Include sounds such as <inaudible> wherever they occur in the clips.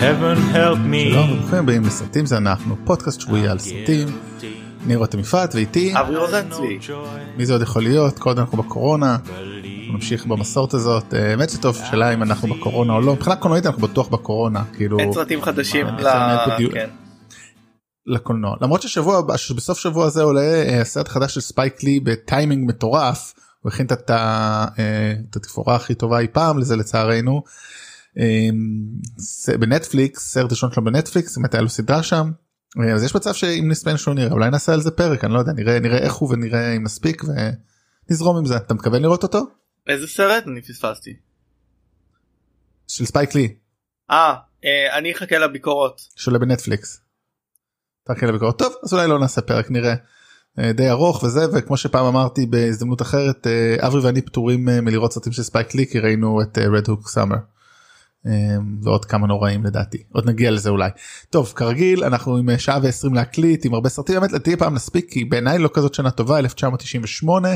heaven help me. שלום וברוכים הבאים לסרטים זה אנחנו פודקאסט שבועי על סרטים. ניר רותם יפעת ואיתי אבי רוזנצבי. מי זה עוד יכול להיות כל עוד אנחנו בקורונה. נמשיך במסורת הזאת אה, האמת שטוב שאלה אם אנחנו בקורונה או לא מבחינה קולנועית אנחנו בטוח בקורונה כאילו אין סרטים חדשים אה, ל... כן. לקולנוע למרות ששבוע הבא שבסוף שבוע הזה עולה אה, הסרט החדש של ספייק לי בטיימינג מטורף. הוא הכין את התפאורה הכי טובה אי פעם לזה לצערנו. ס- בנטפליקס סרט ראשון שלו בנטפליקס באמת היה לו סדרה שם. אה, אז יש מצב שאם נספיק שלו נראה אולי נעשה על זה פרק אני לא יודע נראה נראה איך הוא ונראה אם נספיק ונזרום עם זה אתה מתכוון לראות אותו? איזה סרט? אני פספסתי. של ספייק לי אה, אה, אני אחכה לביקורות. שעולה בנטפליקס. אתה חכה לביקורת טוב אז אולי לא נעשה פרק נראה. אה, די ארוך וזה וכמו שפעם אמרתי בהזדמנות אחרת אברי ואני פטורים מלראות סרטים של ספייק לי כי ראינו את Red Hook Summer. ועוד כמה נוראים לדעתי עוד נגיע לזה אולי טוב כרגיל אנחנו עם אה, שעה ועשרים להקליט עם הרבה סרטים באמת תהיה פעם נספיק כי בעיניי לא כזאת שנה טובה 1998.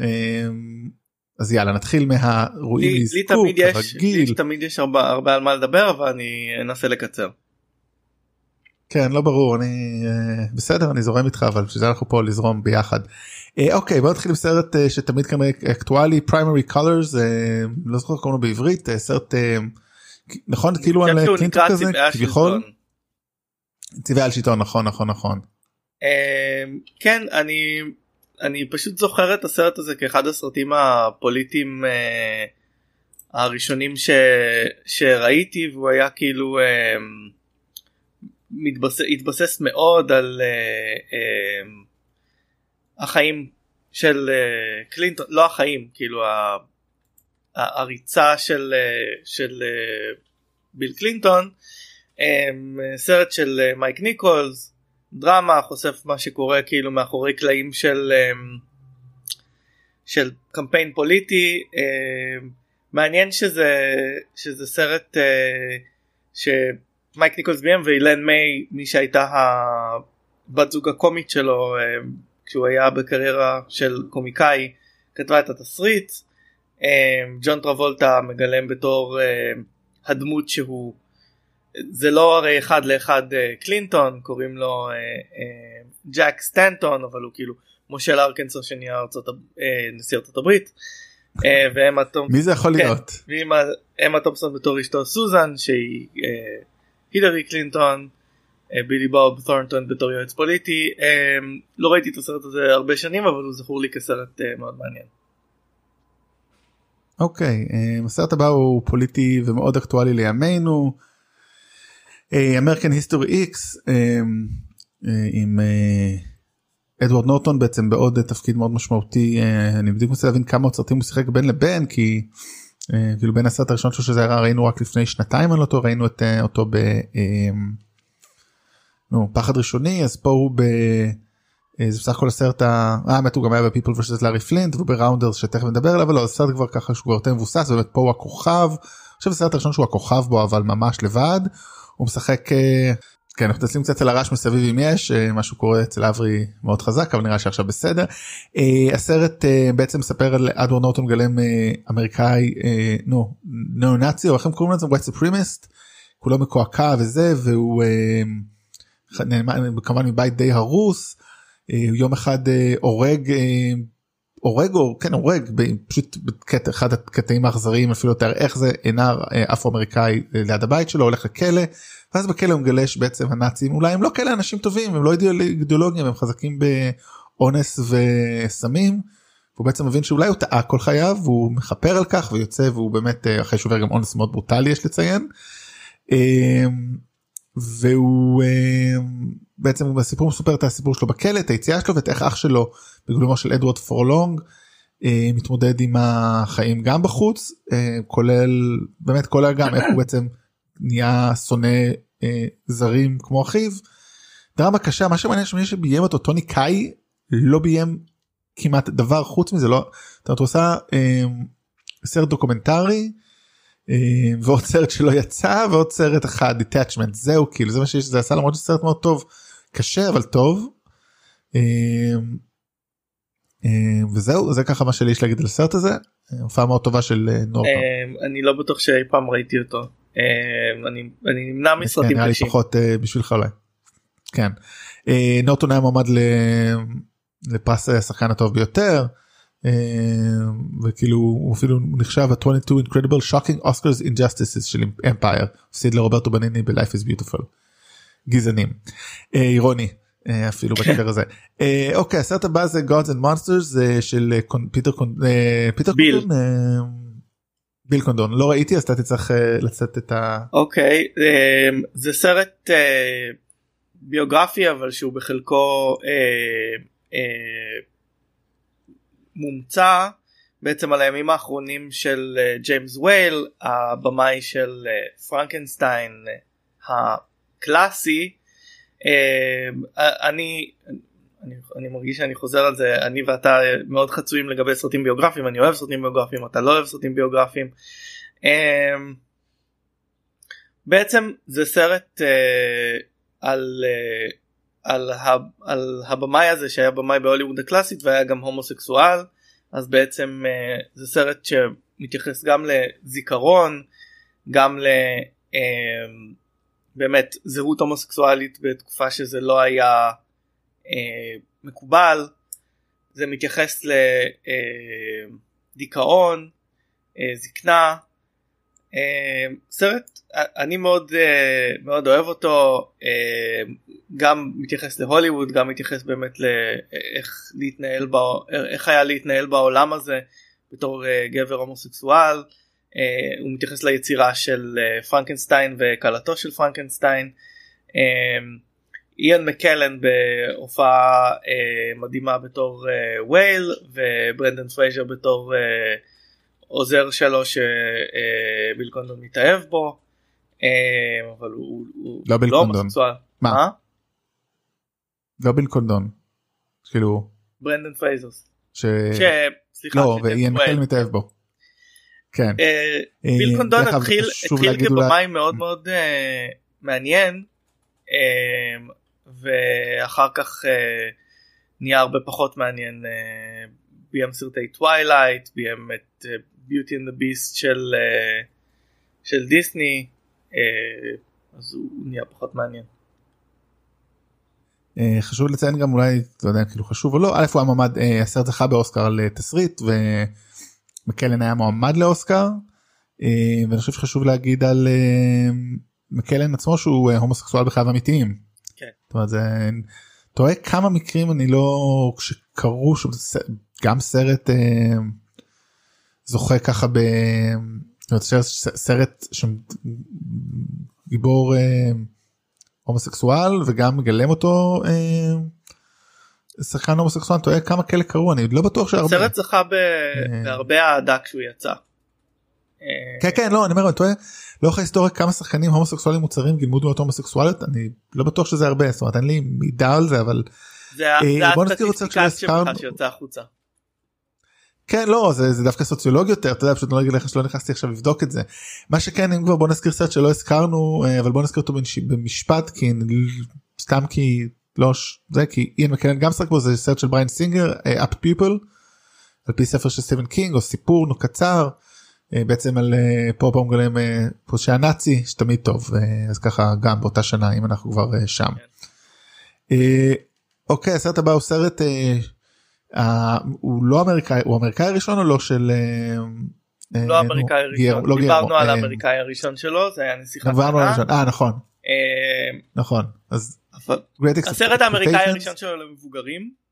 אה, אז יאללה נתחיל מהרואים לזכור כרגיל. לי תמיד יש הרבה, הרבה על מה לדבר אבל אני אנסה לקצר. כן לא ברור אני אה, בסדר אני זורם איתך אבל בשביל זה אנחנו פה לזרום ביחד. אה, אוקיי בוא נתחיל עם סרט שתמיד כנראה אקטואלי פריימרי קולרס לא זוכר קוראים לו בעברית סרט נכון? כאילו על קלינטון כזה כביכול. צבעי על שלטון נכון נכון נכון. אה, כן אני אני פשוט זוכר את הסרט הזה כאחד הסרטים הפוליטיים אה, הראשונים ש, שראיתי והוא היה כאילו מתבסס, התבסס מאוד על אה, אה, החיים של אה, קלינטון לא החיים כאילו ה- הריצה של אה, של אה, ביל קלינטון אה, סרט של מייק ניקולס דרמה חושף מה שקורה כאילו מאחורי קלעים של של קמפיין פוליטי מעניין שזה שזה סרט שמייק ניקולס ביים ואיליין מיי מי שהייתה הבת זוג הקומית שלו כשהוא היה בקריירה של קומיקאי כתבה את התסריט ג'ון טרבולטה מגלם בתור אמ, הדמות שהוא זה לא הרי אחד לאחד אה, קלינטון קוראים לו אה, אה, ג'ק סטנטון אבל הוא כאילו מושל ארקנסו שנהיה ארצות, נשיא ארצות הברית ואמה תומפסון מי זה יכול כן. להיות ואמה תומפסון בתור אשתו סוזן שהיא הילרי קלינטון בילי בוב תורנטון בתור יועץ פוליטי אה, לא ראיתי את הסרט הזה הרבה שנים אבל הוא זכור לי כסרט מאוד מעניין. אוקיי אה, הסרט הבא הוא פוליטי ומאוד אקטואלי לימינו. אמריקן היסטורי איקס עם אה, אדוארד נורטון בעצם בעוד תפקיד מאוד משמעותי אה, אני בדיוק מנסה להבין כמה סרטים הוא שיחק בין לבין כי אה, כאילו בין הסרט הראשון שלו שזה היה ראינו רק לפני שנתיים לא טועה ראינו את, אה, אותו ב... אה, נו, פחד ראשוני אז פה הוא ב... אה, זה בסך הכל הסרט ה... אה, האמת הוא גם היה בפיפל ושזה לארי פלינט והוא בראונדרס שתכף נדבר עליו אבל לא הסרט כבר ככה שהוא יותר מבוסס באמת פה הוא הכוכב. אני חושב הסרט הראשון שהוא הכוכב בו אבל ממש לבד. הוא משחק אה, כן אנחנו מתעסקים קצת על הרעש מסביב אם יש אה, משהו קורה אצל אברי מאוד חזק אבל נראה שעכשיו בסדר. הסרט בעצם מספר על אדוארד נורטון מגלם אה, אמריקאי נו ניאו נאצי או איך הם קוראים לזה white supremacist כולו מקועקע וזה והוא כמובן מבית די הרוס יום אחד אה, הורג אה, הורג או כן הורג פשוט בקטע אחד הקטעים האכזריים אפילו יותר איך זה נער אה, אפרו אמריקאי אה, ליד הבית שלו הולך לכלא ואז בכלא הוא מגלה שבעצם הנאצים אולי הם לא כאלה אנשים טובים הם לא אידיאול- אידיאולוגים הם חזקים באונס וסמים. הוא בעצם מבין שאולי הוא טעה כל חייו והוא מכפר על כך ויוצא והוא באמת אה, אחרי שהוא עובר גם אונס מאוד ברוטלי יש לציין. אה, והוא אה, בעצם בסיפור מסופר את הסיפור שלו בכלא את היציאה שלו ואת איך אח שלו בגלומו של אדוארד פורלונג אה, מתמודד עם החיים גם בחוץ אה, כולל באמת כולל גם איך הוא בעצם נהיה שונא אה, זרים כמו אחיו. דרמה קשה מה שמעניין שמי שביים אותו טוני קאי לא ביים כמעט דבר חוץ מזה לא זאת אומרת, הוא עושה סרט דוקומנטרי ועוד סרט שלא יצא ועוד סרט אחד detachment זהו כאילו זה מה שיש זה עשה למרות שזה סרט מאוד טוב קשה אבל טוב. אה, אה, וזהו זה ככה מה שלי יש להגיד על הסרט הזה הופעה מאוד טובה של אה, נורטון. אה, אני לא בטוח שאי פעם ראיתי אותו. אני, נמנע מסרטים כן, נראה לי קשים. פחות אה, בשבילך אולי. כן. אה, נורטון היה מועמד לפרס השחקן הטוב ביותר. וכאילו הוא אפילו נחשב ה-22 incredible shocking Oscars injustices של אמפייר. הפסיד לרוברטו בניני ב-Life is beautiful. גזענים. אה, אירוני. אה, אפילו בהקשר הזה. אה, אוקיי הסרט הבא זה Gods and Monsters זה של פיטר פיטר ביל. קונדון. ביל קונדון לא ראיתי אז אתה תצטרך לצאת את ה... אוקיי זה סרט ביוגרפי אבל שהוא בחלקו מומצא בעצם על הימים האחרונים של ג'יימס וייל הבמאי של פרנקנשטיין הקלאסי. אה, אני אני, אני מרגיש שאני חוזר על זה אני ואתה מאוד חצויים לגבי סרטים ביוגרפיים אני אוהב סרטים ביוגרפיים אתה לא אוהב סרטים ביוגרפיים. אמ, בעצם זה סרט אה, על, אה, על, על הבמאי הזה שהיה במאי בהוליווד הקלאסית והיה גם הומוסקסואל אז בעצם אה, זה סרט שמתייחס גם לזיכרון גם ל... אה, באמת זהות הומוסקסואלית בתקופה שזה לא היה אה, מקובל. זה מתייחס לדיכאון אה, זקנה. אה, סרט אה, אני מאוד אה, מאוד אוהב אותו אה, גם מתייחס להוליווד גם מתייחס באמת לאיך להתנהל בא, איך היה להתנהל בעולם הזה בתור אה, גבר הומוסקסואל. אה, הוא מתייחס ליצירה של אה, פרנקנשטיין וכלתו של פרנקנשטיין אה, איאן מקלן בהופעה אה, מדהימה בתור אה, וייל וברנדן פרייזר בתור אה, עוזר שלו שביל קונדון מתאהב בו אה, אבל הוא, הוא לא ביל קונדון. הומוסקסואל. מה? מה? לא ביל קונדון. כאילו ברנדן פרייזרס. ש... ש... סליחה. לא שג'יימס ואיין וייל. מקל מתאהב בו. כן. אה, אה, ביל קונדון התחיל כבמאי מאוד מאוד אה, מעניין אה, ואחר כך אה, נהיה הרבה פחות מעניין אה, ביים סרטי Twilight ביים את Beauty and ה Beast של אה, של דיסני אה, אז הוא נהיה פחות מעניין. אה, חשוב לציין גם אולי לא יודע כאילו חשוב או לא א' הוא אה, הסרט זכה באוסקר על ומקלן היה מועמד לאוסקר אה, ואני חושב שחשוב להגיד על אה, מקלן עצמו שהוא אה, הומוסקסואל בחייו אמיתיים. כן. זאת אומרת, זה, רואה כמה מקרים אני לא שקרו גם סרט זוכה ככה ב... סרט, שגיבור הומוסקסואל וגם מגלם אותו שחקן הומוסקסואל רואה כמה כאלה קרו אני לא בטוח שהרבה. הסרט זכה ב- בהרבה אהדה כשהוא יצא. אה, כן כן לא אני אומר אתה רואה לאורך ההיסטוריה כמה שחקנים הומוסקסואלים מוצהרים גילמו דמות הומוסקסואלית אני לא בטוח שזה הרבה זאת אומרת אין לי מידע על זה אבל זה אה, הסטטיסטיקה שלך. שיוצא החוצה. כן לא זה, זה דווקא סוציולוג יותר אתה יודע פשוט לא אגיד לך שלא נכנסתי עכשיו לבדוק את זה מה שכן אם כבר בוא נזכיר סרט שלא הזכרנו אה, אבל בוא נזכיר אותו במשפט כי אני- סתם כי לא זה כי איין מקלן גם שחק בו זה סרט של בריין סינגר אה, up people על פי ספר של סטיבן קינג או סיפור נו קצר אה, בעצם על אה, פה פעם גולם אה, פושע נאצי שתמיד טוב אה, אז ככה גם באותה שנה אם אנחנו כבר אה, שם. אה, אוקיי הסרט הבא הוא סרט אה, אה, הוא לא אמריקאי הוא אמריקאי הראשון או לא של אה, אה, לא גיירמו- הראשון, לא דיברנו על אה, האמריקאי הראשון שלו זה היה נסיכה דיברנו על. הראשון אה נכון אה, נכון אז. הסרט האמריקאי הראשון שלו למבוגרים.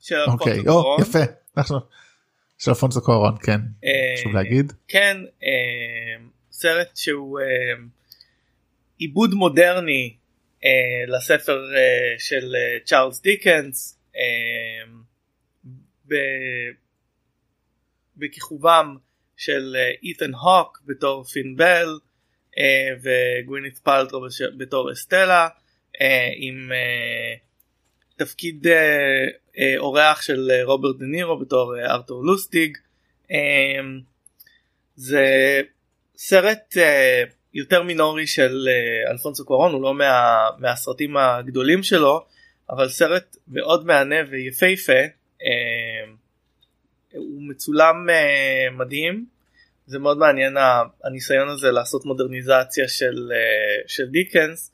של אוקיי. יפה אנחנו של אלפונסו קורון כן אה, חשוב להגיד כן אה, סרט שהוא אה, עיבוד מודרני לספר של צ'ארלס דיקנס בכיכובם של אית'ן הוק בתור פין בל וגווינית פלטרו בתור אסטלה עם אה, תפקיד אה, אה, אורח של אה, רוברט דה נירו בתור אה, ארתור לוסטיג. אה, זה סרט אה, יותר מינורי של אה, אלפונסו קורון הוא לא מה, מהסרטים הגדולים שלו אבל סרט מאוד מהנה ויפהפה. אה, הוא מצולם אה, מדהים. זה מאוד מעניין הניסיון הזה לעשות מודרניזציה של, של דיקנס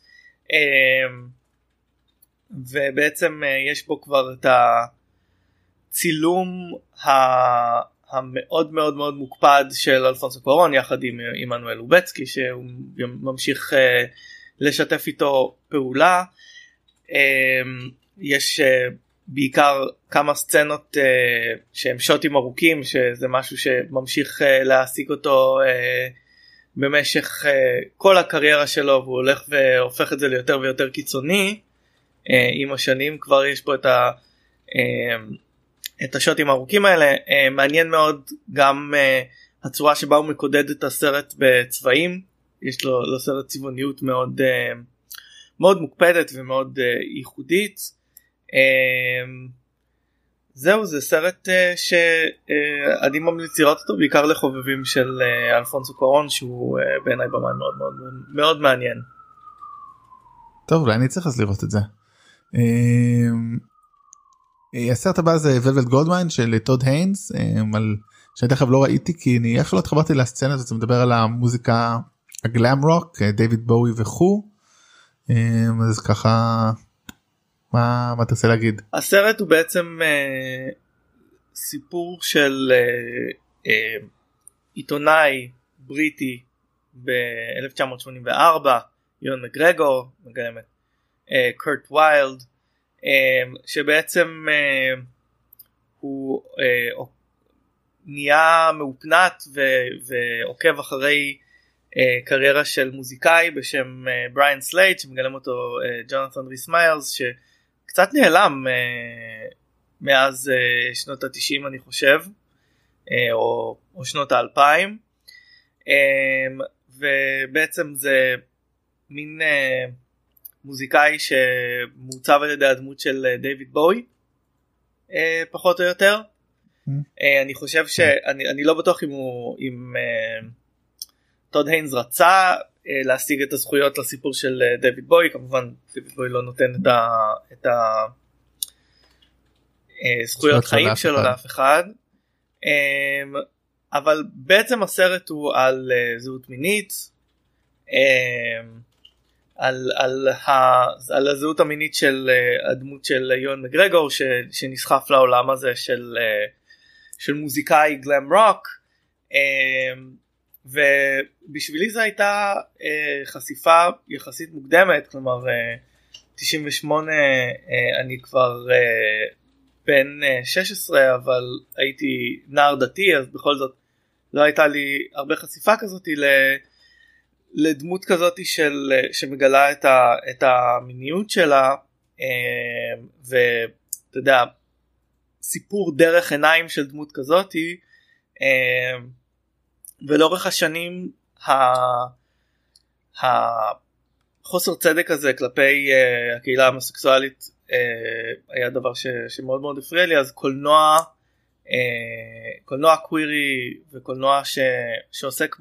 ובעצם יש בו כבר את הצילום המאוד מאוד מאוד מוקפד של אלפונסו קורון יחד עם עמנואל לובצקי שהוא ממשיך לשתף איתו פעולה. יש בעיקר כמה סצנות שהם שוטים ארוכים שזה משהו שממשיך להעסיק אותו במשך uh, כל הקריירה שלו והוא הולך והופך את זה ליותר ויותר קיצוני uh, עם השנים כבר יש פה את, ה, uh, את השוטים הארוכים האלה uh, מעניין מאוד גם uh, הצורה שבה הוא מקודד את הסרט בצבעים יש לו לסרט צבעוניות מאוד uh, מאוד מוקפדת ומאוד uh, ייחודית. זהו זה סרט אה, שאני ממליץ לראות אותו בעיקר לחובבים של אה, אלפונסו קורון שהוא אה, בעיניי במה מאוד מאוד מאוד מעניין. טוב אולי אני צריך אז לראות את זה. אמ, הסרט הבא זה ולווט גולדמיין של טוד היינס על שאני תכף לא ראיתי כי אני איך לא התחברתי לסצנה הזאת מדבר על המוזיקה הגלאם רוק דיוויד בואי וכו' אמ, אז ככה מה מה תרצה להגיד? הסרט הוא בעצם אה, סיפור של אה, אה, עיתונאי בריטי ב-1984 יואן מקגרגור מגלמת אה, קורט ויילד אה, שבעצם אה, הוא אה, נהיה מאופנת ו- ועוקב אחרי אה, קריירה של מוזיקאי בשם אה, בריאן סלייד שמגלם אותו אה, ג'ונתן ריס מאיירס קצת נעלם אה, מאז uh, שנות התשעים אני חושב uh, או, או שנות האלפיים um, ובעצם זה מין מוזיקאי שמעוצב על ידי הדמות של דיוויד בואי פחות או יותר mm. אני חושב שאני לא בטוח אם הוא אם טוד היינס רצה אה, להשיג את הזכויות לסיפור של אה, דויד בוי. כמובן דויד בוי לא נותן את, ה, את הזכויות אה, חיים שלו לאף אחד. אמ, אבל בעצם הסרט הוא על זהות מינית. אמ, על, על, ה, על הזהות המינית של הדמות של יון מגרגור ש, שנסחף לעולם הזה של, של מוזיקאי גלם רוק ובשבילי זו הייתה אה, חשיפה יחסית מוקדמת כלומר אה, 98 אה, אני כבר אה, בן אה, 16 אבל הייתי נער דתי אז בכל זאת לא הייתה לי הרבה חשיפה כזאת לדמות כזאת של אה, שמגלה את, ה, את המיניות שלה אה, ואתה יודע סיפור דרך עיניים של דמות כזאתי. אה, ולאורך השנים החוסר צדק הזה כלפי uh, הקהילה המוסקסואלית uh, היה דבר ש, שמאוד מאוד הפריע לי אז קולנוע uh, קולנוע קווירי וקולנוע ש, שעוסק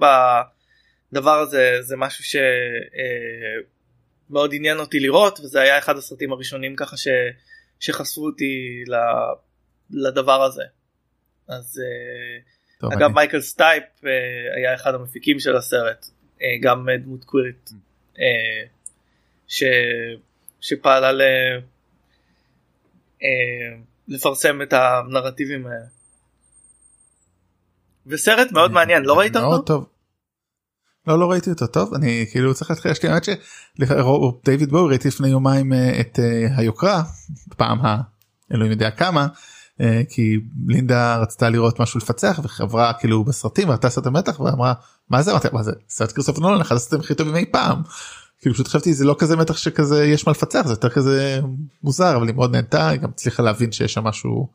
בדבר הזה זה משהו שמאוד uh, עניין אותי לראות וזה היה אחד הסרטים הראשונים ככה ש, שחשפו אותי לדבר הזה. אז אה, טוב, אגב אני... מייקל סטייפ אה, היה אחד המפיקים של הסרט אה, גם אה, דמות קווירית uh, ש... שפעלה ל... אה, לפרסם את הנרטיבים האלה. וסרט מאוד מעניין לא ראית אותו? טוב. לא לא ראיתי אותו טוב אני כאילו צריך להתחיל להשקיע האמת שדייוויד בואי ראיתי לפני יומיים את היוקרה פעם האלוהים יודע כמה כי לינדה רצתה לראות משהו לפצח וחברה כאילו בסרטים ראתה סרט המתח ואמרה מה זה מה זה סרט כריסטופר נולן אחד הסרטים הכי טובים אי פעם. כאילו פשוט חשבתי זה לא כזה מתח שכזה יש מה לפצח זה יותר כזה מוזר אבל היא מאוד נהנתה היא גם הצליחה להבין שיש שם משהו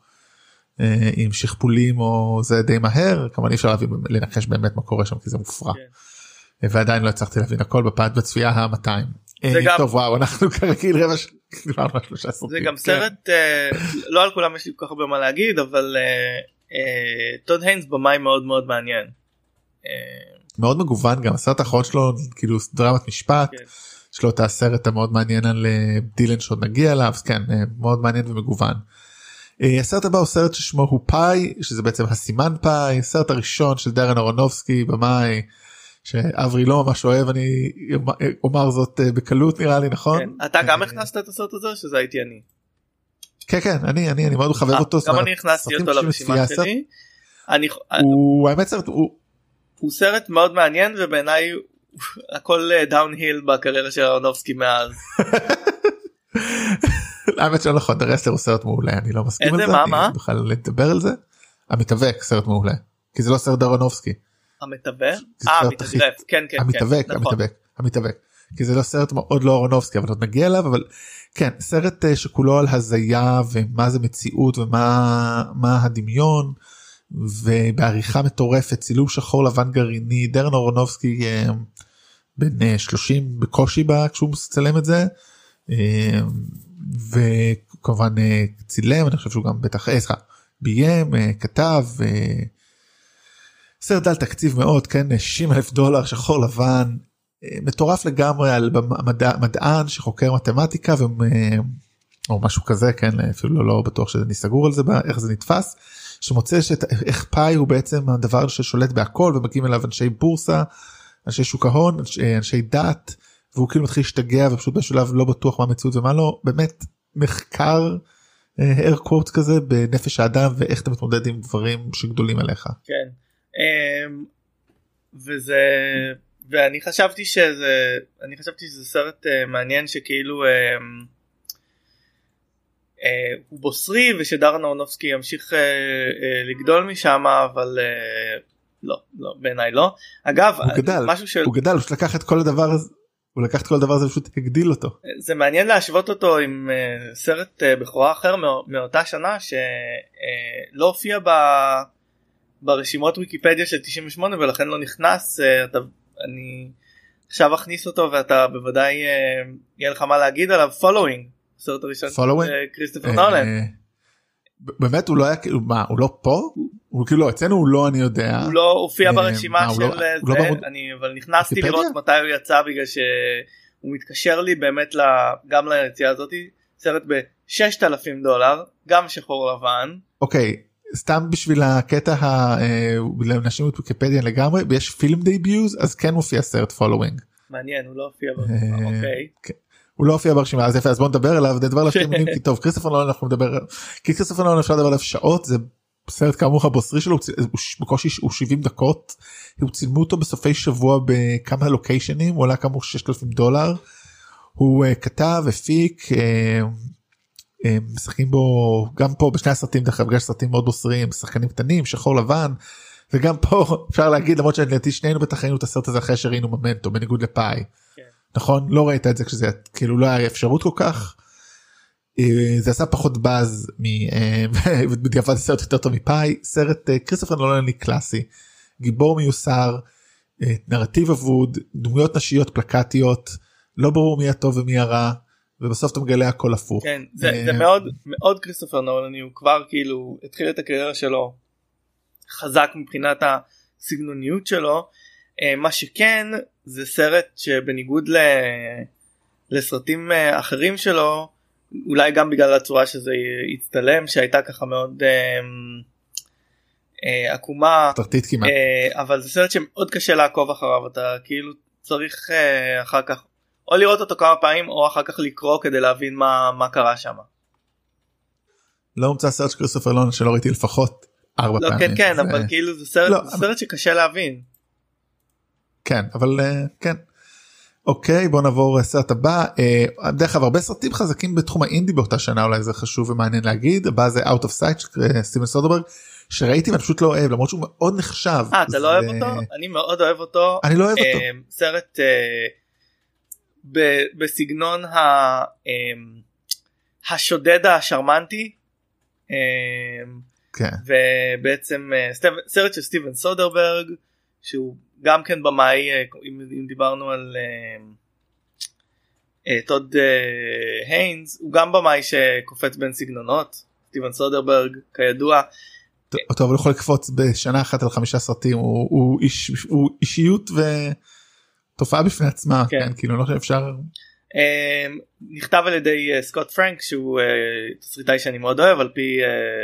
אה, עם שכפולים או זה די מהר כמובן אי אפשר להבין לנחש באמת מה קורה שם כי זה מופרע. כן. ועדיין לא הצלחתי להבין הכל בפעד בצפייה ה-200. זה גם טוב וואו אנחנו כרגיל רבע <laughs> זה גם סרט אה, לא על כולם יש לי כל כך הרבה מה להגיד אבל אה, אה, טוד היינס במאי מאוד מאוד מעניין. מאוד מגוון גם הסרט האחרון שלו כאילו דרמת משפט כן. יש לו את הסרט המאוד מעניין על דילן שעוד נגיע אליו כן מאוד מעניין ומגוון. הסרט הבא הוא סרט ששמו הוא פאי שזה בעצם הסימן פאי הסרט הראשון של דרן אהרונובסקי במאי שאברי לא ממש אוהב אני אומר זאת אה, בקלות נראה לי נכון כן. אתה גם הכנסת את הסרט הזה שזה הייתי אני. כן כן אני אני אני מאוד מחבב אותו. גם אני הכנסתי אותו לרשימה שלי. הוא האמת סרט הוא. הוא סרט מאוד מעניין ובעיניי הכל downhill בקריירה של ארונופסקי מאז. <laughs> האמת שלא נכון, The Wrestler הוא סרט מעולה, אני לא מסכים על זה, מה? בכלל לדבר על זה. המתאבק סרט מעולה, כי זה לא סרט דרונובסקי. המתווך? אה, המתאבק, כן, כן, המתאבק, כן, המתאבק, המתאבק. כי זה לא סרט מאוד לא אהרונובסקי, אבל עוד נגיע אליו, אבל כן, סרט אה, שכולו על הזיה ומה זה מציאות ומה הדמיון. ובעריכה מטורפת צילום שחור לבן גרעיני דרן אורנובסקי אה, בן 30 בקושי בה כשהוא מצלם את זה אה, וכמובן אה, צילם אני חושב שהוא גם בטח סליחה ביים כתב סרט על תקציב מאוד כן 60 אלף דולר שחור לבן מטורף לגמרי על מדע, מדען שחוקר מתמטיקה ו... או משהו כזה כן אפילו לא, לא בטוח שאני סגור על זה איך זה נתפס שמוצא שאת, איך פאי הוא בעצם הדבר ששולט בהכל ומגיעים אליו אנשי בורסה אנשי שוק ההון אנשי, אנשי דת והוא כאילו מתחיל להשתגע ופשוט בשלב לא בטוח מה המציאות ומה לא באמת מחקר אר uh, קוורט כזה בנפש האדם ואיך אתה מתמודד עם דברים שגדולים עליך. כן וזה ואני חשבתי שזה אני חשבתי שזה סרט uh, מעניין שכאילו. Um, אה, הוא בוסרי ושדרן אהרונובסקי ימשיך אה, אה, לגדול משם אבל אה, לא לא בעיניי לא אגב הוא גדל משהו של... הוא גדל הוא לקח את כל הדבר הזה הוא לקח את כל הדבר הזה ופשוט הגדיל אותו. זה מעניין להשוות אותו עם uh, סרט uh, בכורה אחר מא, מאותה שנה שלא uh, הופיע ב, ברשימות ויקיפדיה של 98 ולכן לא נכנס uh, אתה, אני עכשיו אכניס אותו ואתה בוודאי uh, יהיה לך מה להגיד עליו. Following הסרט הראשון של כריסטופר נולן. אה, באמת הוא לא היה כאילו מה הוא לא פה? הוא כאילו אצלנו הוא לא אני יודע. הוא לא הופיע אה, ברשימה של לא- זה אני אבל נכנסתי לראות מתי הוא יצא בגלל שהוא מתקשר לי באמת גם ליציאה הזאתי סרט ב-6,000 דולר גם שחור לבן. אוקיי סתם בשביל הקטע אה, לאנשים בוויקיפדיה לגמרי יש פילם דייביוז אז כן מופיע סרט פולווינג. מעניין הוא לא הופיע ברשימה אוקיי. כן. הוא לא הופיע ברשימה אז יפה אז בוא נדבר עליו נדבר עליו שתי כי טוב כריסטופר נולן אנחנו נדבר כי כריסטופר נולן אפשר לדבר עליו שעות זה סרט כאמור הבוסרי שלו בקושי הוא 70 דקות הוא צילמו אותו בסופי שבוע בכמה לוקיישנים הוא עלה כאמור 6,000 דולר הוא uh, כתב הפיק uh, משחקים בו גם פה בשני הסרטים דרך אגב סרטים מאוד בוסריים שחקנים קטנים שחור לבן וגם פה <laughs> אפשר להגיד למרות שלדעתי שנינו בטח ראינו את הסרט הזה אחרי שראינו ממנטו בניגוד לפאי. נכון? לא ראית את זה כשזה כאילו לא היה אפשרות כל כך. אה, זה עשה פחות באז <laughs> בדיעבד סרט יותר טוב מפאי. סרט אה, כריסטופר נולני קלאסי. גיבור מיוסר אה, נרטיב אבוד דמויות נשיות פלקטיות לא ברור מי הטוב ומי הרע ובסוף אתה מגלה הכל הפוך. כן, זה, זה מאוד מאוד כריסטופר נולני הוא כבר כאילו התחיל את הקריירה שלו חזק מבחינת הסגנוניות שלו מה שכן זה סרט שבניגוד ל... לסרטים אה, אחרים שלו אולי גם בגלל הצורה שזה הצטלם שהייתה ככה מאוד אה, אה, עקומה כמעט אה, אבל זה סרט שמאוד קשה לעקוב אחריו אתה כאילו צריך אה, אחר כך או לראות אותו כמה פעמים או אחר כך לקרוא כדי להבין מה מה קרה שם. לא הומצא סרט של כריסטופר לון שלא ראיתי לפחות ארבע לא, פעמים. כן כן אבל כאילו זה סרט, לא, זה סרט שקשה להבין. כן אבל אה, כן. אוקיי בוא נעבור לסרט הבא אה, דרך אגב הרבה סרטים חזקים בתחום האינדי באותה שנה אולי זה חשוב ומעניין להגיד הבא זה Out of Sight של אה, סטיבן סודרברג שראיתי ואני פשוט לא אוהב למרות שהוא מאוד נחשב. אה אתה לא אוהב אותו? אני מאוד אוהב אותו. אני לא אוהב אותו. סרט בסגנון השודד השרמנטי. כן. ובעצם סרט של סטיבן סודרברג שהוא גם כן במאי אה, אם, אם דיברנו על uh, uh, טוד היינס הוא גם במאי שקופץ בין סגנונות סטיבן סודרברג כידוע. טוב, הוא יכול לקפוץ בשנה אחת על חמישה סרטים הוא, הוא, איש, הוא אישיות ותופעה בפני עצמה כן, כן כאילו לא שאפשר. נכתב על ידי סקוט פרנק שהוא תסריטאי שאני מאוד אוהב על פי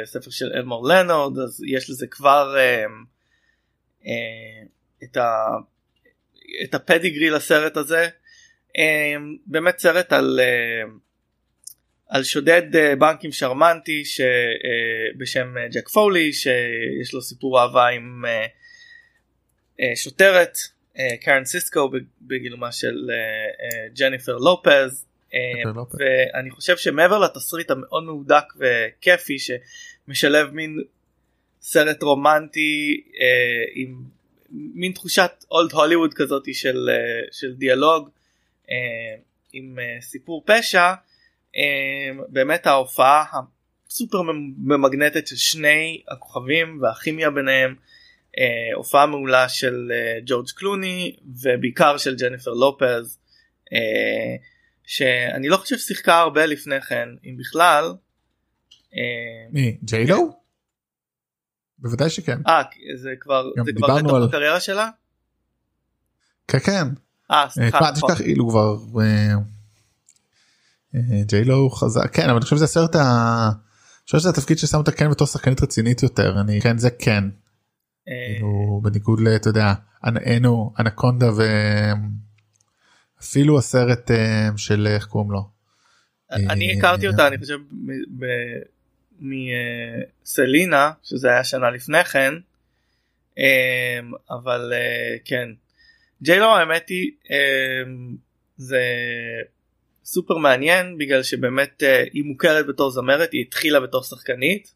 ספר של אלמור לנורד אז יש לזה כבר את, ה, את הפדיגרי לסרט הזה באמת סרט על על שודד אה, בנקים שרמנטי בשם אה, ג'ק פולי שיש לו סיפור אהבה עם אה, שוטרת קארן סיסקו בגילומה של ג'ניפר לופז. ואני חושב שמעבר לתסריט המאוד מהודק וכיפי שמשלב מין סרט רומנטי עם מין תחושת אולד הוליווד כזאת של, של דיאלוג עם סיפור פשע אמ, באמת ההופעה הסופר ממגנטת של שני הכוכבים והכימיה ביניהם אה, הופעה מעולה של אה, ג'ורג' קלוני ובעיקר של ג'ניפר לופז אה, שאני לא חושב ששיחקה הרבה לפני כן אם בכלל. מי ג'יילו? בוודאי שכן. אה זה כבר זה כבר בתוך הקריירה שלה? כן כן. אה סליחה. נכון. כאילו כבר ג'יילו חזק כן אבל אני חושב שזה הסרט ה... אני חושב שזה התפקיד ששם אותה כן בתור שחקנית רצינית יותר אני כן זה כן. אה, כאילו בניגוד לאתה יודע אנו אנקונדה ואפילו הסרט אה, של איך קוראים לו. אני אה, הכרתי אותה אני חושב מסלינה שזה היה שנה לפני כן אבל כן ג'יילו האמת היא זה סופר מעניין בגלל שבאמת היא מוכרת בתור זמרת היא התחילה בתור שחקנית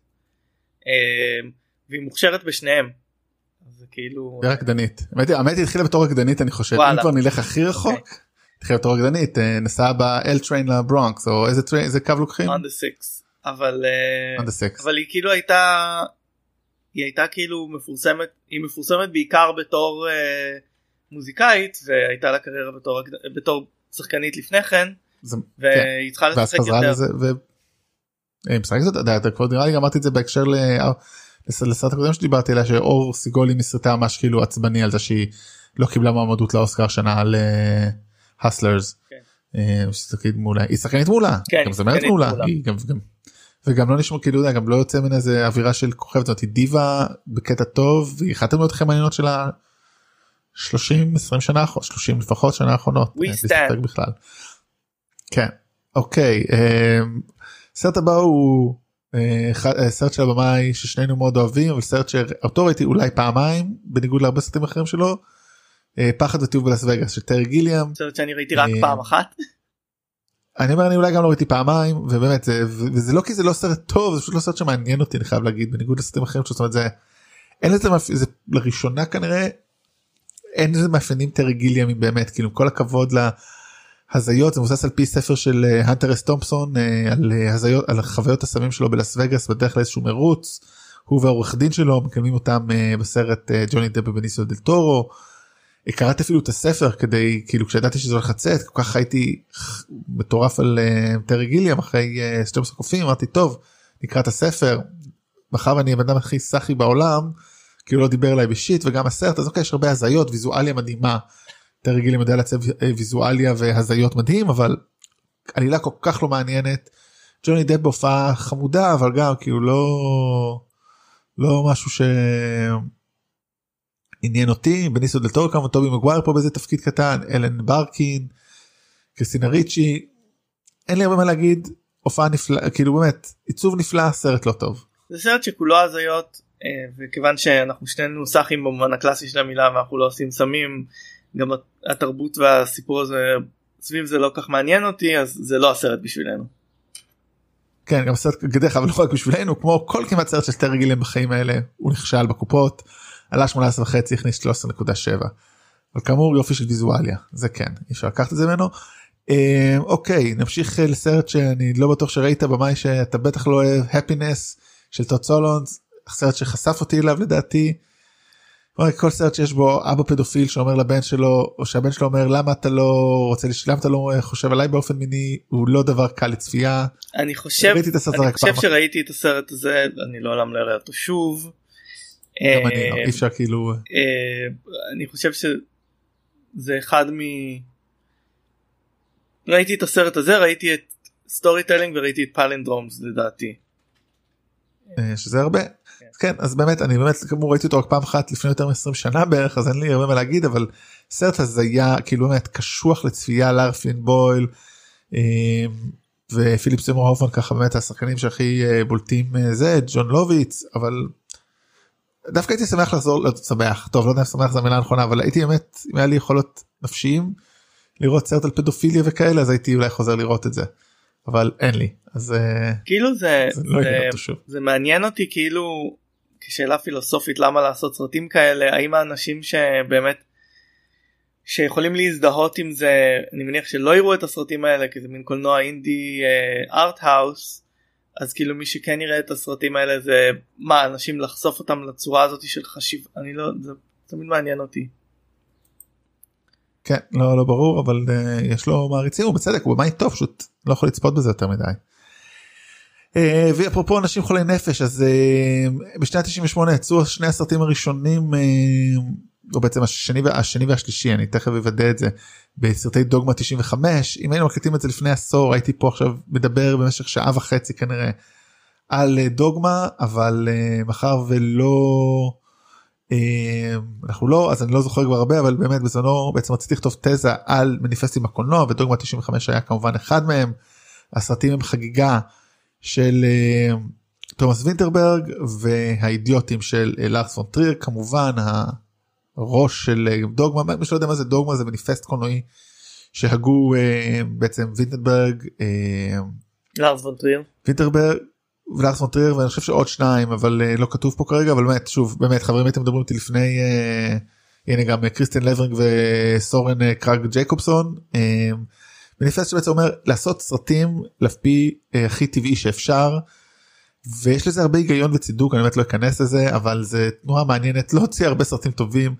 והיא מוכשרת בשניהם. זה כאילו רקדנית האמת היא התחילה בתור רקדנית אני חושב אם כבר נלך הכי רחוק. אוקיי. התחילה בתור רקדנית uh, נסעה ב-L train לברונקס או איזה טריין איזה קו לוקחים? On the six. אבל On the six. אבל היא כאילו הייתה היא הייתה כאילו מפורסמת היא מפורסמת בעיקר בתור uh, מוזיקאית והייתה לה קריירה בתור בתור שחקנית לפני כן. והיא כן. צריכה לשחק יותר. משחק זאת, אתה כבר נראה לי אמרתי את זה בהקשר לסרט הקודם שדיברתי עליה שאור סיגולי מסרטה ממש כאילו עצבני על זה שהיא לא קיבלה מועמדות לאוסקר שנה על הסלרס. כן. אה, היא שחקנית מעולה, כן, גם זמרת מעולה, וגם לא נשמע כאילו גם לא יוצא מן איזה אווירה של כוכבת זאת היא דיבה בקטע טוב והיא אחת הדמויות הכי מעניינות של ה 30 20 שנה 30 לפחות שנה האחרונות. אה, בכלל. כן אוקיי סרט הבא הוא אה, אה, סרט של הבמאי ששנינו מאוד אוהבים אבל סרט שאותו ראיתי אולי פעמיים בניגוד להרבה סרטים אחרים שלו. אה, פחד וטיוב בלס וגאס של טרי גיליאם. סרט שאני ראיתי רק פעם אחת. אני אומר אני אולי גם לא ראיתי פעמיים ובאמת זה וזה לא כי זה לא סרט טוב זה פשוט לא סרט שמעניין אותי אני חייב להגיד בניגוד לסרטים אחרים זאת אומרת זה אין לזה זה לראשונה כנראה אין לזה מאפיינים טרי גיליאמים באמת כאילו כל הכבוד להזיות זה מבוסס על פי ספר של הנטר אס תומפסון על הזיות על חוויות הסמים שלו בלס וגאס בדרך לאיזשהו מרוץ. הוא והעורך דין שלו מקיימים אותם uh, בסרט uh, ג'וני דפ ובניסיו דל טורו. קראתי אפילו את הספר כדי כאילו כשידעתי שזה הולך לצאת כל כך הייתי מטורף על טרי גיליאם אחרי uh, 12 קופים אמרתי טוב נקרא את הספר. מאחר ואני הבן אדם הכי סאחי בעולם כאילו לא דיבר אליי בשיט וגם הסרט אז אוקיי יש הרבה הזיות ויזואליה מדהימה יותר רגילים יודע לעצב אה, ויזואליה והזיות מדהים אבל עלילה כל כך לא מעניינת. ג'וני דב בהופעה חמודה אבל גם כאילו לא לא משהו שעניין אותי בניסו דל טורו כמובן טובי מגווייר פה באיזה תפקיד קטן אלן ברקין קריסטינה ריצ'י אין לי הרבה מה להגיד הופעה נפלאה כאילו באמת עיצוב נפלא סרט לא טוב. זה סרט שכולו הזיות אה, וכיוון שאנחנו שנינו סאחים במובן הקלאסי של המילה ואנחנו לא עושים סמים גם התרבות והסיפור הזה סביב זה לא כך מעניין אותי אז זה לא הסרט בשבילנו. כן גם סרט גדך אבל לא רק בשבילנו כמו כל כמעט סרט של שתי רגילים בחיים האלה הוא נכשל בקופות עלה 18 וחצי הכניס 13.7 אבל כאמור יופי של ויזואליה זה כן אי אפשר לקחת את זה ממנו. אה, אוקיי נמשיך לסרט שאני לא בטוח שראית במאי שאתה בטח לא אוהב הפינס של טוד סולונס סרט שחשף אותי אליו לדעתי. כל סרט שיש בו אבא פדופיל שאומר לבן שלו או שהבן שלו אומר למה אתה לא רוצה למה אתה לא חושב עליי באופן מיני הוא לא דבר קל לצפייה. אני חושב אני חושב שראיתי את הסרט הזה אני לעולם לא אראה אותו שוב. גם אני לא, אי אפשר כאילו אה, אני חושב שזה אחד מ... ראיתי את הסרט הזה ראיתי את Storytelling וראיתי את Palindromes לדעתי. אה, שזה הרבה כן אז באמת אני באמת כמו ראיתי אותו רק פעם אחת לפני יותר מ-20 שנה בערך אז אין לי הרבה מה להגיד אבל סרט הזיה כאילו באמת קשוח לצפייה לארה פלין בויל אה, ופיליפ סימור הופמן ככה באמת השחקנים שהכי אה, בולטים זה ג'ון לוביץ אבל דווקא הייתי שמח לחזור לא שמח טוב לא יודע אם שמח זו המילה הנכונה אבל הייתי באמת אם היה לי יכולות נפשיים לראות סרט על פדופיליה וכאלה אז הייתי אולי חוזר לראות את זה. אבל אין לי אז כאילו זה זה, לא זה, זה, זה מעניין אותי כאילו כשאלה פילוסופית למה לעשות סרטים כאלה האם האנשים שבאמת שיכולים להזדהות עם זה אני מניח שלא יראו את הסרטים האלה כי זה מין קולנוע אינדי ארט האוס אז כאילו מי שכן יראה את הסרטים האלה זה מה אנשים לחשוף אותם לצורה הזאת של חשיב אני לא זה תמיד מעניין אותי. כן לא לא ברור אבל uh, יש לו מעריצים ובצדק הוא במאי טוב פשוט לא יכול לצפות בזה יותר מדי. Uh, ואפרופו אנשים חולי נפש אז uh, בשנת 98 יצאו שני הסרטים הראשונים uh, או בעצם השני, השני והשלישי אני תכף אוודא את זה בסרטי דוגמה 95 אם היינו מקליטים את זה לפני עשור הייתי פה עכשיו מדבר במשך שעה וחצי כנראה על דוגמה אבל מאחר ולא. אנחנו לא אז אני לא זוכר כבר הרבה אבל באמת בזמנו בעצם רציתי לכתוב תזה על מניפסטים בקולנוע ודוגמה 95 היה כמובן אחד מהם. הסרטים הם חגיגה של תומאס וינטרברג והאידיוטים של לארס פון טריר כמובן הראש של דוגמה מי שלא יודע מה זה דוגמה זה מניפסט קולנועי שהגו בעצם וינטרברג. לארס פון טריר. וינטרברג ולארס פון טריר ואני חושב שעוד שניים אבל לא כתוב פה כרגע אבל באמת שוב באמת חברים הייתם מדברים איתי לפני הנה גם קריסטיאן לברינג וסורן קראג ג'ייקובסן. מניפסט שבעצם אומר לעשות סרטים לפי uh, הכי טבעי שאפשר. ויש לזה הרבה היגיון וצידוק אני באמת לא אכנס לזה אבל זה תנועה מעניינת לא הוציא הרבה סרטים טובים.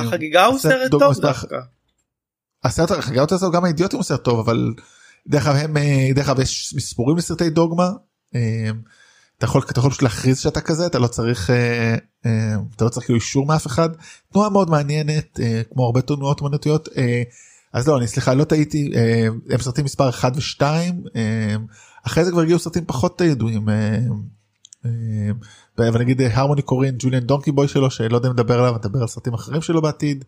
החגיגה הוא סרט טוב דווקא. הסרט החגיגה הוא גם האידיוטים הוא סרט טוב אבל דרך אגב הם דרך אגב יש מספורים לסרטי דוגמה אמ, אתה יכול אתה יכול פשוט להכריז שאתה כזה אתה לא צריך אה, אה, אתה לא צריך כאילו אישור מאף אחד תנועה מאוד מעניינת אה, כמו הרבה תנועות אמנותיות אז לא אני סליחה לא טעיתי הם סרטים מספר 1 ו2 אחרי זה כבר הגיעו סרטים פחות ידועים. ונגיד הרמוני קורין ג'וליאן דונקי בוי שלו שלא יודע אם לדבר עליו נדבר על סרטים אחרים שלו בעתיד.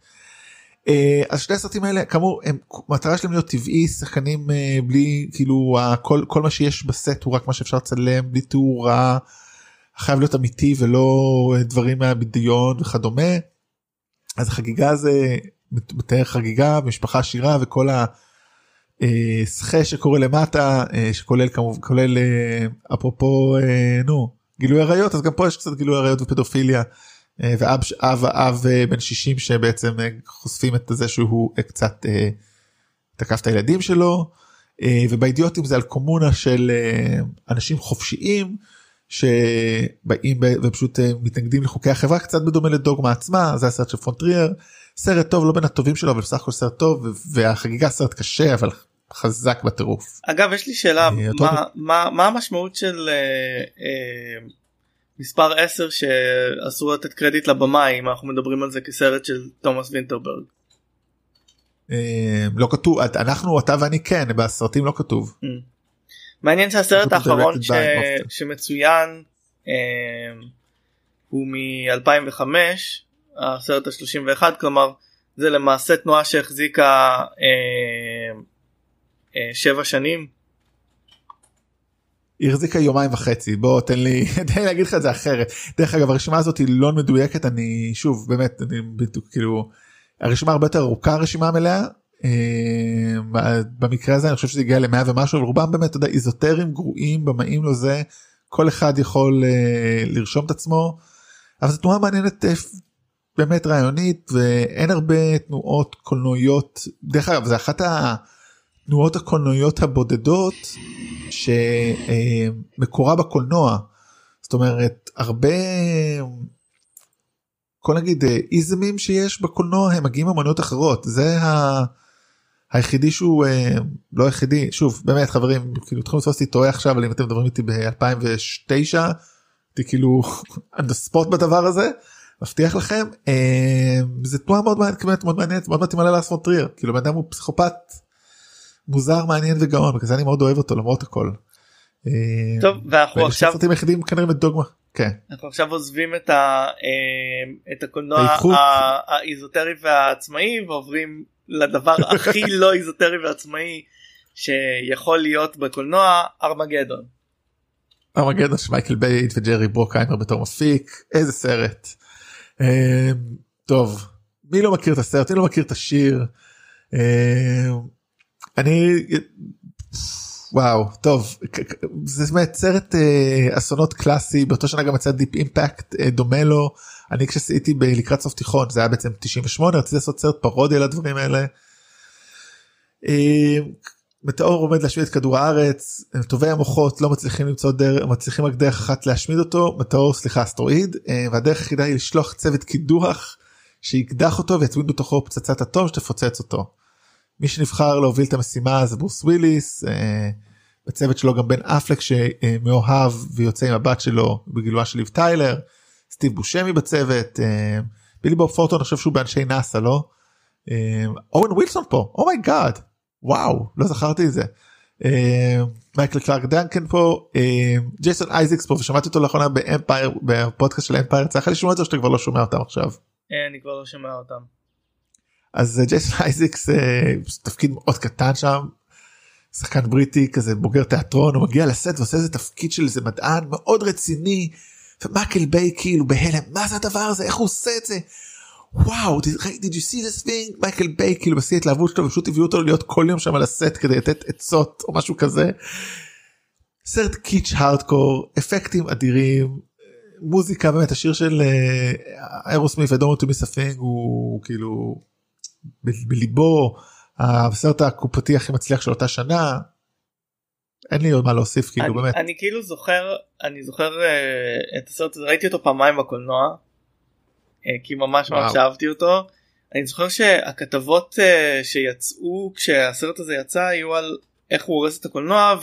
אה, אז שני הסרטים האלה כאמור הם מטרה שלהם להיות טבעי שחקנים אה, בלי כאילו כל כל מה שיש בסט הוא רק מה שאפשר לצלם בלי תאורה. חייב להיות אמיתי ולא דברים מהבדיון וכדומה. אז החגיגה זה מתאר חגיגה משפחה עשירה וכל הסחה אה, שקורה למטה שכולל כמובן כולל אפרופו נו גילוי עריות אז גם פה יש קצת גילוי עריות ופדופיליה. אה, ואב אב אב אה, בן 60 שבעצם אה, חושפים את זה שהוא קצת תקף את הילדים שלו ובאידיוטים זה על קומונה של אנשים חופשיים שבאים ופשוט מתנגדים לחוקי החברה קצת בדומה לדוגמה עצמה זה הסרט של פונטריאר סרט טוב לא בין הטובים שלו אבל בסך הכל סרט טוב והחגיגה סרט קשה אבל חזק בטירוף. אגב יש לי שאלה מה, מה, מה המשמעות של מספר 10 שאסור לתת קרדיט לבמאי אם אנחנו מדברים על זה כסרט של תומאס וינטרברג. אה, לא כתוב אנחנו אתה ואני כן בסרטים לא כתוב. Mm. מעניין שהסרט האחרון ש... שמצוין אה, הוא מ-2005 הסרט ה-31 כלומר זה למעשה תנועה שהחזיקה אה, אה, שבע שנים. היא החזיקה יומיים וחצי. בוא תן לי <laughs> תן לי להגיד לך את זה אחרת. דרך אגב הרשימה הזאת היא לא מדויקת. אני שוב באמת אני בדיוק כאילו הרשימה הרבה יותר ארוכה הרשימה המלאה. אה, במקרה הזה אני חושב שזה הגיע למאה ומשהו רובם באמת אתה יודע איזוטרים גרועים במאים לו זה כל אחד יכול אה, לרשום את עצמו. אבל זו תנועה מעניינת אה, באמת רעיונית ואין הרבה תנועות קולנועיות. דרך אגב זה אחת התנועות הקולנועיות הבודדות שמקורה בקולנוע. זאת אומרת הרבה כל נגיד איזמים שיש בקולנוע הם מגיעים אמנויות אחרות. זה ה... היחידי שהוא לא היחידי. שוב באמת חברים כאילו תחום לתפוס אותי טועה עכשיו אבל אם אתם מדברים איתי ב2009 הייתי כאילו <laughs> על הספורט בדבר הזה מבטיח לכם זה תנועה מאוד מעניינת מאוד מעניינת מאוד מתאימה ללאס פונטריר כאילו בן אדם הוא פסיכופת מוזר מעניין וגאון בגלל זה אני מאוד אוהב אותו למרות הכל. אה, טוב ואנחנו עכשיו הסרטים היחידים כנראה בדוגמה כן אנחנו עכשיו עוזבים את, ה, אה, את הקולנוע האיזוטרי והעצמאי ועוברים לדבר <laughs> הכי לא איזוטרי ועצמאי שיכול להיות בקולנוע ארמגדון. ארמגדון של מייקל ביי וג'רי ברוקהיימר בתור מפיק איזה סרט. אה, טוב מי לא מכיר את הסרט מי לא מכיר את השיר. אה, אני וואו טוב זה באמת סרט אה, אסונות קלאסי באותו שנה גם יצא Deep Impact אה, דומה לו אני כשהייתי ב- לקראת סוף תיכון זה היה בעצם 98 רציתי לעשות סרט פרודיה לדברים האלה. אה, מטאור עומד להשמיד את כדור הארץ טובי המוחות לא מצליחים למצוא דרך מצליחים רק דרך אחת להשמיד אותו מטאור סליחה אסטרואיד אה, והדרך היחידה היא לשלוח צוות קידוח שיקדח אותו ויצמיד בתוכו פצצת אטום שתפוצץ אותו. מי שנבחר להוביל את המשימה זה ברוס וויליס אה, בצוות שלו גם בן אפלק שמאוהב ויוצא עם הבת שלו בגילואה של ליב טיילר סטיב בושמי בצוות אה, בילי בוב ת'ורנטון אני חושב שהוא באנשי נאסא לא אה, אוון ווילסון פה oh my god וואו לא זכרתי את זה. אה, מייקל קלארק דנקן פה אה, ג'ייסון אייזקס פה ושמעתי אותו לאחרונה באמפייר בפודקאסט של אמפייר לך לשמוע את זה שאתה כבר לא שומע אותם עכשיו. אה, אני כבר לא שומע אותם. אז ג'ייסון אייזקס אה, תפקיד מאוד קטן שם. שחקן בריטי כזה בוגר תיאטרון הוא מגיע לסט ועושה איזה תפקיד של איזה מדען מאוד רציני. ומייקל ביי כאילו בהלם מה זה הדבר הזה איך הוא עושה את זה. וואו did, did you see this thing מייקל ביי כאילו בשיא ההתלהבות שלו פשוט הביאו אותו להיות כל יום שם על הסט כדי לתת עצות או משהו כזה. סרט קיץ הארדקור אפקטים אדירים מוזיקה באמת השיר של איירוסמית ודומו טו מיספינג הוא כאילו בליבו הסרט הקופתי הכי מצליח של אותה שנה. אין לי עוד מה להוסיף כאילו אני, באמת אני כאילו זוכר אני זוכר uh, את הסרט הזה ראיתי אותו פעמיים בקולנוע כי ממש ממש. אהבתי אותו. אני זוכר שהכתבות uh, שיצאו כשהסרט הזה יצא היו על איך הוא הורס את הקולנוע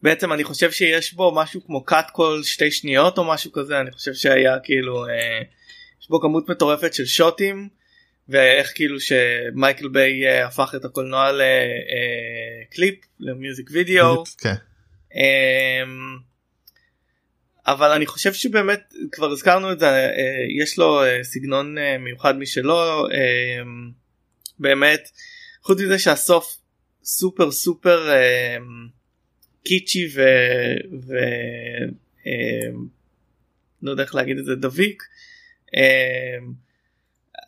ובעצם אני חושב שיש בו משהו כמו קאט כל שתי שניות או משהו כזה אני חושב שהיה כאילו uh, יש בו כמות מטורפת של שוטים ואיך כאילו שמייקל ביי אה, הפך את הקולנוע לקליפ למיוזיק וידאו כן. אבל אני חושב שבאמת כבר הזכרנו את זה אה, יש לו אה, סגנון אה, מיוחד משלו אמ, באמת חוץ מזה שהסוף סופר סופר קיצ'י ו... ו... לא יודע איך להגיד את זה דביק.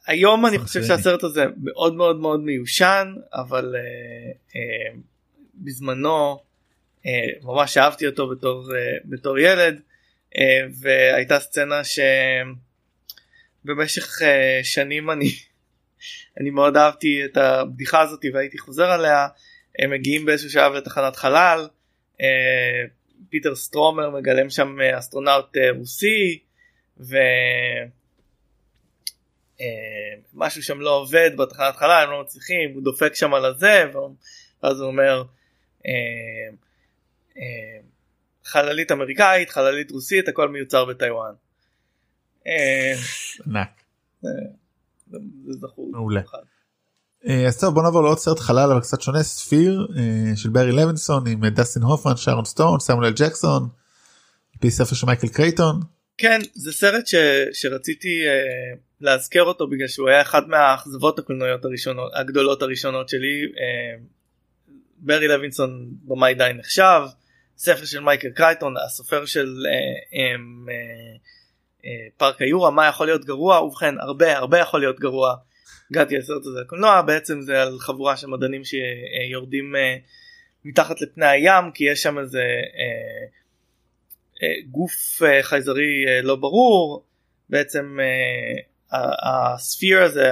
היום אני חושב. שהסרט הזה מאוד מאוד מאוד מיושן אבל אה, אה, בזמנו אה, ממש אהבתי אותו בתור אה, בתור ילד אה, והייתה סצנה שבמשך אה, שנים אני <laughs> אני מאוד אהבתי את הבדיחה הזאת והייתי חוזר עליה. הם מגיעים באיזשהו שלב לתחנת חלל אה, פיטר סטרומר מגלם שם אה, אסטרונאוט אה, רוסי ו... אה, משהו שם לא עובד בתחנת חלל הם לא מצליחים הוא דופק שם על הזה ואז הוא אומר אה, אה, חללית אמריקאית חללית רוסית הכל מיוצר בטיוואן. אה, ענק. זה זה זכור. מעולה. אה, אז טוב בוא נעבור לעוד סרט חלל אבל קצת שונה ספיר אה, של ברי לוינסון עם אה, דסטין הופמן שרון סטון סמואל ג'קסון. על פי ספר של מייקל קרייטון. כן זה סרט ש, שרציתי אה, להזכר אותו בגלל שהוא היה אחד מהאכזבות הקולנועיות הראשונות הגדולות הראשונות שלי. אה, ברי לוינסון במאי די נחשב ספר של מייקל קרייטון הסופר של אה, אה, אה, אה, פארק היורה מה יכול להיות גרוע ובכן הרבה הרבה יכול להיות גרוע. הגעתי לסרט הזה לקולנוע בעצם זה על חבורה של מדענים שיורדים אה, מתחת לפני הים כי יש שם איזה אה, אה, גוף אה, חייזרי אה, לא ברור בעצם אה, ה- הספיר הזה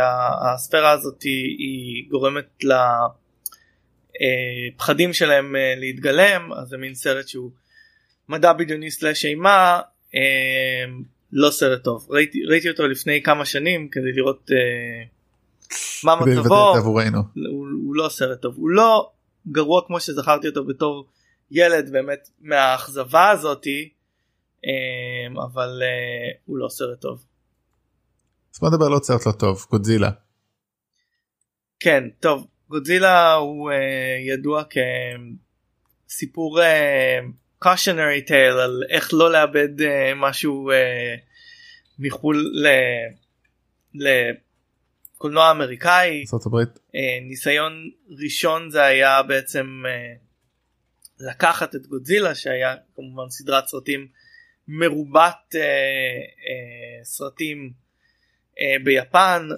הספירה הזאת היא, היא גורמת לפחדים שלהם אה, להתגלם אז זה מין סרט שהוא מדע בדיוני סלאש אימה אה, לא סרט טוב ראיתי, ראיתי אותו לפני כמה שנים כדי לראות אה, מה מצבו. הוא, הוא לא סרט טוב הוא לא גרוע כמו שזכרתי אותו בתור ילד באמת מהאכזבה הזאתי אמ, אבל אה, הוא לא סרט טוב. אז בוא נדבר על עוד סרט לא טוב גודזילה. כן טוב גודזילה הוא uh, ידוע כסיפור uh, cautionary tale על איך לא לאבד uh, משהו uh, מחו"ל לקולנוע אמריקאי. Uh, ניסיון ראשון זה היה בעצם uh, לקחת את גודזילה שהיה כמובן סדרת סרטים מרובת uh, uh, סרטים uh, ביפן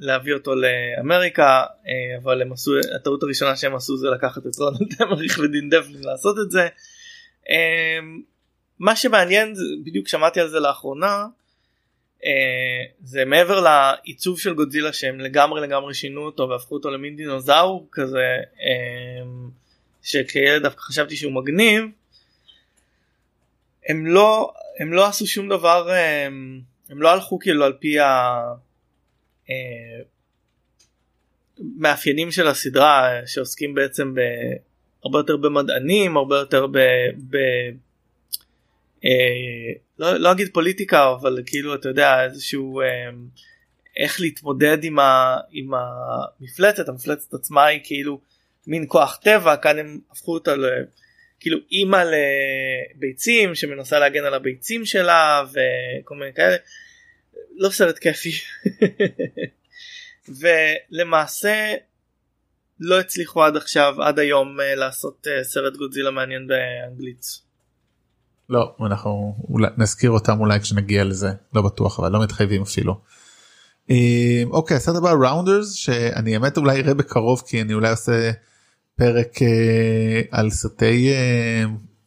להביא אותו לאמריקה אה, אבל הם עשו הטעות הראשונה שהם עשו זה לקחת את רונלד <laughs> אמריך ודין דפלין לעשות את זה. אה, מה שמעניין בדיוק שמעתי על זה לאחרונה אה, זה מעבר לעיצוב של גודזילה שהם לגמרי לגמרי שינו אותו והפכו אותו למין דינוזאור כזה שכילד דווקא חשבתי שהוא מגניב. הם לא הם לא עשו שום דבר הם לא הלכו כאילו על פי ה... מאפיינים של הסדרה שעוסקים בעצם הרבה יותר במדענים הרבה יותר ב... ב אה, לא, לא אגיד פוליטיקה אבל כאילו אתה יודע איזשהו אה, איך להתמודד עם, ה, עם המפלצת. המפלצת עצמה היא כאילו מין כוח טבע כאן הם הפכו אותה ל... כאילו אימא לביצים שמנסה להגן על הביצים שלה וכל מיני כאלה לא סרט כיפי ולמעשה לא הצליחו עד עכשיו עד היום אה, לעשות אה, סרט גודזילה מעניין באנגלית. לא אנחנו אולי נזכיר אותם אולי כשנגיע לזה לא בטוח אבל לא מתחייבים אפילו. אה, אוקיי הסרט הבא ראונדרס שאני האמת אולי אראה בקרוב כי אני אולי עושה פרק על סרטי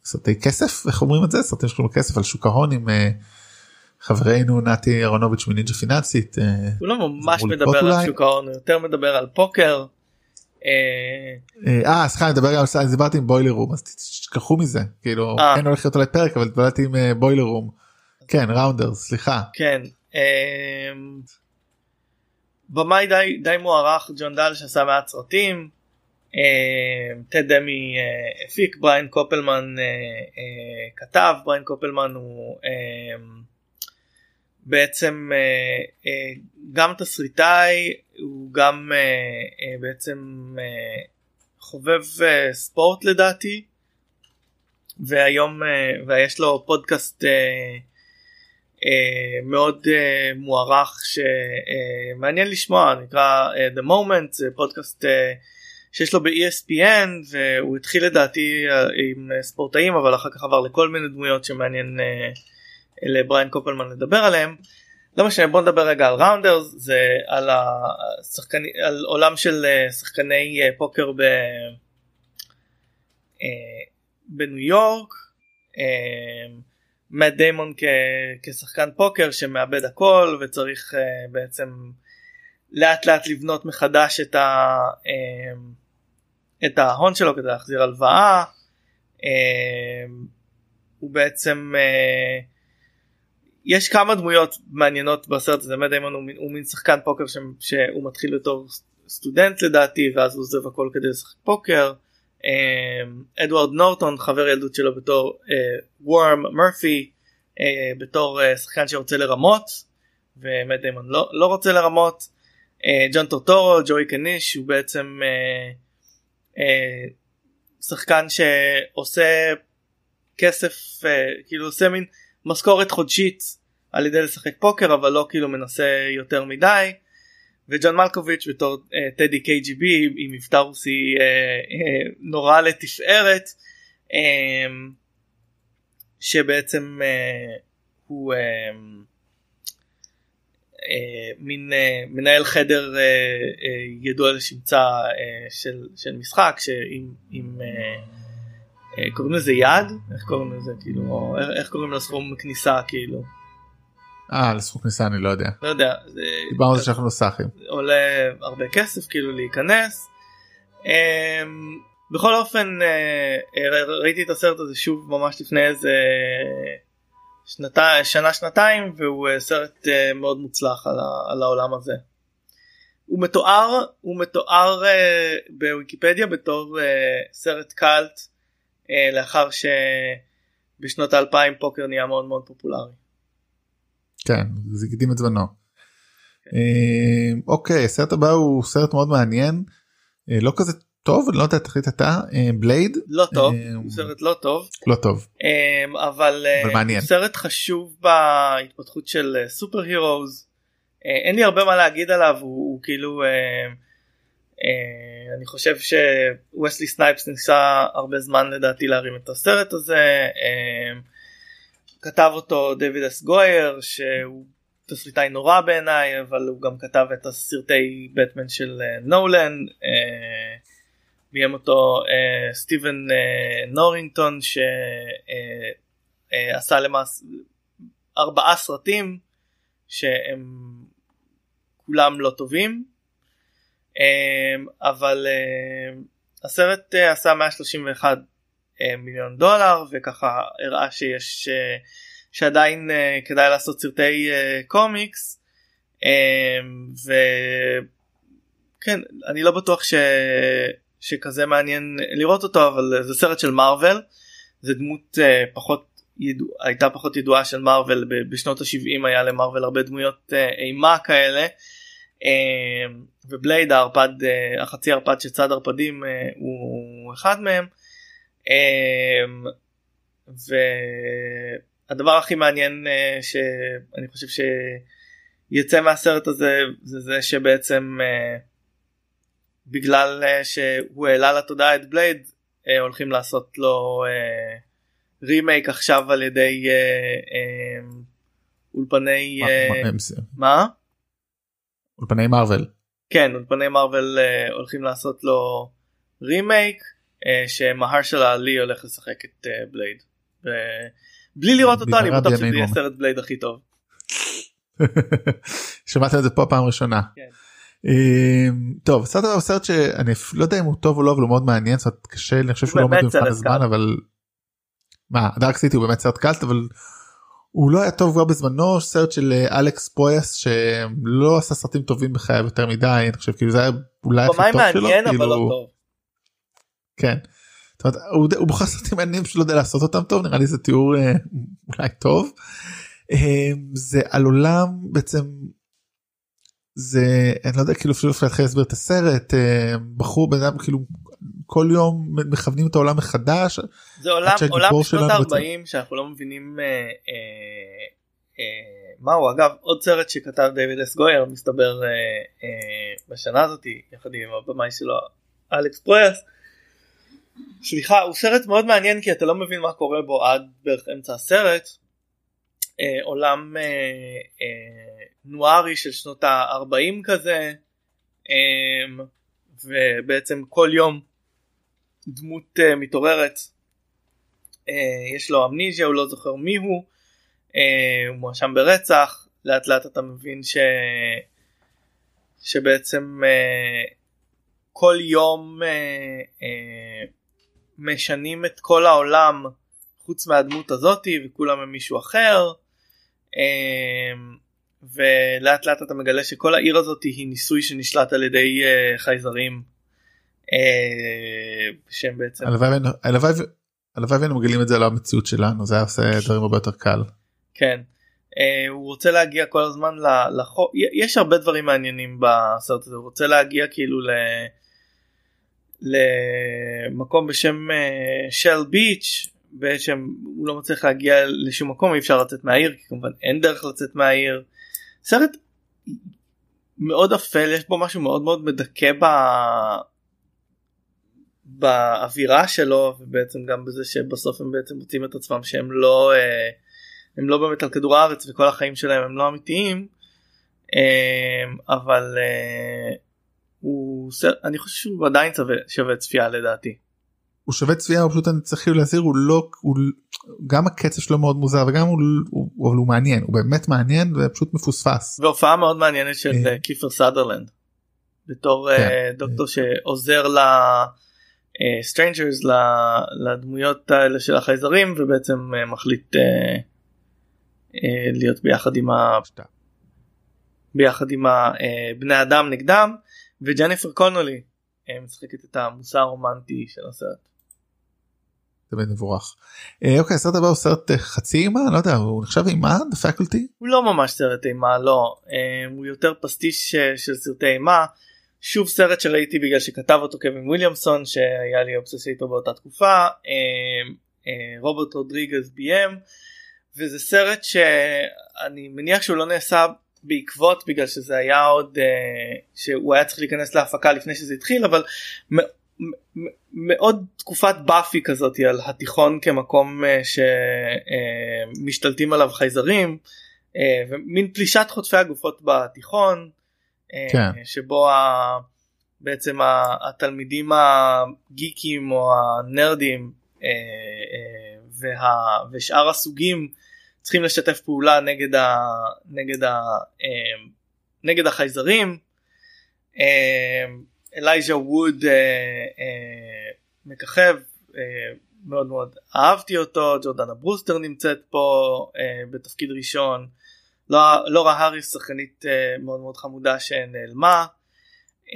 סרטי כסף איך אומרים את זה סרטים שקוראים כסף על שוק ההון עם. חברנו נתי אהרונוביץ' מנינג'ה פיננסית. אה, הוא לא ממש מדבר על שוק ההון, הוא יותר מדבר על פוקר. אה, אה סליחה אני מדבר גם על דיברתי עם בוילר רום אז תשכחו מזה כאילו אה. אין הולך להיות עלי פרק אבל דיברתי עם בוילר רום. כן ראונדר סליחה. כן. במאי די די מוערך ג'ון דל שעשה מעט סרטים. טד דמי הפיק בריין קופלמן כתב בריין קופלמן הוא בעצם אה, אה, גם תסריטאי הוא גם אה, בעצם חובב ספורט לדעתי והיום ויש לו פודקאסט מאוד מוערך שמעניין לשמוע נקרא The Moment זה פודקאסט שיש לו ב-ESPN והוא התחיל לדעתי עם ספורטאים אבל אחר כך עבר לכל מיני דמויות שמעניין לבריין קופלמן לדבר עליהם. לא משנה בוא נדבר רגע על ראונדרס זה על, השחקני, על עולם של אה, שחקני אה, פוקר ב, אה, בניו יורק. מאט דיימון כשחקן פוקר שמאבד הכל וצריך בעצם לאט לאט לבנות מחדש את, ה, את ההון שלו כדי להחזיר הלוואה. הוא בעצם יש כמה דמויות מעניינות בסרט הזה, מאט דיימון הוא, מין שחקן פוקר ש, שהוא מתחיל בתור סטודנט לדעתי ואז הוא עוזב הכל כדי לשחק פוקר. אמ, אדוארד נורטון חבר ילדות שלו בתור וורם מרפי בתור uh, שחקן שרוצה לרמות ומאט דיימון לא, לא רוצה לרמות. uh, ג'ון טורטורו ג'וי קניש הוא בעצם uh, uh, שחקן שעושה כסף uh, כאילו עושה מין משכורת חודשית על ידי לשחק פוקר אבל לא כאילו מנסה יותר מדי. וג'ון מלקוביץ' בתור uh, טדי קייג'י בי עם מבטא רוסי uh, uh, נורא לתפארת uh, שבעצם uh, הוא uh, uh, מין uh, מנהל חדר uh, uh, ידוע לשמצה uh, של, של משחק שעם uh, אה, קוראים לזה יד איך קוראים לזה כאילו איך קוראים לסכום כניסה כאילו. אה לסכום כניסה אני לא יודע. לא יודע. דיברנו על זה שאנחנו סאחים. עולה הרבה כסף כאילו להיכנס. אמ, בכל אופן אה, ראיתי את הסרט הזה שוב ממש לפני איזה שנתה, שנה שנתיים והוא אה, סרט מאוד מוצלח על, ה, על העולם הזה. הוא מתואר הוא מתואר בוויקיפדיה בתור סרט קאלט אה, לאחר שבשנות האלפיים פוקר נהיה מאוד מאוד פופולרי. כן זה הקדים את זמנו. כן. אה, אוקיי הסרט הבא הוא סרט מאוד מעניין לא כזה טוב לא יודע תחליט אתה Blade לא טוב הוא סרט לא טוב לא טוב אבל, אבל מעניין סרט חשוב בהתפתחות של superheroes אין לי הרבה מה להגיד עליו הוא, הוא כאילו. Uh, אני חושב שווסלי סנייפס ניסה הרבה זמן לדעתי להרים את הסרט הזה uh, כתב אותו דויד אס גוייר שהוא תסריטאי נורא בעיניי אבל הוא גם כתב את הסרטי בטמן של uh, נולן ביים אותו סטיבן נורינגטון שעשה למעשה ארבעה סרטים שהם כולם לא טובים אבל אמ, הסרט אה, עשה 131 אה, מיליון דולר וככה הראה שיש אה, שעדיין כדאי לעשות סרטי קומיקס. אמ, וכן אני לא בטוח ש... שכזה מעניין לראות אותו אבל זה סרט של מארוול. זה דמות פחות ידוע, הייתה פחות ידועה של מארוול בשנות ה-70 היה למארוול הרבה דמויות אימה כאלה. אמ, ובלייד הערפד אה, החצי ערפד שצד ערפדים אה, הוא אחד מהם. אמ, והדבר הכי מעניין אה, שאני חושב שיצא מהסרט הזה זה זה שבעצם בגלל שהוא העלה לתודעה את בלייד הולכים לעשות לו רימייק עכשיו על ידי אולפני מה? אולפני מרוויל. כן אולפני מרוויל uh, הולכים לעשות לו רימייק uh, שמהרשלה עלי הולך לשחק את uh, בלייד. ו... בלי לראות אותו אני בטוח שזה יהיה סרט בלייד הכי טוב. <laughs> שמעת את זה פה פעם ראשונה. כן. Um, טוב סרט הוא סרט שאני לא יודע אם הוא טוב או לא אבל הוא מאוד מעניין קצת קשה אני חושב שהוא לא עומד במבחן הזמן אבל מה דארק סיטי הוא באמת סרט קלט אבל הוא לא היה טוב כבר בזמנו סרט של אה, אלכס פויאס שלא עשה סרטים טובים בחייו יותר מדי אני חושב כאילו זה היה אולי הכי טוב שלו מעניין, כאילו... אבל לא טוב. כן. אומרת, הוא, הוא בוחר סרטים מעניינים שלא יודע לעשות אותם טוב נראה לי זה תיאור אה, אולי טוב. אה, זה על עולם בעצם זה אני לא יודע כאילו אפילו להתחיל להסביר את הסרט אה, בחור בן אדם כאילו כל יום מכוונים את העולם מחדש. זה עולם עולם בשנות ה-40 שאנחנו לא מבינים אה, אה, אה, מהו אגב עוד סרט שכתב דיוויד אס גויר מסתבר אה, אה, בשנה הזאתי יחד עם הבמאי שלו אלכס פרויאס. סליחה הוא סרט מאוד מעניין כי אתה לא מבין מה קורה בו עד בערך אמצע הסרט. אה, עולם אה, אה, נוארי של שנות ה-40 כזה אה, ובעצם כל יום דמות uh, מתעוררת. uh, יש לו אמניזיה הוא לא זוכר מי הוא. uh, הוא מואשם ברצח. לאט לאט אתה מבין ש... שבעצם uh, כל יום uh, uh, משנים את כל העולם חוץ מהדמות הזאתי וכולם הם מישהו אחר. uh, ולאט לאט אתה מגלה שכל העיר הזאת היא ניסוי שנשלט על ידי uh, חייזרים שהם בעצם הלוואי והיינו מגלים את זה על המציאות שלנו זה היה עושה דברים הרבה יותר קל. כן אה, הוא רוצה להגיע כל הזמן לחוק יש הרבה דברים מעניינים בסרט הזה הוא רוצה להגיע כאילו ל... למקום בשם של אה, ביץ' בעצם הוא לא מצליח להגיע לשום מקום אי אפשר לצאת מהעיר כי כמובן אין דרך לצאת מהעיר. סרט מאוד אפל יש בו משהו מאוד מאוד מדכא באווירה שלו ובעצם גם בזה שבסוף הם בעצם מוצאים את עצמם שהם לא אה, הם לא באמת על כדור הארץ וכל החיים שלהם הם לא אמיתיים אה, אבל אה, הוא אני חושב שהוא עדיין שווה, שווה צפייה לדעתי. הוא שווה צפייה הוא פשוט אני צריך להזהיר הוא לא הוא גם הקצב שלו מאוד מוזר וגם הוא, הוא אבל הוא מעניין הוא באמת מעניין ופשוט מפוספס. והופעה מאוד מעניינת של קיפר סאדרלנד בתור כן. דוקטור שעוזר ל... Strangers uh, לדמויות האלה של החייזרים ובעצם uh, מחליט uh, uh, להיות ביחד עם ה... ביחד עם הבני אדם נגדם וג'ניפר קונולי uh, משחקת את המושא הרומנטי של הסרט. תמיד מבורך. אוקיי הסרט הבא הוא סרט חצי אימה לא יודע הוא נחשב אימה The Faculty? הוא לא ממש סרט אימה לא הוא יותר פסטיש של סרטי אימה שוב סרט שראיתי בגלל שכתב אותו קווין וויליאמסון שהיה לי אובססיה איתו באותה תקופה רוברט רודריגז ביים וזה סרט שאני מניח שהוא לא נעשה בעקבות בגלל שזה היה עוד שהוא היה צריך להיכנס להפקה לפני שזה התחיל אבל מאוד תקופת באפי כזאת על התיכון כמקום שמשתלטים עליו חייזרים ומין פלישת חוטפי הגופות בתיכון כן. שבו ה... בעצם התלמידים הגיקים או הנרדים וה... ושאר הסוגים צריכים לשתף פעולה נגד, ה... נגד, ה... נגד החייזרים. אלייז'ה ווד מככב מאוד מאוד אהבתי אותו ג'ורדנה ברוסטר נמצאת פה בתפקיד ראשון לורה לא האריס שחקנית uh, מאוד מאוד חמודה שנעלמה um,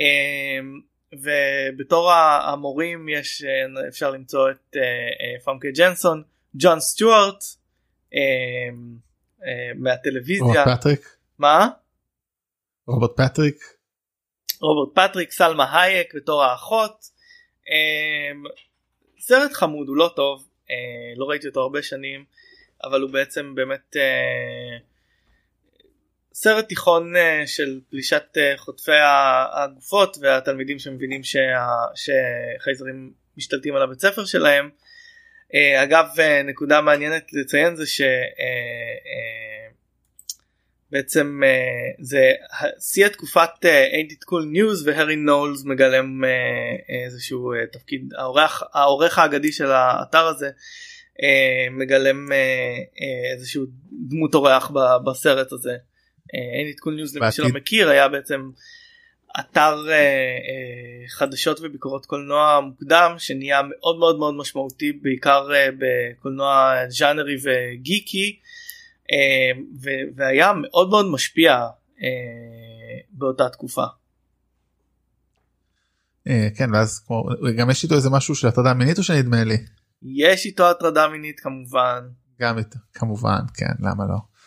ובתור המורים יש uh, אפשר למצוא את פאמקי ג'נסן ג'ון סטיוארט מהטלוויזיה. פטריק. מה? רוברט פטריק. רוברט פטריק סלמה הייק בתור האחות. סרט חמוד הוא לא טוב לא ראיתי אותו הרבה שנים אבל הוא בעצם באמת uh, סרט תיכון uh, של פלישת uh, חוטפי הגופות והתלמידים שמבינים שה, שחייזרים משתלטים על הבית ספר שלהם. Uh, אגב נקודה מעניינת לציין זה שבעצם זה שיא התקופת ain't it cool news והרי נולס מגלם איזשהו תפקיד העורך, העורך האגדי של האתר הזה מגלם איזשהו דמות אורח בסרט הזה. אין עדכון ניוז למי שלא מכיר היה בעצם אתר אה, אה, חדשות וביקורות קולנוע מוקדם שנהיה מאוד מאוד מאוד משמעותי בעיקר אה, בקולנוע ז'אנרי וגיקי אה, ו- והיה מאוד מאוד משפיע אה, באותה תקופה. אה, כן ואז כמו גם יש איתו איזה משהו של הטרדה מינית או שנדמה לי? יש איתו הטרדה מינית כמובן. גם איתו כמובן כן למה לא.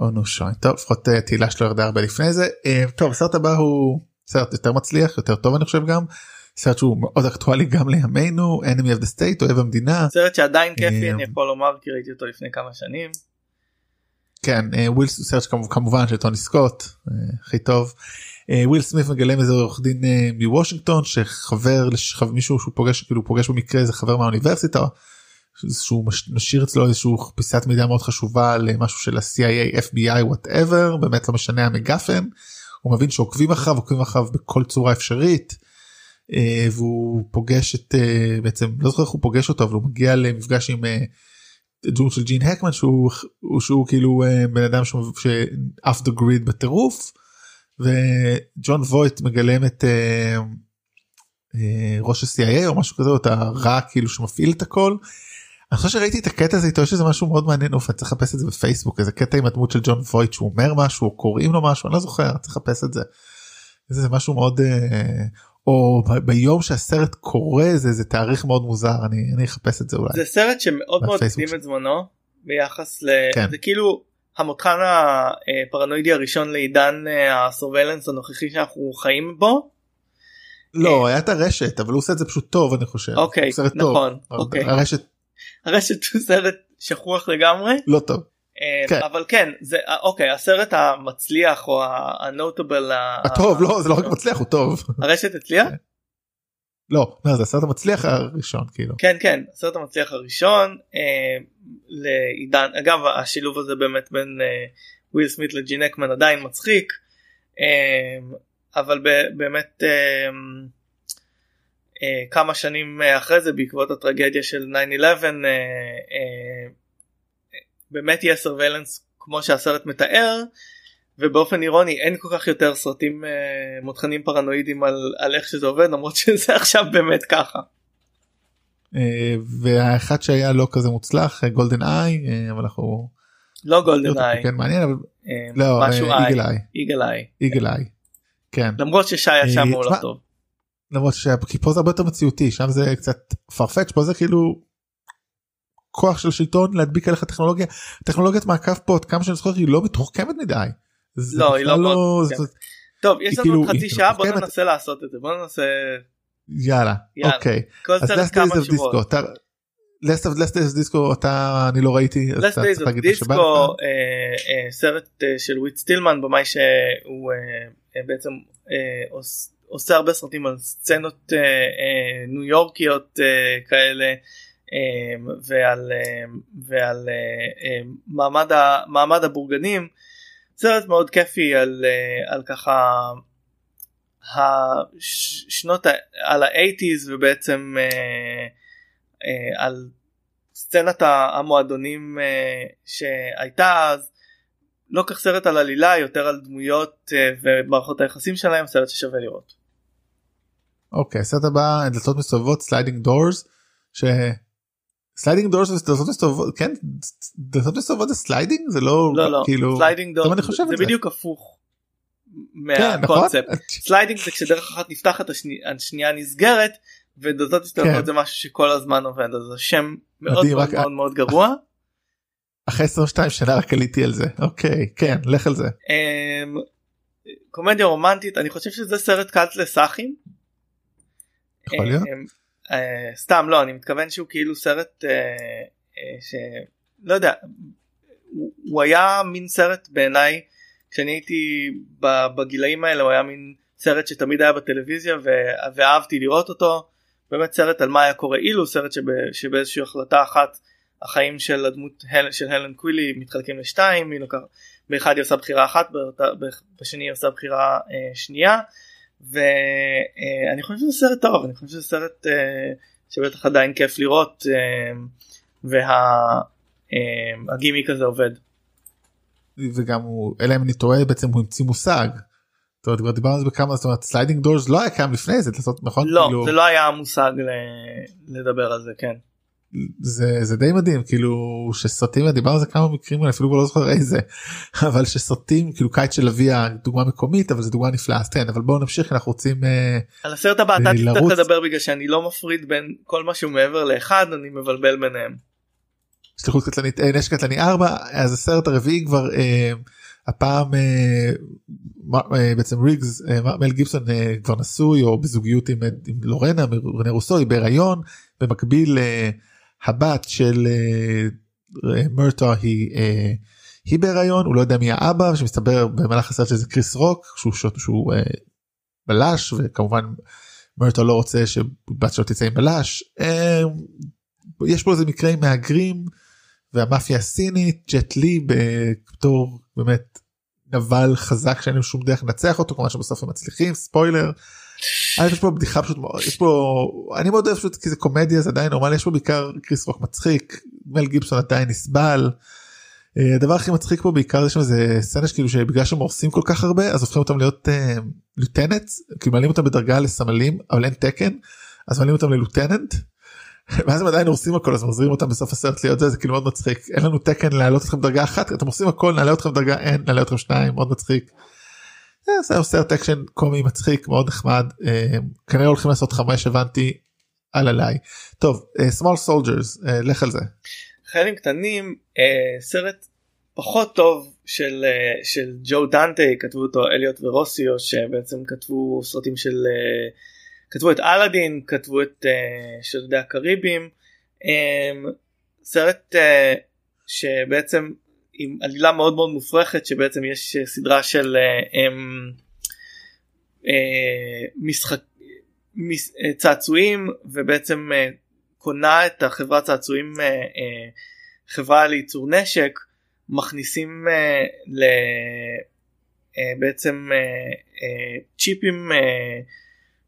או נו שוי טוב לפחות אה, תהילה שלו ירדה הרבה לפני זה. אה, טוב הסרט הבא הוא סרט יותר מצליח יותר טוב אני חושב גם. סרט שהוא מאוד אקטואלי גם לימינו enemy of the state אוהב המדינה. סרט שעדיין כיפי אה, אני יכול לומר כי ראיתי אותו לפני כמה שנים. כן וויל סרט כמובן של טוני סקוט הכי טוב. וויל סמית מגלם איזה עורך דין מוושינגטון שחבר מישהו שהוא פוגש כאילו פוגש במקרה איזה חבר מהאוניברסיטה שהוא משאיר אצלו איזשהו פיסת מידע מאוד חשובה למשהו של ה-CIA, FBI, whatever, באמת לא משנה ה-MacGuffin. הוא מבין שעוקבים אחריו, עוקבים אחריו בכל צורה אפשרית. אה, והוא פוגש את אה, בעצם לא זוכר איך הוא פוגש אותו אבל הוא מגיע למפגש עם אה, דמות של ג'ין הקמן שהוא שהוא כאילו בן אדם ש-off the grid בטירוף וג'ון וויט מגלם את ראש ה-CIA או משהו כזה או את הרע כאילו שמפעיל את הכל אני חושב שראיתי את הקטע הזה איתו יש איזה משהו מאוד מעניין אוף אני צריך לחפש את זה בפייסבוק איזה קטע עם הדמות של ג'ון וויט שהוא אומר משהו או קוראים לו משהו אני לא זוכר צריך לחפש את זה. זה משהו מאוד אה, או ביום שהסרט קורה זה זה תאריך מאוד מוזר אני אני אחפש את זה אולי. זה סרט שמאוד מאוד הקדים את זמנו ביחס ל... כן. זה כאילו המותחן הפרנואידי הראשון לעידן אה, הסורבלנס הנוכחי שאנחנו חיים בו. לא היה את הרשת אבל הוא עושה את זה פשוט טוב אני חושב. אוקיי נכון. אוקיי. הרשת הרשת הוא סרט שכוח לגמרי. לא טוב. אה, כן. אבל כן זה אה, אוקיי הסרט המצליח או הנוטבל הטוב לא זה לא רק מצליח הוא טוב הרשת הצליח? כן. לא, לא זה הסרט המצליח הראשון כאילו כן כן הסרט המצליח הראשון אה, לעידן אגב השילוב הזה באמת בין אה, וויל סמית לג'ין אקמן עדיין מצחיק אה, אבל ב, באמת אה, כמה שנים אה, אחרי זה בעקבות הטרגדיה של 9-11 אה, באמת יהיה surveillance כמו שהסרט מתאר ובאופן אירוני אין כל כך יותר סרטים מותחנים פרנואידים על, על איך שזה עובד למרות שזה <laughs> עכשיו באמת ככה. והאחד שהיה לא כזה מוצלח GoldenEye אבל אנחנו לא GoldenEye כן מעניין אבל לא Eagle Eye Eagle Eye כן. למרות ששיה לבאף הוא לא טוב. למרות שפה זה הרבה יותר מציאותי שם זה קצת farfetch פה זה כאילו כוח של שלטון להדביק עליך טכנולוגיה טכנולוגיית מעקב פה כמה שאני זוכר היא לא מתוחכמת מדי. לא היא לא, לא טוב יש לנו כאילו- עוד חצי היא שעה בוא. ננסה לעשות את זה בוא ננסה יאללה. אוקיי אז last days of disco אתה last days of disco אתה אני לא ראיתי Last Days of Disco. אה, אה, סרט אה, של וויט סטילמן במאי שהוא בעצם עושה הרבה סרטים על סצנות אה, אה, ניו יורקיות אה, כאלה אה, ועל אה, ועל אה, אה, מעמד ה- מעמד הבורגנים סרט מאוד כיפי על אה, על ככה השנות על ה-80's ובעצם אה, אה, על סצנת ה- המועדונים אה, שהייתה אז לא כל כך סרט על עלילה יותר על דמויות אה, ומערכות היחסים שלהם סרט ששווה לראות. אוקיי הסרט הבא דלתות מסתובבות Sliding Doors ש... Sliding Doors ודלתות מסתובבות כן דלתות מסתובבות זה sliding זה לא לא לא כאילו sliding טוב, door אני חושב זה זה. בדיוק הפוך כן, נכון? מהקונספט. sliding זה כשדרך אחת נפתחת השני- השנייה נסגרת ודלתות מסתובבות כן. זה משהו שכל הזמן עובד אז זה שם מאוד מדהים, מאוד רק- מאוד מאוד גרוע. <laughs> אחרי 22 שנה רק עליתי על זה אוקיי כן לך על זה אמ, קומדיה רומנטית אני חושב שזה סרט קאלט לסאחים. יכול להיות. אמ, אה, סתם לא אני מתכוון שהוא כאילו סרט אה, אה, שלא יודע הוא- היה מין סרט בעיניי כשאני הייתי בגילאים האלה הוא היה מין סרט שתמיד היה בטלוויזיה ואהבתי לראות אותו באמת סרט על מה היה קורה אילו סרט שב- שבאיזושהי החלטה אחת החיים של הדמות של הלן קווילי מתחלקים לשתיים באחד היא עושה בחירה אחת בשני היא עושה בחירה אה, שנייה ואני חושב שזה סרט טוב אני חושב שזה סרט אה, שבטח עדיין כיף לראות והגימיק הזה עובד. וגם הוא אלא אם אני טועה בעצם הוא המציא מושג. זאת אומרת, דיברנו על זה בכמה זאת אומרת Sliding Doors לא היה קיים לפני זה לעשות נכון לא כאילו, זה לא היה המושג ל- לדבר על זה כן. זה זה די מדהים כאילו שסרטים דיברנו על זה כמה מקרים אני אפילו לא זוכר איזה <laughs> אבל שסרטים כאילו קיץ של אביה דוגמה מקומית אבל זו דוגמה נפלאה אז תן אבל בואו נמשיך אנחנו רוצים אה, על הסרט הבא אתה תצטרך. לדבר בגלל שאני לא מפריד בין כל מה שהוא מעבר לאחד אני מבלבל ביניהם. שליחות קטלנית אה, נשק קטלני 4 אז הסרט הרביעי כבר אה, הפעם בעצם ריגס מל גיבסון כבר נשוי או בזוגיות עם, לורנה מרנה רוסו היא בהיריון במקביל הבת של אה, אה, מרטו היא אה, היא בהיריון הוא לא יודע מי האבא שמסתבר במהלך הסרט שזה קריס רוק שהוא שוט שהוא אה, בלש וכמובן מרטו לא רוצה שבת שלו תצא עם בלש אה, יש פה איזה מקרה עם מהגרים והמאפיה הסינית ג'ט לי בתור באמת נבל חזק שאין לנו שום דרך לנצח אותו כמובן שבסוף הם מצליחים ספוילר. יש פה בדיחה פשוט יש פה אני מאוד אוהב פשוט כי זה קומדיה זה עדיין נורמלי יש פה בעיקר קריס רוק מצחיק מל גיבסון עדיין נסבל. אה, הדבר הכי מצחיק פה בעיקר זה שם איזה סצנה שכאילו שבגלל שהם הורסים כל כך הרבה אז הופכים אותם להיות אה, לוטנט כאילו מעלים אותם בדרגה לסמלים אבל אין תקן אז מעלים אותם ל-lieutenant. <laughs> ואז הם עדיין הורסים הכל אז מחזירים אותם בסוף הסרט להיות זה זה כאילו מאוד מצחיק אין לנו תקן להעלות אתכם דרגה אחת אתם עושים הכל נעלה אתכם דרגה אין נעלה אתכם שניים מאוד מצחיק. אה, זה סרט אקשן קומי מצחיק מאוד נחמד. אה, כנראה הולכים לעשות חמש הבנתי. על עליי טוב אה, small soldiers לך על זה. חיילים קטנים סרט פחות טוב של של ג'ו דנטה כתבו אותו אליוט ורוסיו שבעצם כתבו סרטים של כתבו את אלאדין כתבו את שודדי הקריבים סרט שבעצם עם עלילה מאוד מאוד מופרכת שבעצם יש אה, סדרה של אה, אה, אה, משחק צעצועים ובעצם קונה את החברת צעצועים חברה לייצור נשק מכניסים ל... בעצם צ'יפים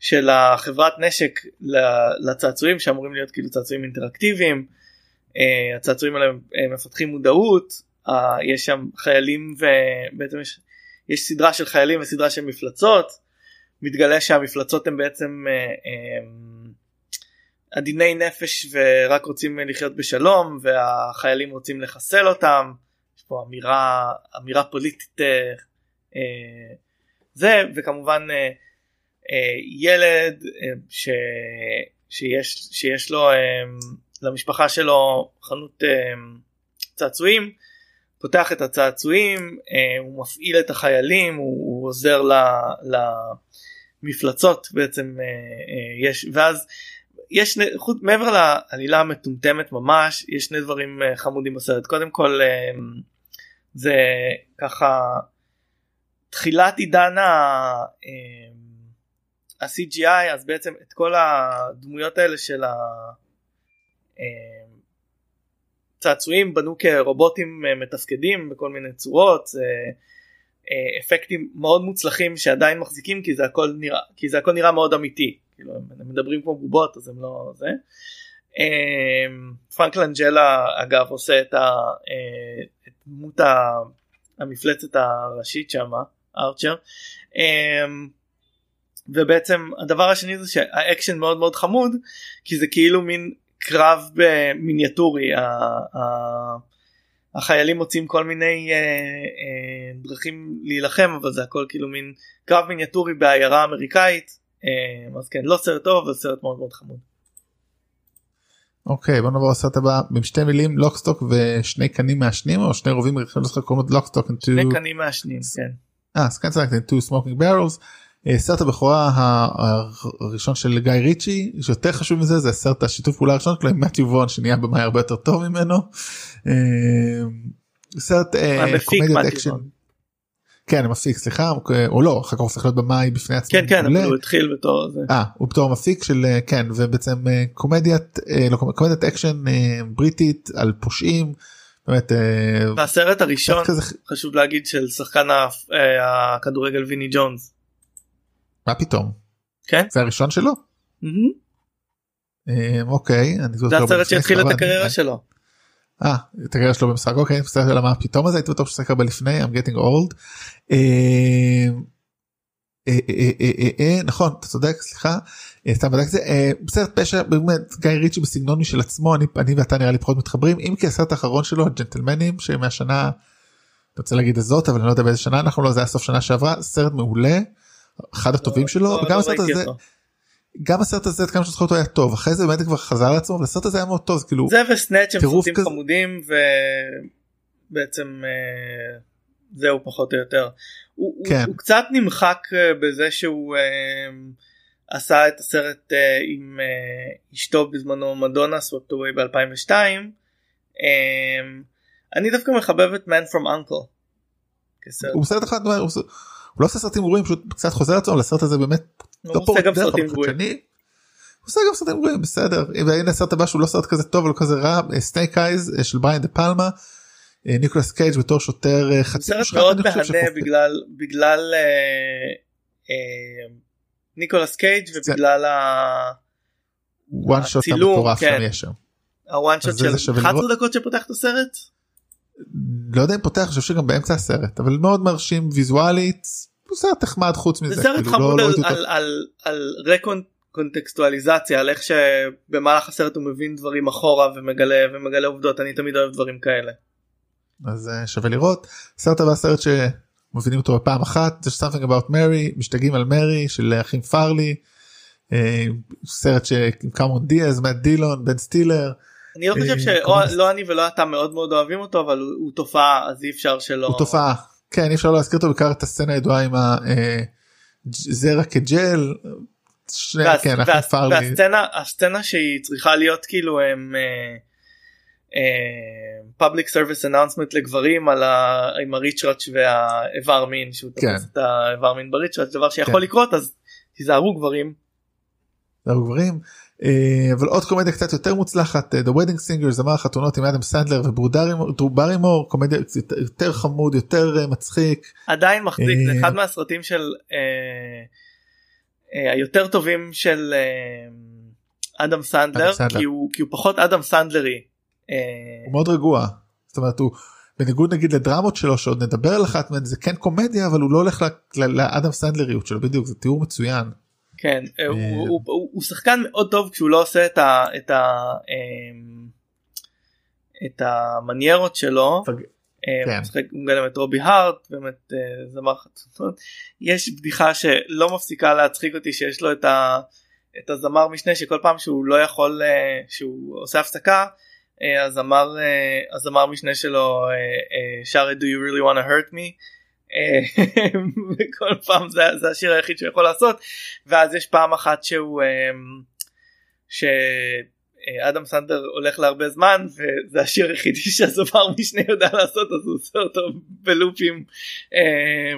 של החברת נשק לצעצועים שאמורים להיות כאילו צעצועים אינטראקטיביים הצעצועים האלה מפתחים מודעות אה, יש שם חיילים ובעצם יש, יש סדרה של חיילים וסדרה של מפלצות. מתגלה שהמפלצות הן בעצם אה, אה, עדיני נפש ורק רוצים לחיות בשלום והחיילים רוצים לחסל אותם. יש פה אמירה אמירה פוליטית אה, זה וכמובן אה, אה, ילד אה, ש, שיש, שיש לו אה, למשפחה שלו חנות אה, צעצועים פותח את הצעצועים הוא מפעיל את החיילים הוא, הוא עוזר ל, למפלצות בעצם יש ואז יש חוץ מעבר לעלילה המטומטמת ממש יש שני דברים חמודים בסרט. קודם כל זה ככה תחילת עידן ה-CGI אז בעצם את כל הדמויות האלה של הצעצועים בנו כרובוטים אה, מתפקדים בכל מיני צורות זה אה, אפקטים מאוד מוצלחים שעדיין מחזיקים כי זה הכל נראה כי זה הכל נראה מאוד אמיתי כאילו הם מדברים כמו בובות אז הם לא זה. אה, פרנק לנג'לה אגב עושה את, דמות המפלצת הראשית שמה ארצ'ר. ובעצם הדבר השני זה שהאקשן מאוד מאוד חמוד כי זה כאילו מין קרב מיניאטורי החיילים מוצאים כל מיני אה, אה, דרכים להילחם אבל זה הכל כאילו מין קרב מיניאטורי בעיירה אמריקאית אה, אז כן לא סרט טוב אבל סרט מאוד מאוד חמוד. אוקיי בוא נעבור לסרט הבא עם שתי מילים Lock Stock ושני קנים מעשנים או שני רובים קוראים Lock Stock שני קנים מעשנים כן. אה two smoking barrels אה, סרט הבכורה הראשון של גיא ריצ'י שיותר חשוב מזה זה סרט השיתוף פעולה הראשון שלו עם מתיו וון שנהיה במאי הרבה יותר טוב ממנו. אה, סרט אה, קומדיית אקשן. כן מפיק סליחה או לא אחר כך צריך להיות במאי בפני עצמו. כן כן הוא התחיל בתור זה. אה הוא בתור מפיק של כן ובעצם קומדיית לא קומדיית אקשן בריטית על פושעים. באמת הסרט הראשון חשוב להגיד של שחקן הכדורגל ויני ג'ונס. מה פתאום? כן? זה הראשון שלו? אוקיי. זה הסרט שהתחיל את הקריירה שלו. אה, את הקריירה שלו במשחק אוקיי, בסדר, על מה פתאום הזה הייתי בטוח ששחק הרבה לפני, I'm getting old. נכון, אתה צודק, סליחה, סתם בדקתי זה, בסרט פשע, באמת, גיא ריצ'י בסגנון משל עצמו, אני ואתה נראה לי פחות מתחברים, אם כי הסרט האחרון שלו, הג'נטלמנים, שמהשנה, אני רוצה להגיד הזאת, אבל אני לא יודע באיזה שנה אנחנו לא, זה היה סוף שנה שעברה, סרט מעולה. אחד הטובים שלו לא, וגם לא הסרט הזה גם הסרט הזה כמה שזוכר אותו היה טוב אחרי זה באמת כבר חזר לעצמו והסרט הזה היה מאוד טוב כאילו זה וסנאצ' הם סרטים חמודים ובעצם אה, זהו פחות או יותר הוא, כן. הוא קצת נמחק אה, בזה שהוא אה, עשה את הסרט עם אשתו בזמנו מדונה Swept Away ב2002 אני דווקא מחבב את Man From Uncle. הוא סרט אחד הוא לא עושה סרטים גרועים פשוט קצת חוזר לעצמו לסרט הזה באמת לא פורץ דרך הוא עושה גם סרטים גרועים בסדר. והנה הסרט הבא שהוא לא סרט כזה טוב ולא כזה רע Snake Eyes אה, של בריין דה פלמה אה, ניקולס קייג' בתור שוטר אה, חצי סרט מאוד מהנה בגלל בגלל ניקולס קייג' ובגלל הצילום כן. ה-one shot של 11 דקות שפותח את הסרט. לא יודע אם פותח, אני חושב שגם באמצע הסרט, אבל מאוד מרשים ויזואלית, הוא סרט נחמד חוץ מזה. זה סרט כאילו חמוד לא, לא על, על, על, על רקונטקסטואליזציה, על איך שבמהלך הסרט הוא מבין דברים אחורה ומגלה ומגלה עובדות, אני תמיד אוהב דברים כאלה. אז uh, שווה לראות. סרט הבא סרט שמבינים אותו בפעם אחת, זה something about Mary, משתגעים על מרי של אחים פארלי, uh, סרט עם קמרון דיאז, מאט דילון, בן סטילר. אני לא חושב אה, שלא אני ולא אתה מאוד מאוד אוהבים אותו אבל הוא תופעה אז אי אפשר שלא. הוא תופעה כן אי אפשר להזכיר אותו בעיקר את הסצנה הידועה עם הזרע אה, כג'ל. כן, והסצנה הסצנה שהיא צריכה להיות כאילו הם Public service announcement לגברים על ה, עם הריצ'ראץ' והאיבר מין שהוא כן. תופס את האיבר מין בריצ'ראץ' דבר שיכול כן. לקרות אז תיזהרו גברים. תיזהרו גברים אבל עוד קומדיה קצת יותר מוצלחת The Wedding Singer זמר החתונות עם אדם סנדלר ודרו ברימור קומדיה יותר חמוד יותר אה, מצחיק עדיין מחזיק זה אה, אחד מהסרטים של היותר טובים של אדם סנדלר כי הוא כי הוא פחות אדם סנדלרי. הוא מאוד רגוע זאת אומרת הוא בניגוד נגיד לדרמות שלו שעוד נדבר על אחת מהן זה כן קומדיה אבל הוא לא הולך לאדם סנדלריות שלו בדיוק זה תיאור מצוין. כן אה, הוא שחקן מאוד טוב כשהוא לא עושה את ה... את ה... אמ, את המניירות שלו. אה, כן. הוא מגלם את רובי הארט באמת אה, זמר חצוצות יש בדיחה שלא מפסיקה להצחיק אותי שיש לו את, ה, את הזמר משנה שכל פעם שהוא לא יכול שהוא עושה הפסקה אה, הזמר אה, הזמר משנה שלו אה, אה, שר את Do you really want to hurt me. אה, <laughs> וכל פעם זה, זה השיר היחיד שהוא יכול לעשות ואז יש פעם אחת שהוא אה, שאדם סנדר הולך להרבה זמן וזה השיר היחידי <laughs> שהזמר משנה יודע לעשות אז הוא עושה אותו בלופים אה,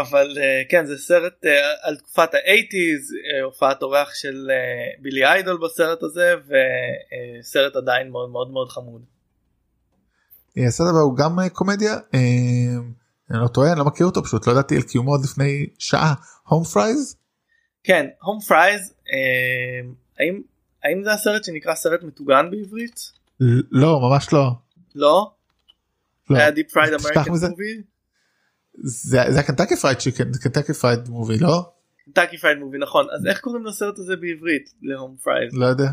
אבל כן זה סרט על תקופת האייטיז הופעת אורח של בילי איידול בסרט הזה וסרט עדיין מאוד מאוד מאוד חמוד. הסרט הבא הוא גם קומדיה אני לא טועה אני לא מכיר אותו פשוט לא ידעתי על קיומו עוד לפני שעה הום פרייז כן הום פרייז אה, האם האם זה הסרט שנקרא סרט מטוגן בעברית? לא ממש לא. לא? לא. היה Deep Fried American. Movie? זה זה ה Kentucky Fried Chicken זה Kentucky Fried Movie לא Kentucky Fried Movie נכון אז איך קוראים לסרט הזה בעברית ל Home Fries? לא יודע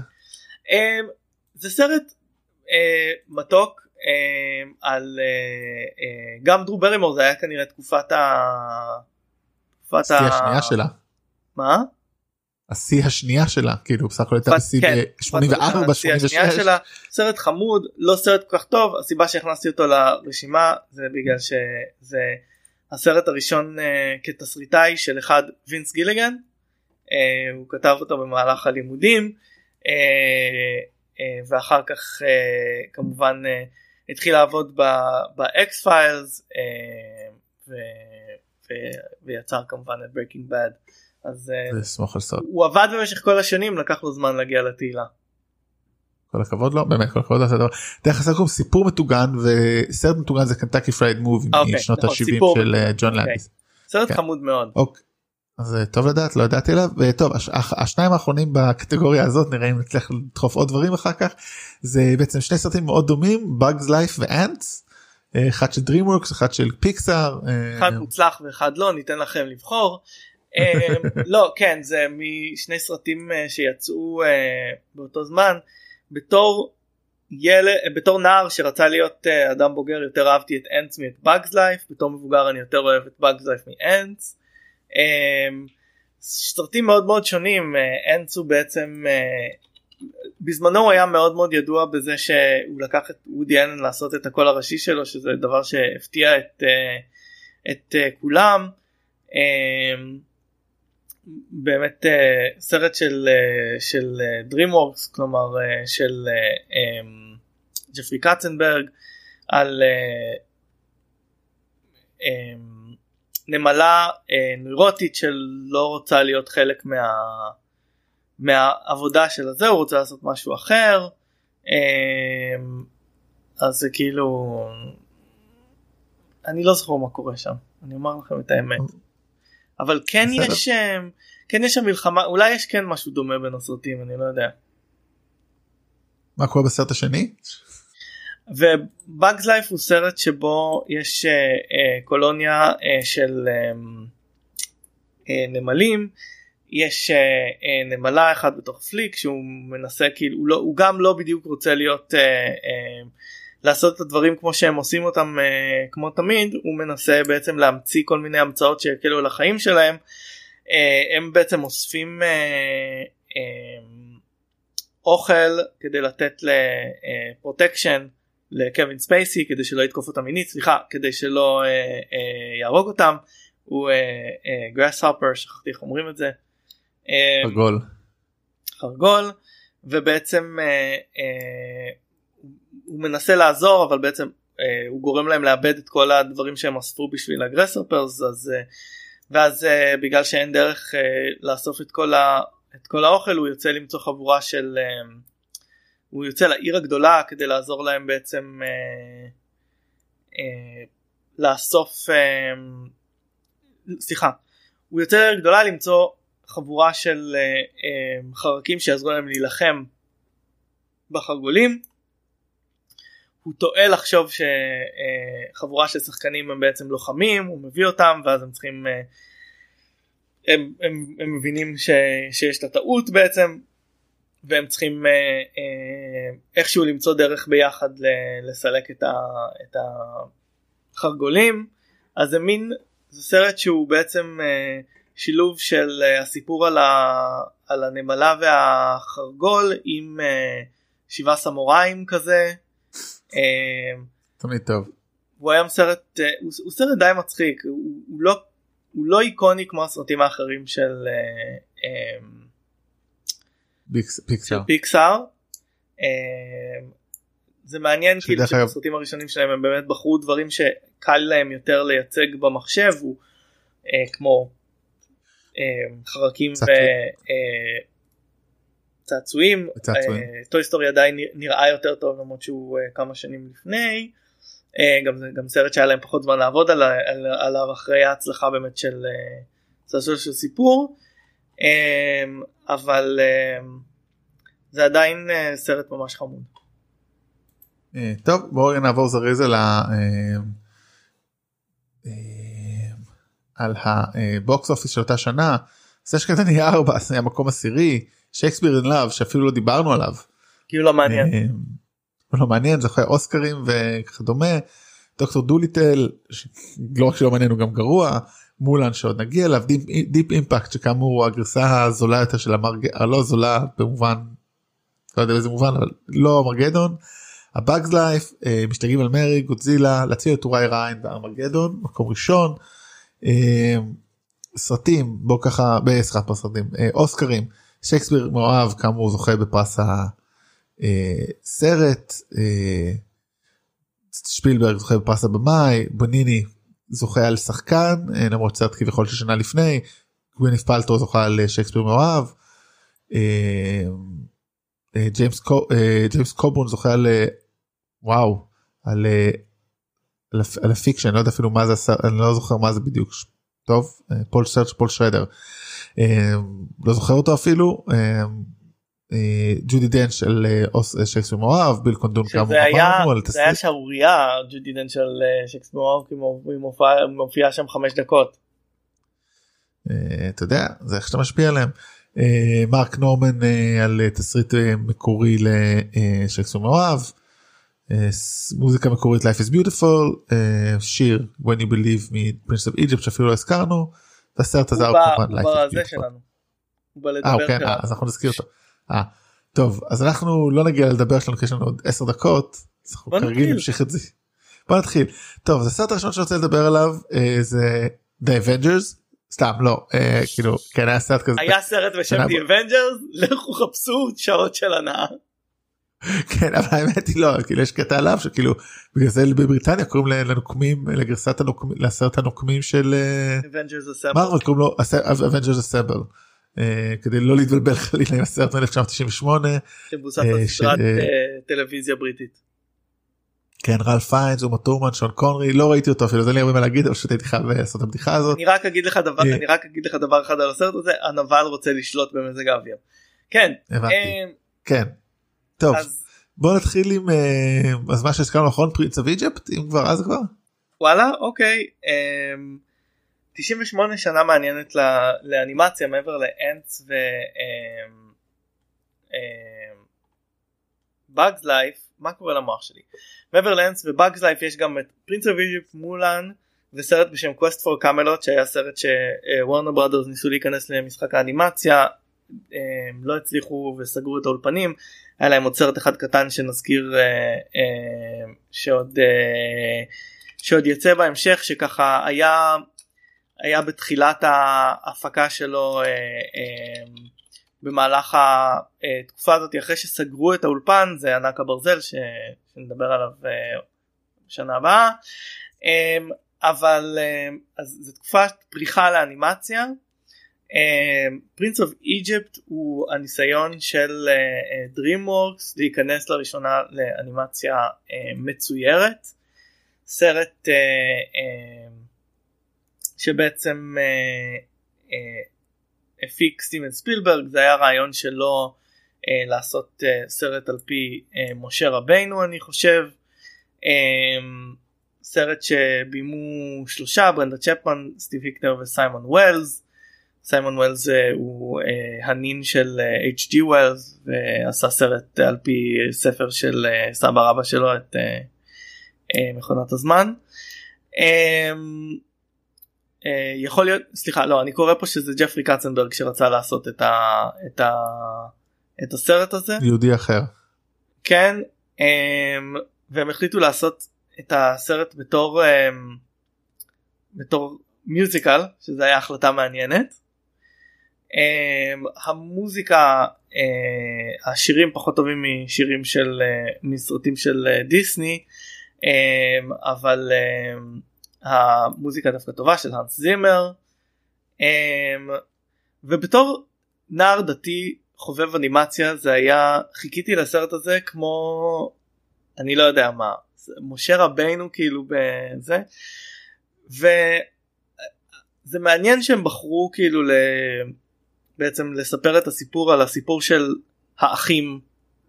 אמ, זה סרט אה, מתוק על אה, אה, עם דרו ברימור זה היה כנראה תקופת ה... תקופת השיא השנייה שלה. מה? השיא השנייה שלה כאילו בסך הכל הייתה בשיא כן, ב-84 השיא השנייה 86 שלה. סרט חמוד לא סרט כל כך טוב הסיבה שהכנסתי אותו לרשימה זה בגלל שזה הסרט הראשון אה, כתסריטאי של אחד וינס גיליגן. הוא כתב אותו במהלך הלימודים ואחר כך כמובן התחיל לעבוד ב X-Files ויצר כמובן את Breaking Bad אז אה, הוא עבד במשך כל השנים לקח לו זמן להגיע לתהילה. כל הכבוד לו באמת כל הכבוד לו. דרך הסרט קוראים סיפור מטוגן וסרט מטוגן זה Kentucky Fried Movie אוקיי, משנות נכון, ה-70 סיפור של אה, ג'ון אוקיי. לנדיס. סרט כן. חמוד מאוד. אז אה, טוב לדעת לא ידעתי עליו וטוב הש- הש- השניים האחרונים בקטגוריה הזאת נראה אם נצליח לדחוף עוד דברים אחר כך זה בעצם שני סרטים מאוד דומים Bugs Life ו Antz אחד של DreamWorks אחד של פיקסאר אה, אחד מוצלח ואחד לא ניתן לכם לבחור. אה, <laughs> לא כן זה משני סרטים אה, שיצאו אה, באותו זמן בתור ילד בתור נער שרצה להיות אה, אדם בוגר יותר אהבתי את אנטס מאת Bugs Life בתור מבוגר אני יותר אוהב את Bugs Life מאנטס. אה, סרטים מאוד מאוד שונים אנטס הוא בעצם אה, בזמנו הוא היה מאוד מאוד ידוע בזה שהוא לקח את וודי אלן לעשות את הקול הראשי שלו שזה דבר שהפתיע את, אה, את אה, כולם. אה, באמת אה, סרט של אה, של אה, DreamWorks כלומר אה, של אה, אה, ג'פרי קצנברג על אה, אה, נמלה אה, נוירוטית שלא רוצה להיות חלק מה, מהעבודה של הזה הוא רוצה לעשות משהו אחר אה, אז זה כאילו אני לא זוכר מה קורה שם אני אומר לכם את האמת. אבל כן בסדר. יש אה, כן יש שם מלחמה אולי יש כן משהו דומה בין הסרטים אני לא יודע. מה קורה בסרט השני ובאגס לייף הוא סרט שבו יש אה, אה, קולוניה אה, של אה, אה, נמלים. יש אה, אה, נמלה אחת בתוך פליק שהוא מנסה כאילו הוא, לא, הוא גם לא בדיוק רוצה להיות אה, אה, לעשות את הדברים כמו שהם עושים אותם אה, כמו תמיד. הוא מנסה בעצם להמציא כל מיני המצאות שיקלו על החיים שלהם. אה, הם בעצם אוספים אה, אה, אוכל כדי לתת לפרוטקשן לקווין ספייסי כדי שלא יתקוף אותם מינית סליחה כדי שלא אה, אה, יהרוג אותם הוא גראס הופר שכחתי איך אומרים את זה. אה, הגול חרגול ובעצם אה, אה, הוא מנסה לעזור אבל בעצם אה, הוא גורם להם לאבד את כל הדברים שהם אספו בשביל הגרסרפרס אז אה, ואז אה, בגלל שאין דרך אה, לאסוף את כל, ה, את כל האוכל הוא יוצא למצוא חבורה של אה, הוא יוצא לעיר הגדולה כדי לעזור להם בעצם אה, אה, לאסוף אה, סליחה הוא יוצא לעיר גדולה למצוא חבורה של אה, אה, חרקים שיעזרו להם להילחם בחרגולים. הוא טועה לחשוב שחבורה של שחקנים הם בעצם לוחמים הוא מביא אותם ואז הם צריכים אה, הם, הם, הם מבינים ש, שיש את הטעות בעצם והם צריכים אה, אה, איכשהו למצוא דרך ביחד ל- לסלק את, ה, את החרגולים אז זה מין זה סרט שהוא בעצם אה, שילוב של אה, הסיפור על, ה, על הנמלה והחרגול עם אה, שבעה סמוראים כזה. תמיד טוב. הוא היה סרט הוא, הוא סרט די מצחיק הוא, הוא לא הוא לא איקוני כמו הסרטים האחרים של פיקסאר. פיקסאר. זה מעניין כאילו שבסרטים הראשונים שלהם הם באמת בחרו דברים שקל להם יותר לייצג במחשב הוא אה, כמו אה, חרקים וצעצועים. אה, Toy Story עדיין נראה יותר טוב למרות שהוא אה, כמה שנים לפני. אה, גם, גם סרט שהיה להם פחות זמן לעבוד על, על, עליו אחרי ההצלחה באמת של אה, של סיפור. אה, אבל אה, זה עדיין אה, סרט ממש חמוד. אה, טוב בואו נעבור זריז על ה... על ה box office של אותה שנה. נשק קטלני 4 זה המקום עשירי Shakespeare in Love שאפילו לא דיברנו עליו. כאילו לא מעניין. לא מעניין זוכה אוסקרים וכדומה. דוקטור דוליטל לא רק שלא מעניין הוא גם גרוע. מולן שעוד נגיע אליו Deep, Deep Impact שכאמור הוא הגרסה הזולה יותר של המרג... הלא זולה במובן לא יודע באיזה מובן אבל לא ארמגדון. ה Bugs Life אה, משתגעים על מרי גודזילה להציל את טוראי ריין וארמגדון מקום ראשון. אה, סרטים בוא ככה בסרט סרטים אה, אוסקרים שייקספיר מאוהב כאמור זוכה בפרס הסרט שפילברג זוכה בפרס הבמאי בניני זוכה על שחקן למרות סרט כביכול של שנה לפני גווינת' פאלטרו זוכה על שייקספיר מאוהב. ג'יימס ג'יימס קובורן זוכה על וואו על, על Affliction לא יודע אפילו מה זה אני לא זוכר מה זה בדיוק טוב פול סרצ' פול שרדר לא זוכר אותו אפילו ג'ודי דנץ' של שייקספיר מואב ביל קונדון כאמור זה היה שערורייה ג'ודי דנץ' של שייקספיר מואב כי היא מופיעה שם חמש דקות. אתה יודע זה איך שאתה משפיע עליהם. מרק נורמן על תסריט מקורי לשייקספיר מואב. מוזיקה מקורית Life is Beautiful, שיר When you believe Prince of Egypt שאפילו לא הזכרנו, והסרט הזה הוא בזה שלנו. הוא בא לדבר כן, אז אנחנו נזכיר אותו. טוב אז אנחנו לא נגיע לדבר שלנו כי יש לנו עוד 10 דקות. אנחנו כרגיל נמשיך את זה. בוא נתחיל. טוב אז הסרט הראשון שאני רוצה לדבר עליו זה The Avengers סתם לא כאילו כן היה סרט כזה היה סרט בשם The Avengers לכו חפשו שעות של הנאה. כן אבל האמת היא לא כאילו יש קטע עליו שכאילו בגלל זה בבריטניה קוראים לנוקמים לגרסת הנוקמים לסרט הנוקמים של מרוויל קוראים לו Avengers Assemble כדי לא להתבלבל חלילה עם הסרט מ-1998 שמבוסס על סדרת טלוויזיה בריטית. כן רייף פיינס אומה תורמן שון קונרי לא ראיתי אותו אפילו אין לי הרבה מה להגיד אבל פשוט הייתי חייב לעשות את הבדיחה הזאת. אני רק אגיד לך דבר אני רק אגיד לך דבר אחד על הסרט הזה הנבל רוצה לשלוט במזג האוויר. כן. כן. טוב אז... בוא נתחיל עם אז מה שהזכרנו נכון Prince of Egypt אם כבר אז כבר. וואלה אוקיי 98 שנה מעניינת לאנימציה מעבר ל Antz ו Bugs Life מה קורה למוח שלי? מעבר ל Antz ו Bugs Life יש גם את Prince of Egypt מולן וסרט בשם Quest for Camelot שהיה סרט ש Warner Brothers ניסו להיכנס למשחק האנימציה הם לא הצליחו וסגרו את האולפנים. היה להם עוד סרט אחד קטן שנזכיר אה, אה, שעוד אה, שעוד יצא בהמשך שככה היה היה בתחילת ההפקה שלו אה, אה, במהלך התקופה הזאת אחרי שסגרו את האולפן זה ענק הברזל ש, שנדבר עליו אה, שנה הבאה. אה, אבל אז זו תקופת פריחה לאנימציה. פרינס אוף איג'פט הוא הניסיון של DreamWorks להיכנס לראשונה לאנימציה מצוירת. סרט שבעצם uh, uh, הפיק סטיבן ספילברג זה היה רעיון שלו uh, לעשות uh, סרט על פי uh, משה רבינו אני חושב uh, סרט שבימו שלושה ברנדה צ'פמן סטיב היקנר וסיימון ווילס סיימון ווילס הוא uh, הנין של H.G. uh, ווילס ועשה סרט על פי ספר של uh, סבא רבא שלו את uh, uh, מכונת הזמן. Um, uh, יכול להיות סליחה לא אני קורא פה שזה ג'פרי קצנברג שרצה לעשות את, ה, את, ה, את הסרט הזה. יהודי אחר. כן אמ, והם החליטו לעשות את הסרט בתור אמ, בתור מיוזיקל שזה היה החלטה מעניינת. אמ, המוזיקה אה, השירים פחות טובים משירים של אה, מסרטים של אה, דיסני אבל המוזיקה דווקא טובה של האנס זימר. ובתור נער דתי חובב אנימציה זה היה חיכיתי לסרט הזה כמו אני לא יודע מה משה רבינו כאילו בזה. וזה מעניין שהם בחרו כאילו ל... בעצם לספר את הסיפור על הסיפור של האחים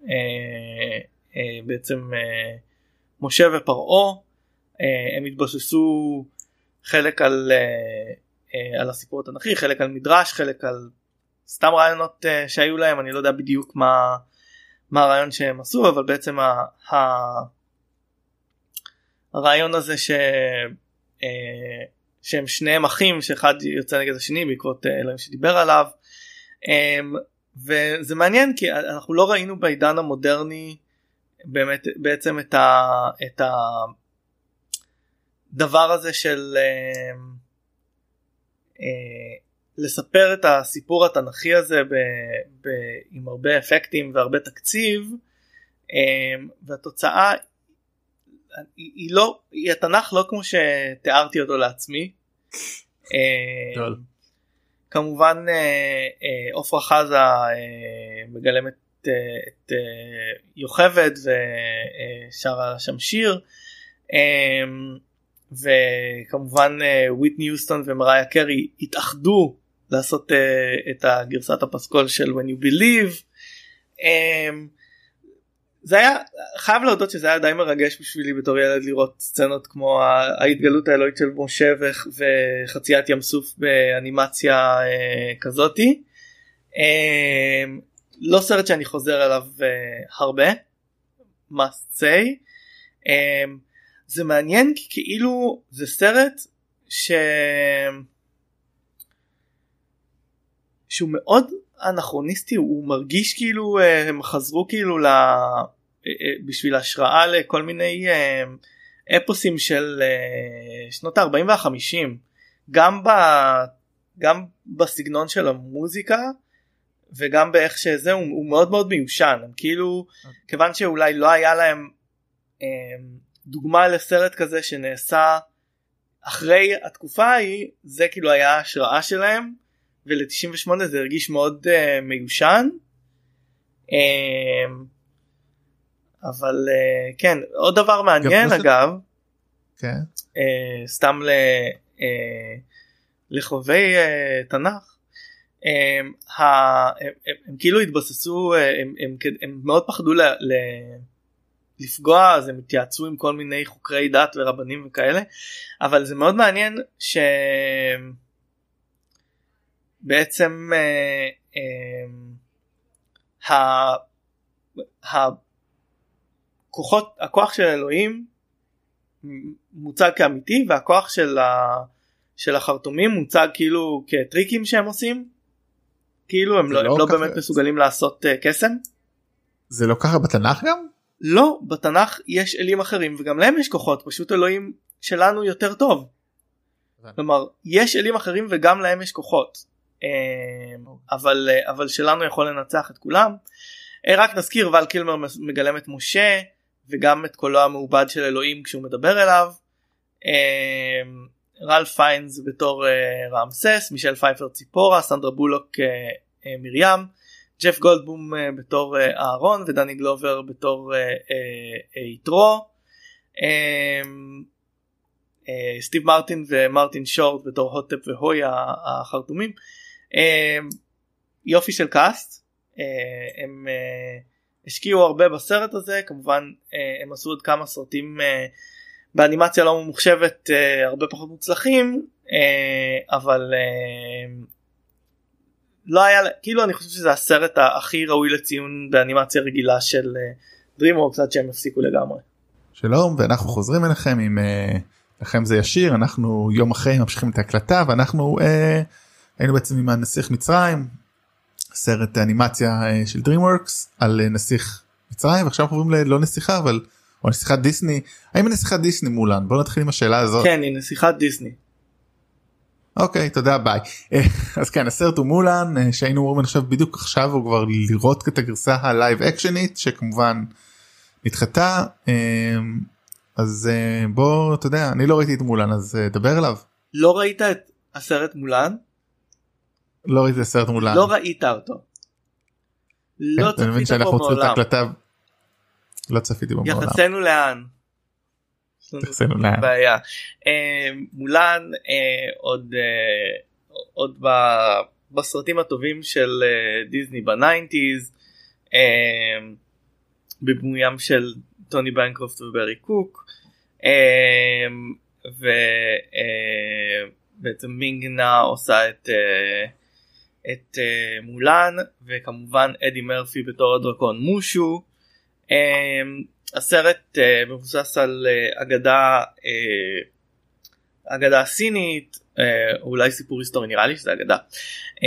אה, אה, בעצם אה, משה ופרעה הם התבססו חלק על, אה, אה, על הסיפור התנ"כי חלק על מדרש חלק על סתם רעיונות שהיו להם אני לא יודע בדיוק מה מה הרעיון שהם עשו אבל בעצם ה, ה, הרעיון הזה ש, שהם שניהם אחים שאחד יוצא נגד השני בעקבות אלוהים שדיבר עליו. um, וזה מעניין כי אנחנו לא ראינו בעידן המודרני באמת בעצם את, ה, את הדבר הזה של uh, uh, לספר את הסיפור התנכי הזה ב, ב, עם הרבה אפקטים והרבה תקציב אמ, והתוצאה היא, היא לא היא התנ"ך לא כמו שתיארתי אותו לעצמי. אמ, כמובן אה, אה, עופרה חזה אה, מגלמת את יוכבד ושרה שם שיר. וכמובן וויטני יוסטון ומריה קרי התאחדו לעשות uh, את הגרסת הפסקול של when you believe. Um, זה היה חייב להודות שזה היה די מרגש בשבילי בתור ילד לראות סצנות כמו ההתגלות האלוהית של משה וחציית ים סוף באנימציה uh, כזאתי. Um, לא סרט שאני חוזר אליו הרבה must say. Um, זה מעניין כי כאילו זה סרט ש... שהוא מאוד אנכרוניסטי הוא מרגיש כאילו אה, הם חזרו כאילו ל... אה, אה, בשביל השראה לכל מיני אפוסים של שנות ה-40 וה-50 גם, ב... גם בסגנון של המוזיקה וגם באיך שזה הוא, הוא מאוד מאוד מיושן הם כאילו okay. כיוון שאולי לא היה להם דוגמה לסרט כזה שנעשה אחרי התקופה ההיא זה כאילו היה השראה שלהם ול-98 זה הרגיש מאוד uh, מיושן. Uh, אבל uh, כן עוד דבר מעניין אגב כן. uh, סתם ל, uh, לחובבי uh, תנ"ך um, ה, הם, הם, הם כאילו התבססו הם, הם, הם, הם מאוד פחדו ל, ל, לפגוע אז הם התייעצו עם כל מיני חוקרי דת ורבנים וכאלה אבל זה מאוד מעניין ש... בעצם אה, אה, הכוחות הכוח של אלוהים מוצג כאמיתי והכוח של, ה, של החרטומים מוצג כאילו כטריקים שהם עושים כאילו הם לא, לא, לא באמת מסוגלים לעשות uh, קסם. זה לא ככה בתנ"ך גם? לא בתנ"ך יש אלים אחרים וגם להם יש כוחות פשוט אלוהים שלנו יותר טוב. כלומר יש אלים אחרים וגם להם יש כוחות אמ, אבל אה, אבל שלנו יכול לנצח את כולם. אה, רק נזכיר ואל קילמר מגלם את משה וגם את קולו המעובד של אלוהים כשהוא מדבר אליו. רייף פיינס בתור אה, רעמסס, מישל פייפר ציפורה, סנדרה בולוק מרים, ג'ף גולדבום בתור אהרון ודני גלובר בתור יתרו. אמ, סטיב מרטין ומרטין שורט בתור הוטפ והויה החרטומים. אמ, יופי של קאסט אה, הם אה, השקיעו הרבה בסרט הזה כמובן אה, הם עשו עוד כמה סרטים באנימציה לא ממוחשבת הרבה פחות מוצלחים אבל לא היה כאילו אני חושב שזה הסרט הכי ראוי לציון באנימציה רגילה של DreamWorks עד שהם הפסיקו לגמרי. שלום ואנחנו חוזרים אליכם עם לכם זה ישיר אנחנו יום אחרי ממשיכים את ההקלטה ואנחנו. היינו בעצם עם הנסיך מצרים סרט אנימציה אה, של DreamWorks על אה, נסיך מצרים ועכשיו אנחנו עוברים ללא נסיכה אבל או נסיכת דיסני האם הנסיכת דיסני מולן בוא נתחיל עם השאלה הזאת כן היא נסיכת דיסני. אוקיי תודה ביי <laughs> אז כן הסרט הוא מולן אה, שהיינו אמורים אני חושב בדיוק עכשיו הוא כבר לראות את הגרסה ה live action ית שכמובן נדחתה אה, אז אה, בוא אתה יודע אני לא ראיתי את מולן אז דבר אליו. לא ראית את הסרט מולן? לא ראיתי את הסרט מולן. לא ראית אותו. לא צפית בו מעולם. לא צפיתי בו מעולם. יחסנו לאן? בעיה. אה, מולן אה, עוד אה, עוד בסרטים הטובים של דיסני בניינטיז בבמוים של טוני בנקרופט וברי קוק ובעצם מינג-נה עושה את את מולן וכמובן אדי מרפי בתור הדרקון מושו. הסרט uh, מבוסס על uh, אגדה uh, אגדה סינית uh, אולי סיפור היסטורי נראה לי שזה אגדה uh,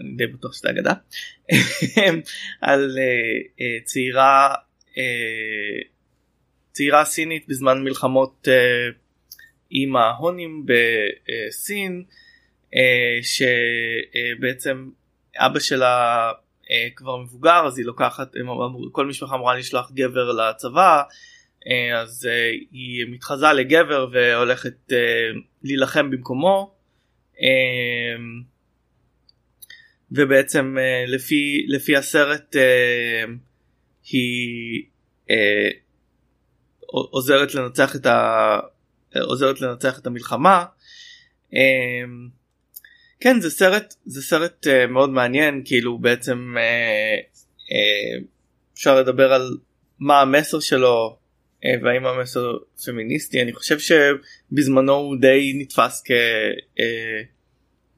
אני די בטוח שזה אגדה <laughs> על uh, uh, צעירה uh, צעירה סינית בזמן מלחמות uh, עם ההונים בסין uh, שבעצם אבא שלה אה, כבר מבוגר אז היא לוקחת כל משפחה אמורה לשלוח גבר לצבא אה, אז אה, היא מתחזה לגבר והולכת אה, להילחם במקומו אה, ובעצם אה, לפי לפי הסרט אה, היא אה, עוזרת לנצח את ה... עוזרת לנצח את המלחמה. אה, כן זה סרט זה סרט uh, מאוד מעניין כאילו בעצם uh, uh, אפשר לדבר על מה המסר שלו uh, והאם המסר פמיניסטי אני חושב שבזמנו הוא די נתפס כ, uh,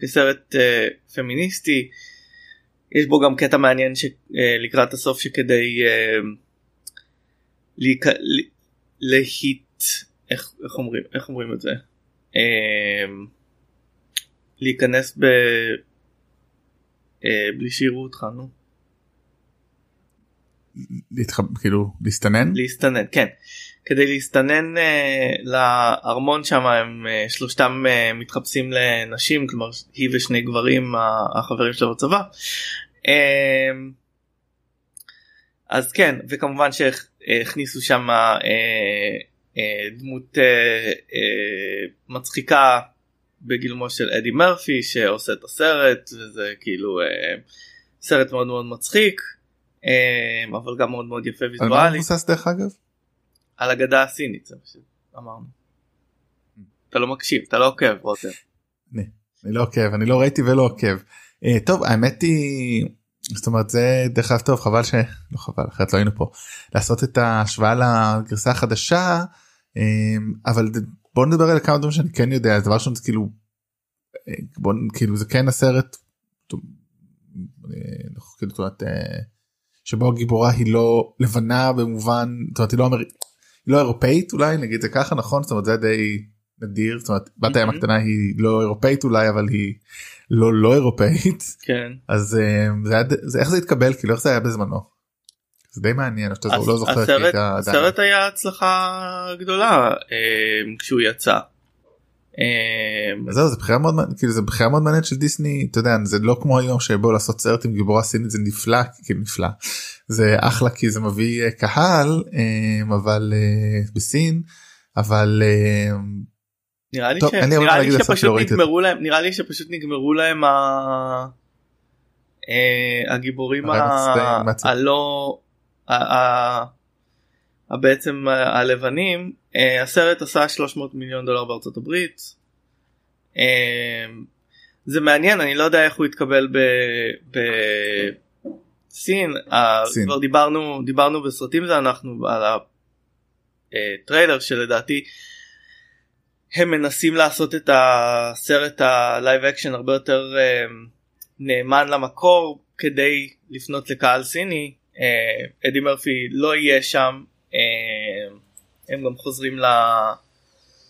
כסרט uh, פמיניסטי יש בו גם קטע מעניין שלקראת uh, הסוף שכדי uh, להיק... להיט איך, איך אומרים איך אומרים את זה. Uh, להיכנס ב... אה, בלי שיראו אותך נו. להתח... כאילו להסתנן? להסתנן כן. כדי להסתנן אה, לארמון שם הם אה, שלושתם אה, מתחפשים לנשים כלומר היא ושני גברים החברים שלו בצבא. אה, אז כן וכמובן שהכניסו שם אה, אה, דמות אה, אה, מצחיקה בגילומו של אדי מרפי שעושה את הסרט וזה כאילו אה, סרט מאוד מאוד מצחיק אה, אבל גם מאוד מאוד יפה ויזואלי. על מה מבוסס דרך אגב? על אגדה הסינית זה פשוט אמרנו. אתה לא מקשיב אתה לא עוקב רותם. אני, לא עוקב אני לא ראיתי ולא עוקב. אה, טוב האמת היא זאת אומרת זה דרך אגב טוב חבל ש... לא חבל אחרת לא היינו פה לעשות את ההשוואה לגרסה החדשה אה, אבל בוא נדבר על כמה דברים שאני כן יודע דבר ראשון זה כאילו אה, בוא כאילו זה כן הסרט אה, כאילו, אה, שבו הגיבורה היא לא לבנה במובן זאת אומרת היא לא, אמר... היא לא אירופאית אולי נגיד זה ככה נכון? זאת אומרת זה די נדיר זאת אומרת בת הים הקטנה היא לא אירופאית אולי אבל היא לא לא אירופאית. כן. אז זה, זה איך זה התקבל? כאילו איך זה היה בזמנו. זה די מעניין שאתה לא זוכר הסרט, הסרט היה הצלחה גדולה אה, כשהוא יצא. אה, זהו זה בחירה מאוד כאילו זה בחירה מאוד מעניינת של דיסני אתה יודע זה לא כמו היום שבו לעשות סרט עם גיבורה סינית זה נפלא כאילו נפלא זה אחלה כי זה מביא אה, קהל אבל בסין אבל אה, נראה לי, טוב, ש... נראה לי שפשוט נגמרו להם נראה לי שפשוט נגמרו להם ה... הגיבורים הלא בעצם הלבנים הסרט עשה 300 מיליון דולר בארצות הברית. זה מעניין אני לא יודע איך הוא התקבל בסין כבר דיברנו דיברנו בסרטים זה אנחנו על הטריילר שלדעתי הם מנסים לעשות את הסרט ה live action הרבה יותר נאמן למקור כדי לפנות לקהל סיני. אה, אדי מרפי לא יהיה שם אה, הם גם חוזרים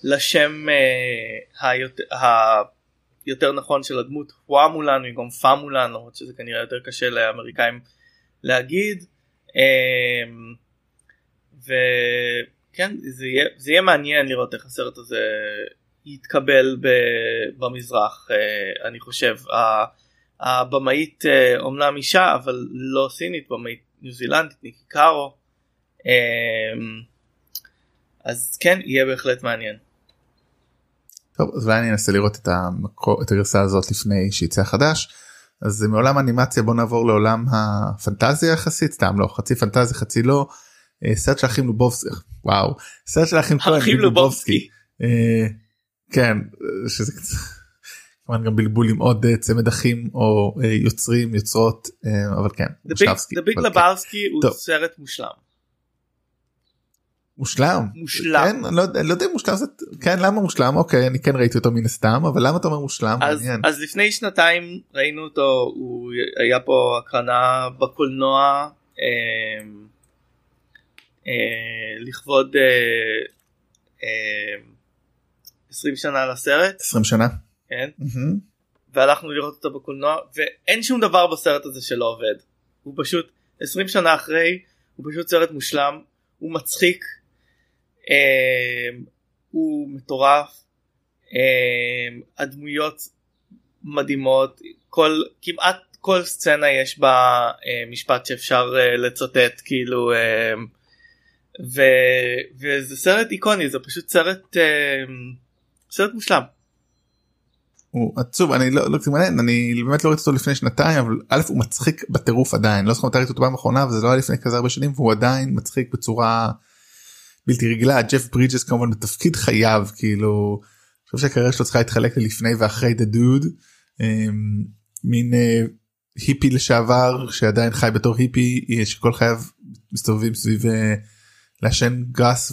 לשם אה, היותר, היותר נכון של הדמות וואמולן במקום פאמולן למרות שזה כנראה יותר קשה לאמריקאים להגיד אמ, וכן זה יהיה, זה יהיה מעניין לראות איך הסרט הזה יתקבל במזרח אה, אני חושב. הבמאית אומנם אה, אישה אבל לא סינית במאית ניו זילנדית ניקי קארו. אמ, אז כן יהיה בהחלט מעניין. טוב אז אולי אני אנסה לראות את, המקור, את הגרסה הזאת לפני שיצא חדש. אז מעולם אנימציה בוא נעבור לעולם הפנטזיה יחסית סתם לא חצי פנטזיה חצי לא. אה, סרט של אחים לובובסקי וואו סרט של אחים לובובסקי. אה, כן שזה כמובן גם בלבול עם עוד אה, צמד אחים או יוצרים יוצרות אבל כן. The Big Lebowski הוא סרט מושלם. מושלם. מושלם. כן, אני לא, לא יודע אם מושלם זה כן למה מושלם? אוקיי אני כן ראיתי אותו מן הסתם אבל למה אתה אומר מושלם? אז, אז לפני שנתיים ראינו אותו הוא היה פה הקרנה בקולנוע אה, אה, לכבוד אה, אה, 20 שנה לסרט. 20 שנה כן mm-hmm. והלכנו לראות אותו בקולנוע ואין שום דבר בסרט הזה שלא עובד הוא פשוט 20 שנה אחרי הוא פשוט סרט מושלם הוא מצחיק אמ, הוא מטורף אמ, הדמויות מדהימות כל כמעט כל סצנה יש בה אה, משפט שאפשר אה, לצטט כאילו אמ, ו, וזה סרט איקוני זה פשוט סרט סרט מושלם. הוא עצוב אני לא לא מעניין אני באמת לא ראיתי אותו לפני שנתיים אבל א' הוא מצחיק בטירוף עדיין לא זוכר מתי ראיתי אותו פעם אחרונה וזה לא היה לפני כזה הרבה שנים והוא עדיין מצחיק בצורה בלתי רגילה ג'ף ברידג'ס כמובן בתפקיד חייו כאילו. אני חושב שהקריירה שלו צריכה להתחלק ללפני ואחרי דה דוד אמ, מין אה, היפי לשעבר שעדיין חי בתור היפי שכל חייו מסתובבים סביב אה, לעשן גראס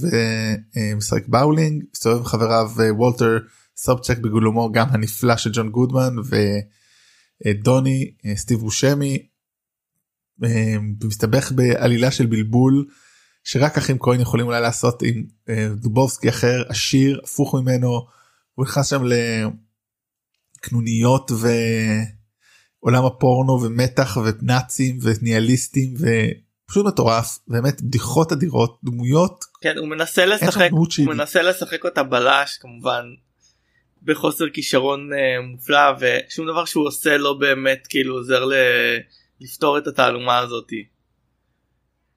ומשחק באולינג מסתובב עם חבריו אה, וולטר סובצ'ק בגילומו גם הנפלא של ג'ון גודמן ודוני סטיב בושמי ומסתבך בעלילה של בלבול שרק אחים כהן יכולים אולי לעשות עם אה, לבובסקי אחר עשיר הפוך ממנו. הוא נכנס שם לקנוניות ועולם הפורנו ומתח ונאצים וניהליסטים ופשוט מטורף באמת בדיחות אדירות דמויות. כן הוא מנסה לשחק הוא מנסה לשחק אותה בלש כמובן בחוסר כישרון אה, מופלא ושום דבר שהוא עושה לא באמת כאילו עוזר ל... לפתור את התעלומה הזאתי.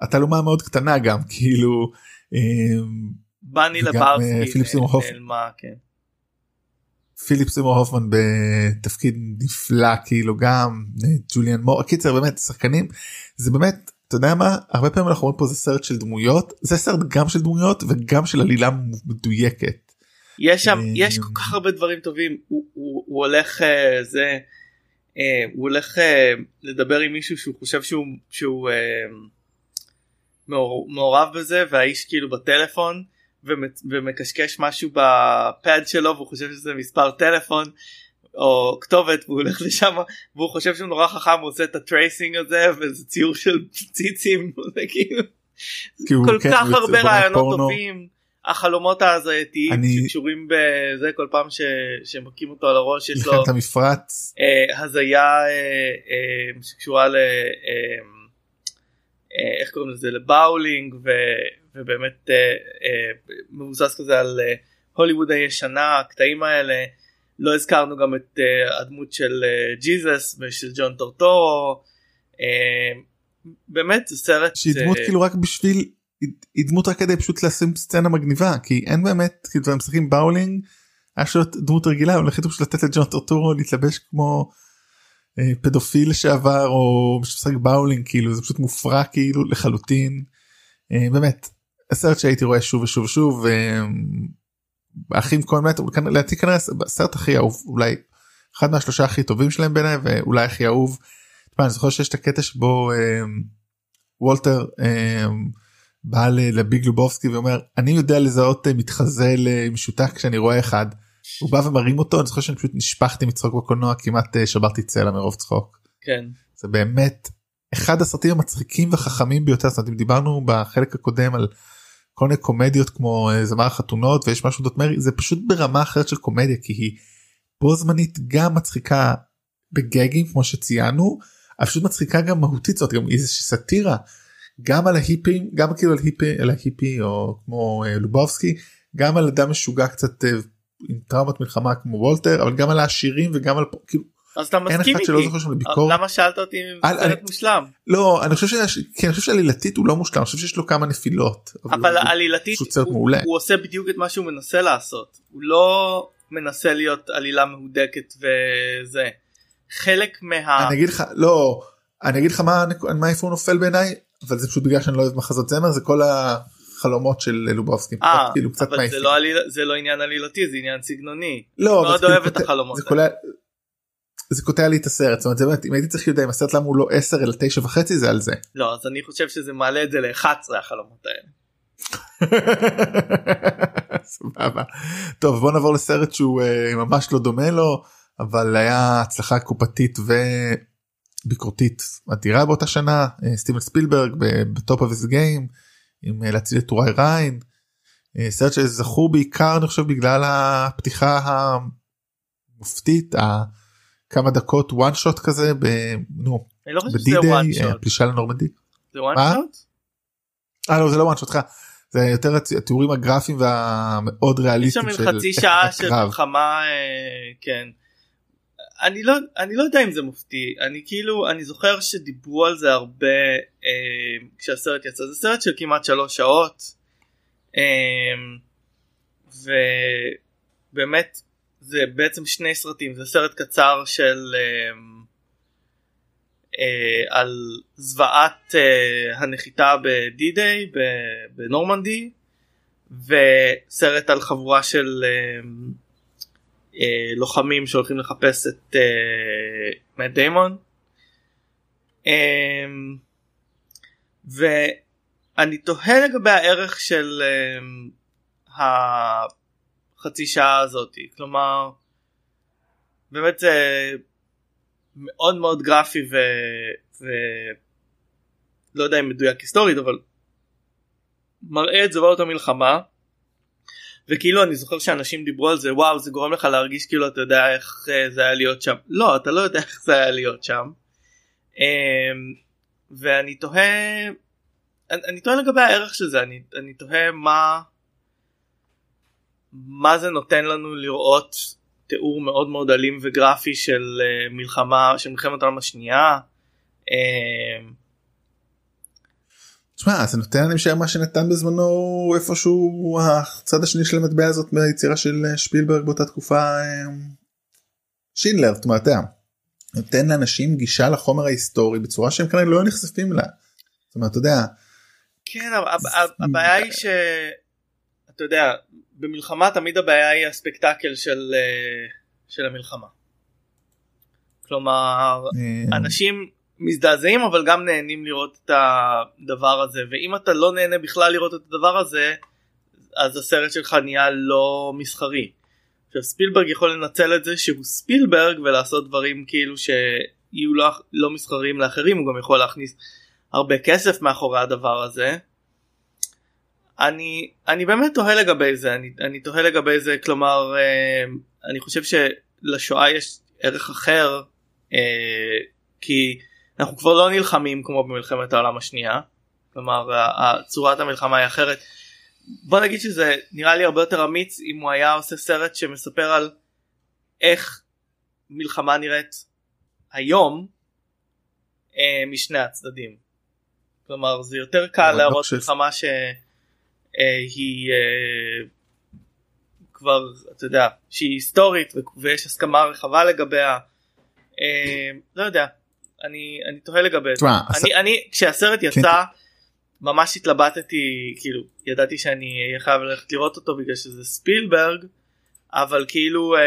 התעלומה מאוד קטנה גם <laughs> כאילו. אמ, בני לברסקי פיליפ סימור הופמן. כן. פיליפ סימור הופמן בתפקיד נפלא כאילו גם אה, ג'וליאן מור קיצר באמת שחקנים זה באמת אתה יודע מה הרבה פעמים אנחנו רואים פה זה סרט של דמויות זה סרט גם של דמויות וגם של עלילה מדויקת. יש שם יש כל כך הרבה דברים טובים הוא, הוא, הוא הולך אה, זה הוא הולך לדבר עם מישהו שהוא חושב שהוא שהוא מעורב בזה והאיש כאילו בטלפון ומקשקש משהו בפד שלו והוא חושב שזה מספר טלפון או כתובת והוא הולך לשם והוא חושב שהוא נורא חכם הוא עושה את ה tracing הזה וזה ציור של <laughs> ציצים <laughs> כאילו כל כן, כך הרבה רעיונות פורנו. טובים החלומות ההזייתיים אני... שקשורים בזה כל פעם ש... שמכים אותו על הראש יש לו המפרץ. אה, הזיה אה, אה, שקשורה ל... אה, אה, איך קוראים לזה? לבאולינג ו, ובאמת אה, אה, מבוסס כזה על אה, הוליווד הישנה הקטעים האלה. לא הזכרנו גם את אה, הדמות של אה, ג'יזוס ושל ג'ון טורטורו. אה, באמת זה סרט שהיא דמות אה, כאילו רק בשביל היא דמות רק כדי פשוט לשים סצנה מגניבה כי אין באמת כאילו הם משחקים באולינג. היה דמות רגילה הם החליטו פשוט לתת לג'ון טורטורו להתלבש כמו אה, פדופיל לשעבר או משחק באולינג כאילו זה פשוט מופרע כאילו לחלוטין אה, באמת הסרט שהייתי רואה שוב ושוב ושוב האחים כהן באמת לדעתי כנראה הסרט הכי אהוב אולי אחד מהשלושה הכי טובים שלהם בעיניי ואולי הכי אהוב. אני זוכר שיש את הקטע שבו אה, וולטר בא לביג לובובסקי ואומר אני יודע לזהות מתחזה למשותק כשאני רואה אחד. הוא בא ומרים אותו אני זוכר שאני פשוט נשפכתי מצחוק בקולנוע כמעט אה, שברתי צלע מרוב צחוק. כן. זה באמת אחד הסרטים המצחיקים והחכמים ביותר זאת אומרת אם דיברנו בחלק הקודם על כל מיני קומדיות כמו אה, זמר החתונות ויש משהו דות מרי זה פשוט ברמה אחרת של קומדיה כי היא בו זמנית גם מצחיקה בגגים כמו שציינו אבל פשוט מצחיקה גם מהותית זאת גם איזה סאטירה גם על ההיפים גם כאילו על היפי על ההיפי או כמו אה, לובובסקי גם על אדם משוגע קצת אה, עם טראומת מלחמה כמו וולטר אבל גם על העשירים וגם על כאילו אז אתה מסכים אחד שלא איתי זוכר שם לביקורת. למה שאלת אותי אם זה סרט מושלם? לא אני חושב שעלילתית הוא לא מושלם אני חושב שיש לו כמה נפילות אבל עלילתית הוא. הוא עושה בדיוק את מה שהוא מנסה לעשות. הוא לא מנסה להיות עלילה מהודקת וזה. חלק מה... אני אגיד לך לא אני אגיד לך מה מה איפה הוא נופל בעיניי אבל זה פשוט בגלל שאני לא אוהב מחזות זמר זה כל החלומות של לובובסקי אה, כאילו קצת אבל זה. לא, עליל... זה לא עניין עלילתי זה עניין סגנוני. לא, אבל מאוד כאילו אוהב את החלומות זה. קולע- זה קוטע לי את הסרט זאת אומרת זה באמת אם הייתי צריך לדעת אם הסרט למה הוא לא 10 אלא 9 וחצי זה על זה. לא אז אני חושב שזה מעלה את זה ל-11 החלומות האלה. <laughs> סבבה. טוב בוא נעבור לסרט שהוא אה, ממש לא דומה לו אבל היה הצלחה קופתית וביקורתית אדירה באותה שנה אה, סטיבן ספילברג ב top of his game עם אה, להציל את טוראי ריאן. אה, סרט שזכור בעיקר אני חושב בגלל הפתיחה המופתית הכמה דקות וואן שוט כזה ב... נו, לא בדי-דיי shot. הפלישה לנורמנדי. זה מה? shot? אה לא זה לא וואן שוט. זה יותר התיאורים הגרפיים והמאוד יש ריאליסטיים שם של מין חצי שעה של הקרב. מלחמה כן. אני לא אני לא יודע אם זה מופתי. אני כאילו אני זוכר שדיברו על זה הרבה אה, כשהסרט יצא. זה סרט של כמעט שלוש שעות. אה, ובאמת זה בעצם שני סרטים. זה סרט קצר של אה, אה, על זוועת אה, הנחיתה בדי-דיי בנורמנדי וסרט על חבורה של אה, אה, לוחמים שהולכים לחפש את אה, מאט דיימון. אה, ואני תוהה לגבי הערך של אה, החצי שעה הזאתי כלומר באמת זה מאוד מאוד גרפי ו... ו... לא יודע אם מדויק היסטורית אבל מראה את זוועות המלחמה וכאילו אני זוכר שאנשים דיברו על זה וואו זה גורם לך להרגיש כאילו אתה יודע איך אה, זה היה להיות שם לא אתה לא יודע איך זה היה להיות שם אמ, ואני תוהה אני, אני תוהה לגבי הערך של זה אני, אני תוהה מה מה זה נותן לנו לראות תיאור מאוד מאוד אלים וגרפי של uh, מלחמה של מלחמת העולם השנייה. תשמע זה נותן אני משער מה שנתן בזמנו איפשהו הצד השני של המטבע הזאת ביצירה של אה, שפילברג באותה תקופה אה, שינלר יודע, נותן לאנשים גישה לחומר ההיסטורי בצורה שהם כנראה לא נחשפים לה. זאת אומרת אתה יודע כן הבעיה היא שאתה יודע במלחמה תמיד הבעיה היא הספקטקל של של המלחמה. כלומר אה, אנשים מזדעזעים אבל גם נהנים לראות את הדבר הזה ואם אתה לא נהנה בכלל לראות את הדבר הזה אז הסרט שלך נהיה לא מסחרי. עכשיו ספילברג יכול לנצל את זה שהוא ספילברג ולעשות דברים כאילו שיהיו לא, לא מסחריים לאחרים הוא גם יכול להכניס הרבה כסף מאחורי הדבר הזה. אני אני באמת תוהה לגבי זה אני, אני תוהה לגבי זה כלומר אה, אני חושב שלשואה יש ערך אחר אה, כי אנחנו כבר לא נלחמים כמו במלחמת העולם השנייה כלומר צורת המלחמה היא אחרת. בוא נגיד שזה נראה לי הרבה יותר אמיץ אם הוא היה עושה סרט שמספר על איך מלחמה נראית היום אה, משני הצדדים. כלומר זה יותר קל לא להראות חושב- מלחמה שהיא אה, כבר אתה יודע שהיא היסטורית ויש הסכמה רחבה לגביה. אה, לא יודע אני אני תוהה לגבי זה. הס- אני אני כשהסרט כן. יצא ממש התלבטתי כאילו ידעתי שאני אהיה חייב ללכת לראות אותו בגלל שזה ספילברג אבל כאילו אה,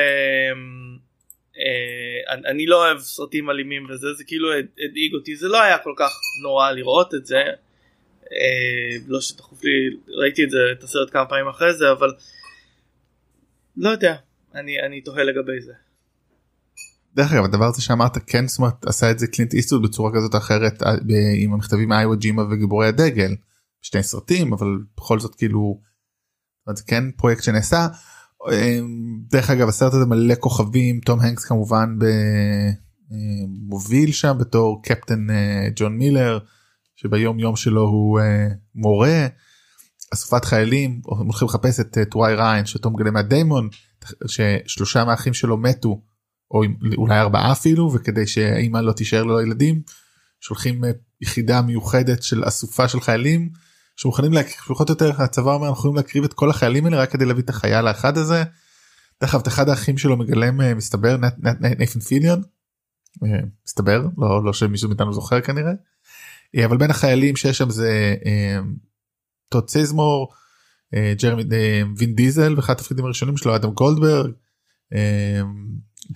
אה, אני, אני לא אוהב סרטים אלימים וזה זה כאילו הד- הדאיג אותי זה לא היה כל כך נורא לראות את זה אה, לא שדחוף לי ראיתי את זה את הסרט כמה פעמים אחרי זה אבל לא יודע אני אני תוהה לגבי זה. דרך אגב הדבר הזה שאמרת כן זאת אומרת עשה את זה קלינט איסטוד בצורה כזאת או אחרת אה, עם המכתבים מאיווה ג'ימה וגיבורי הדגל. שני סרטים אבל בכל זאת כאילו. זה כן פרויקט שנעשה. אה, דרך אגב הסרט הזה מלא כוכבים תום הנקס כמובן אה, מוביל שם בתור קפטן אה, ג'ון מילר שביום יום שלו הוא מורה אסופת חיילים הולכים לחפש את טוואי ריין שאותו מגלה מהדיימון ששלושה מהאחים שלו מתו או אולי ארבעה אפילו וכדי שאימא לא תישאר לו ילדים שולחים יחידה מיוחדת של אסופה של חיילים שמוכנים פחות או יותר הצבא אומר אנחנו יכולים להקריב את כל החיילים האלה רק כדי להביא את החייל האחד הזה. דרך אגב אחד האחים שלו מגלם מסתבר נייתן פיליון. מסתבר לא לא שמישהו מאיתנו זוכר כנראה. אבל בין החיילים שיש שם זה טום סייזמור ג'רמי וין דיזל באחד התפקידים הראשונים שלו אדם גולדברג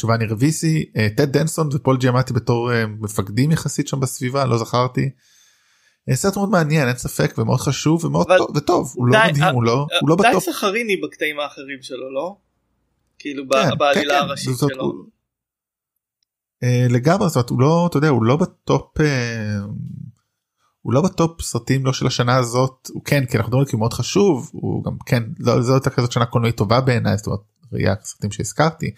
ג'ובאני ריביסי טד דנסון ופול ג'יאמטי בתור מפקדים יחסית שם בסביבה לא זכרתי. סרט מאוד מעניין אין ספק ומאוד חשוב ומאוד אבל... טוב וטוב הוא לא מדהים הוא לא הוא לא ב top. די סכריני בקטעים האחרים שלו לא? כאילו כן, בעלילה כן, הראשית כן, שלו. הוא... לגמרי זאת הוא לא אתה יודע הוא לא ב top הוא לא ב top סרטים לא של השנה הזאת הוא כן כי אנחנו מדברים כי הוא מאוד חשוב הוא גם כן לא זו הייתה כזאת שנה קולנועית טובה בעיניי זאת אומרת ראייה סרטים שהזכרתי.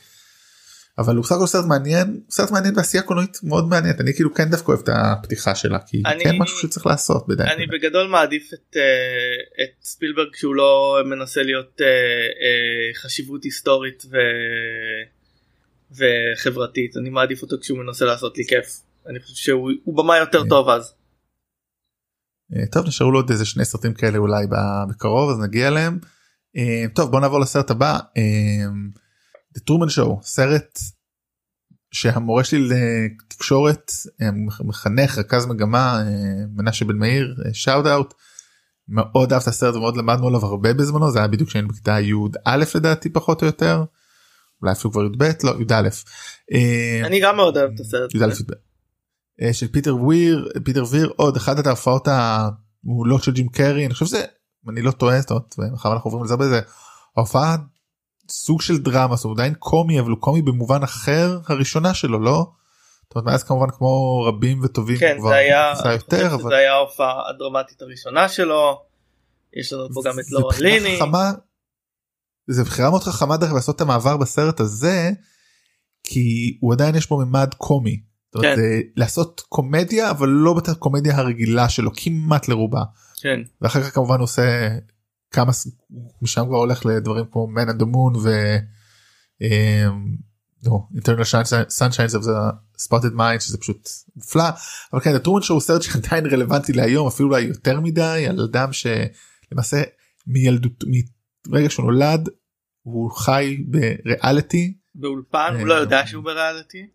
אבל הוא סך הכל סרט מעניין סרט מעניין בעשייה קולנועית מאוד מעניינת אני כאילו כן דווקא אוהב את הפתיחה שלה כי אני, כן משהו שצריך לעשות בדיוק. אני בגדול מעדיף את, uh, את ספילברג שהוא לא מנסה להיות uh, uh, חשיבות היסטורית ו... וחברתית אני מעדיף אותו כשהוא מנסה לעשות לי כיף אני חושב שהוא במה יותר טוב אז. טוב נשארו לו עוד איזה שני סרטים כאלה אולי בקרוב אז נגיע אליהם. טוב בוא נעבור לסרט הבא. The Truman Show סרט שהמורה שלי לתקשורת מחנך רכז מגמה מנשה בן מאיר shout out מאוד אהב את הסרט ומאוד למדנו עליו הרבה בזמנו זה היה בדיוק כשהיינו בכיתה י"א לדעתי פחות או יותר. אולי אפילו כבר י"ב לא י"א. אני גם מאוד אוהב את הסרט. של פיטר וויר פיטר ויר עוד אחת ההופעות המעולות של ג'ים קרי אני חושב שזה אני לא טועה זאת אומרת אנחנו עוברים לזה בזה ההופעה סוג של דרמה הוא עדיין קומי אבל הוא קומי במובן אחר הראשונה שלו לא. זאת אומרת, מאז כמובן כמו רבים וטובים כן, כבר זה היה, יותר אבל זה היה ההופעה הדרמטית הראשונה שלו. יש לנו פה גם את לורן ליני. חכמה, זה בחירה מאוד חכמה דרך לעשות את המעבר בסרט הזה כי הוא עדיין יש בו ממד קומי. זאת אומרת, כן. לעשות קומדיה אבל לא בקומדיה הרגילה שלו כמעט לרובה. כן. ואחר כך כמובן הוא עושה כמה משם כבר הולך לדברים כמו man and the moon ו... internal sunshine of the spotted mind שזה פשוט נפלא אבל כן הטרומן שואו הוא סרט שעדיין רלוונטי להיום אפילו אולי יותר מדי על אדם שלמעשה מילדות מרגע שהוא נולד הוא חי בריאליטי. באולפן? הוא לא יודע שהוא בריאליטי?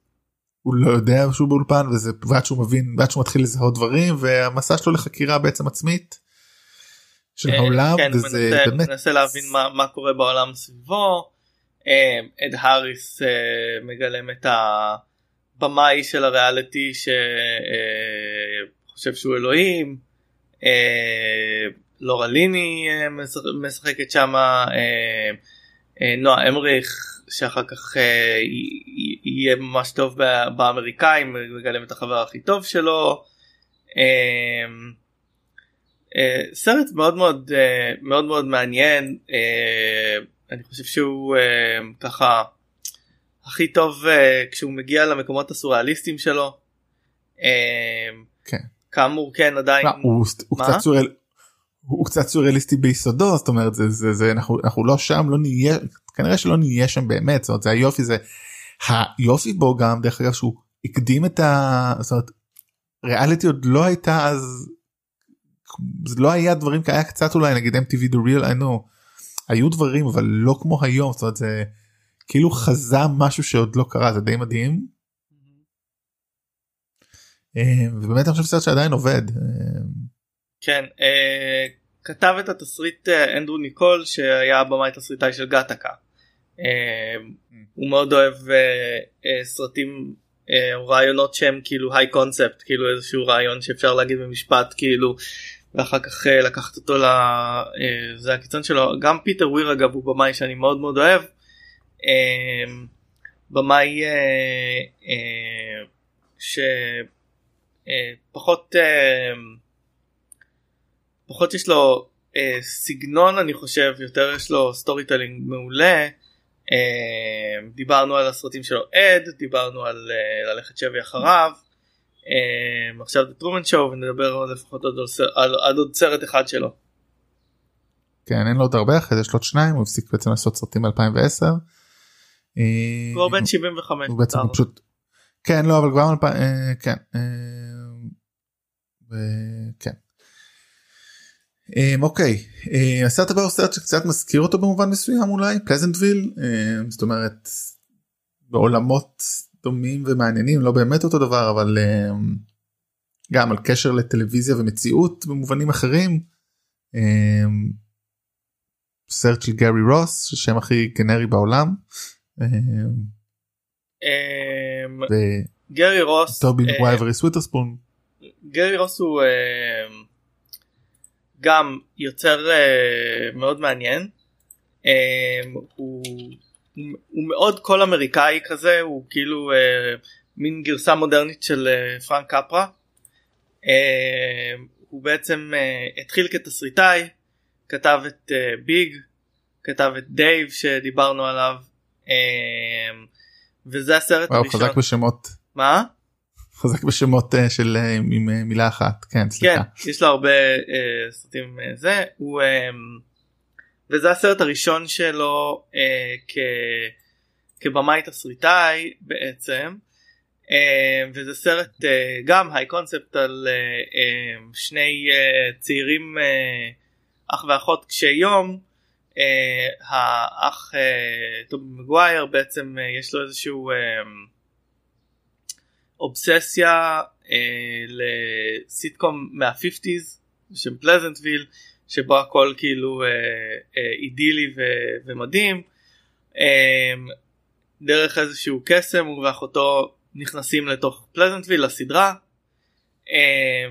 הוא לא יודע שהוא באולפן וזה ועד שהוא מבין ועד שהוא מתחיל לזהות דברים והמסע שלו לחקירה בעצם עצמית. של העולם כן, וזה מנסה, באמת מנסה להבין מה, מה קורה בעולם סביבו. אה, אד האריס אה, מגלם את הבמאי של הריאליטי שחושב שהוא אלוהים. לורה ליני משחקת שם נועה אמריך שאחר כך יהיה ממש טוב באמריקאים מגלם את החבר הכי טוב שלו. Uh, סרט מאוד מאוד uh, מאוד מאוד מעניין uh, אני חושב שהוא uh, ככה הכי טוב uh, כשהוא מגיע למקומות הסוריאליסטיים שלו. Uh, כן. כאמור כן עדיין. מה, הוא, הוא, קצת סוריאל, הוא קצת סוריאליסטי ביסודו זאת אומרת זה, זה, זה אנחנו, אנחנו לא שם לא נהיה כנראה שלא נהיה שם באמת זאת אומרת זה היופי זה היופי בו גם דרך אגב שהוא הקדים את ה... זאת אומרת ריאליטי עוד לא הייתה אז זה לא היה דברים כאלה קצת אולי נגיד MTV The Real I know היו דברים אבל לא כמו היום זאת אומרת זה כאילו חזה משהו שעוד לא קרה זה די מדהים. אה, ובאמת אני חושב סרט שעדיין עובד. אה. כן אה, כתב את התסריט אנדרו ניקול שהיה במאי תסריטאי של גטקה. הוא מאוד אוהב סרטים או רעיונות שהם כאילו high concept כאילו איזשהו רעיון שאפשר להגיד במשפט כאילו ואחר כך אה, לקחת אותו לזה אה, הקיצון שלו. גם פיטר וויר אגב הוא במאי שאני מאוד מאוד אוהב. אה, במאי שפחות פחות יש לו סגנון אני חושב יותר יש לו storytelling מעולה דיברנו על הסרטים שלו עד דיברנו על ללכת שבי אחריו. אה, עכשיו The Truman Show ונדבר לפחות עוד על, על עוד סרט אחד שלו. כן אין לו עוד הרבה אחרי זה יש לו עוד שניים הוא הפסיק בעצם לעשות סרטים ב-2010. כבר בן 75. הוא בעצם פשוט כן לא אבל כבר אה, כן כן. אוקיי הסרט הבא הוא סרט שקצת מזכיר אותו במובן מסוים אולי פלזנטוויל זאת אומרת בעולמות דומים ומעניינים לא באמת אותו דבר אבל גם על קשר לטלוויזיה ומציאות במובנים אחרים. סרט של גרי רוס שם הכי גנרי בעולם. גרי רוס טובי מגווייר ריס ווית'רספון. גרי רוס הוא גם יוצר מאוד מעניין. הוא, הוא מאוד כל אמריקאי כזה הוא כאילו מין גרסה מודרנית של פרנק קפרה. הוא בעצם התחיל כתסריטאי כתב את ביג אה, כתב את דייב שדיברנו עליו אה, וזה הסרט וואו, הראשון. חזק בשמות. מה? חזק בשמות uh, של uh, עם uh, מילה אחת כן סליחה. כן יש לו הרבה uh, סרטים uh, זה הוא uh, וזה הסרט הראשון שלו uh, כ, כבמאי תסריטאי בעצם. Uh, וזה סרט uh, גם היי קונספט על uh, uh, שני uh, צעירים uh, אח ואחות קשי יום אה, האח אה, טובי מגווייר בעצם אה, יש לו איזשהו אה, אובססיה אה, לסיטקום מה-50's בשם פלזנטוויל שבו הכל כאילו אה, אה, אידילי ו- ומדהים אה, דרך איזשהו קסם הוא ואחותו נכנסים לתוך פלזנטוויל לסדרה. אה,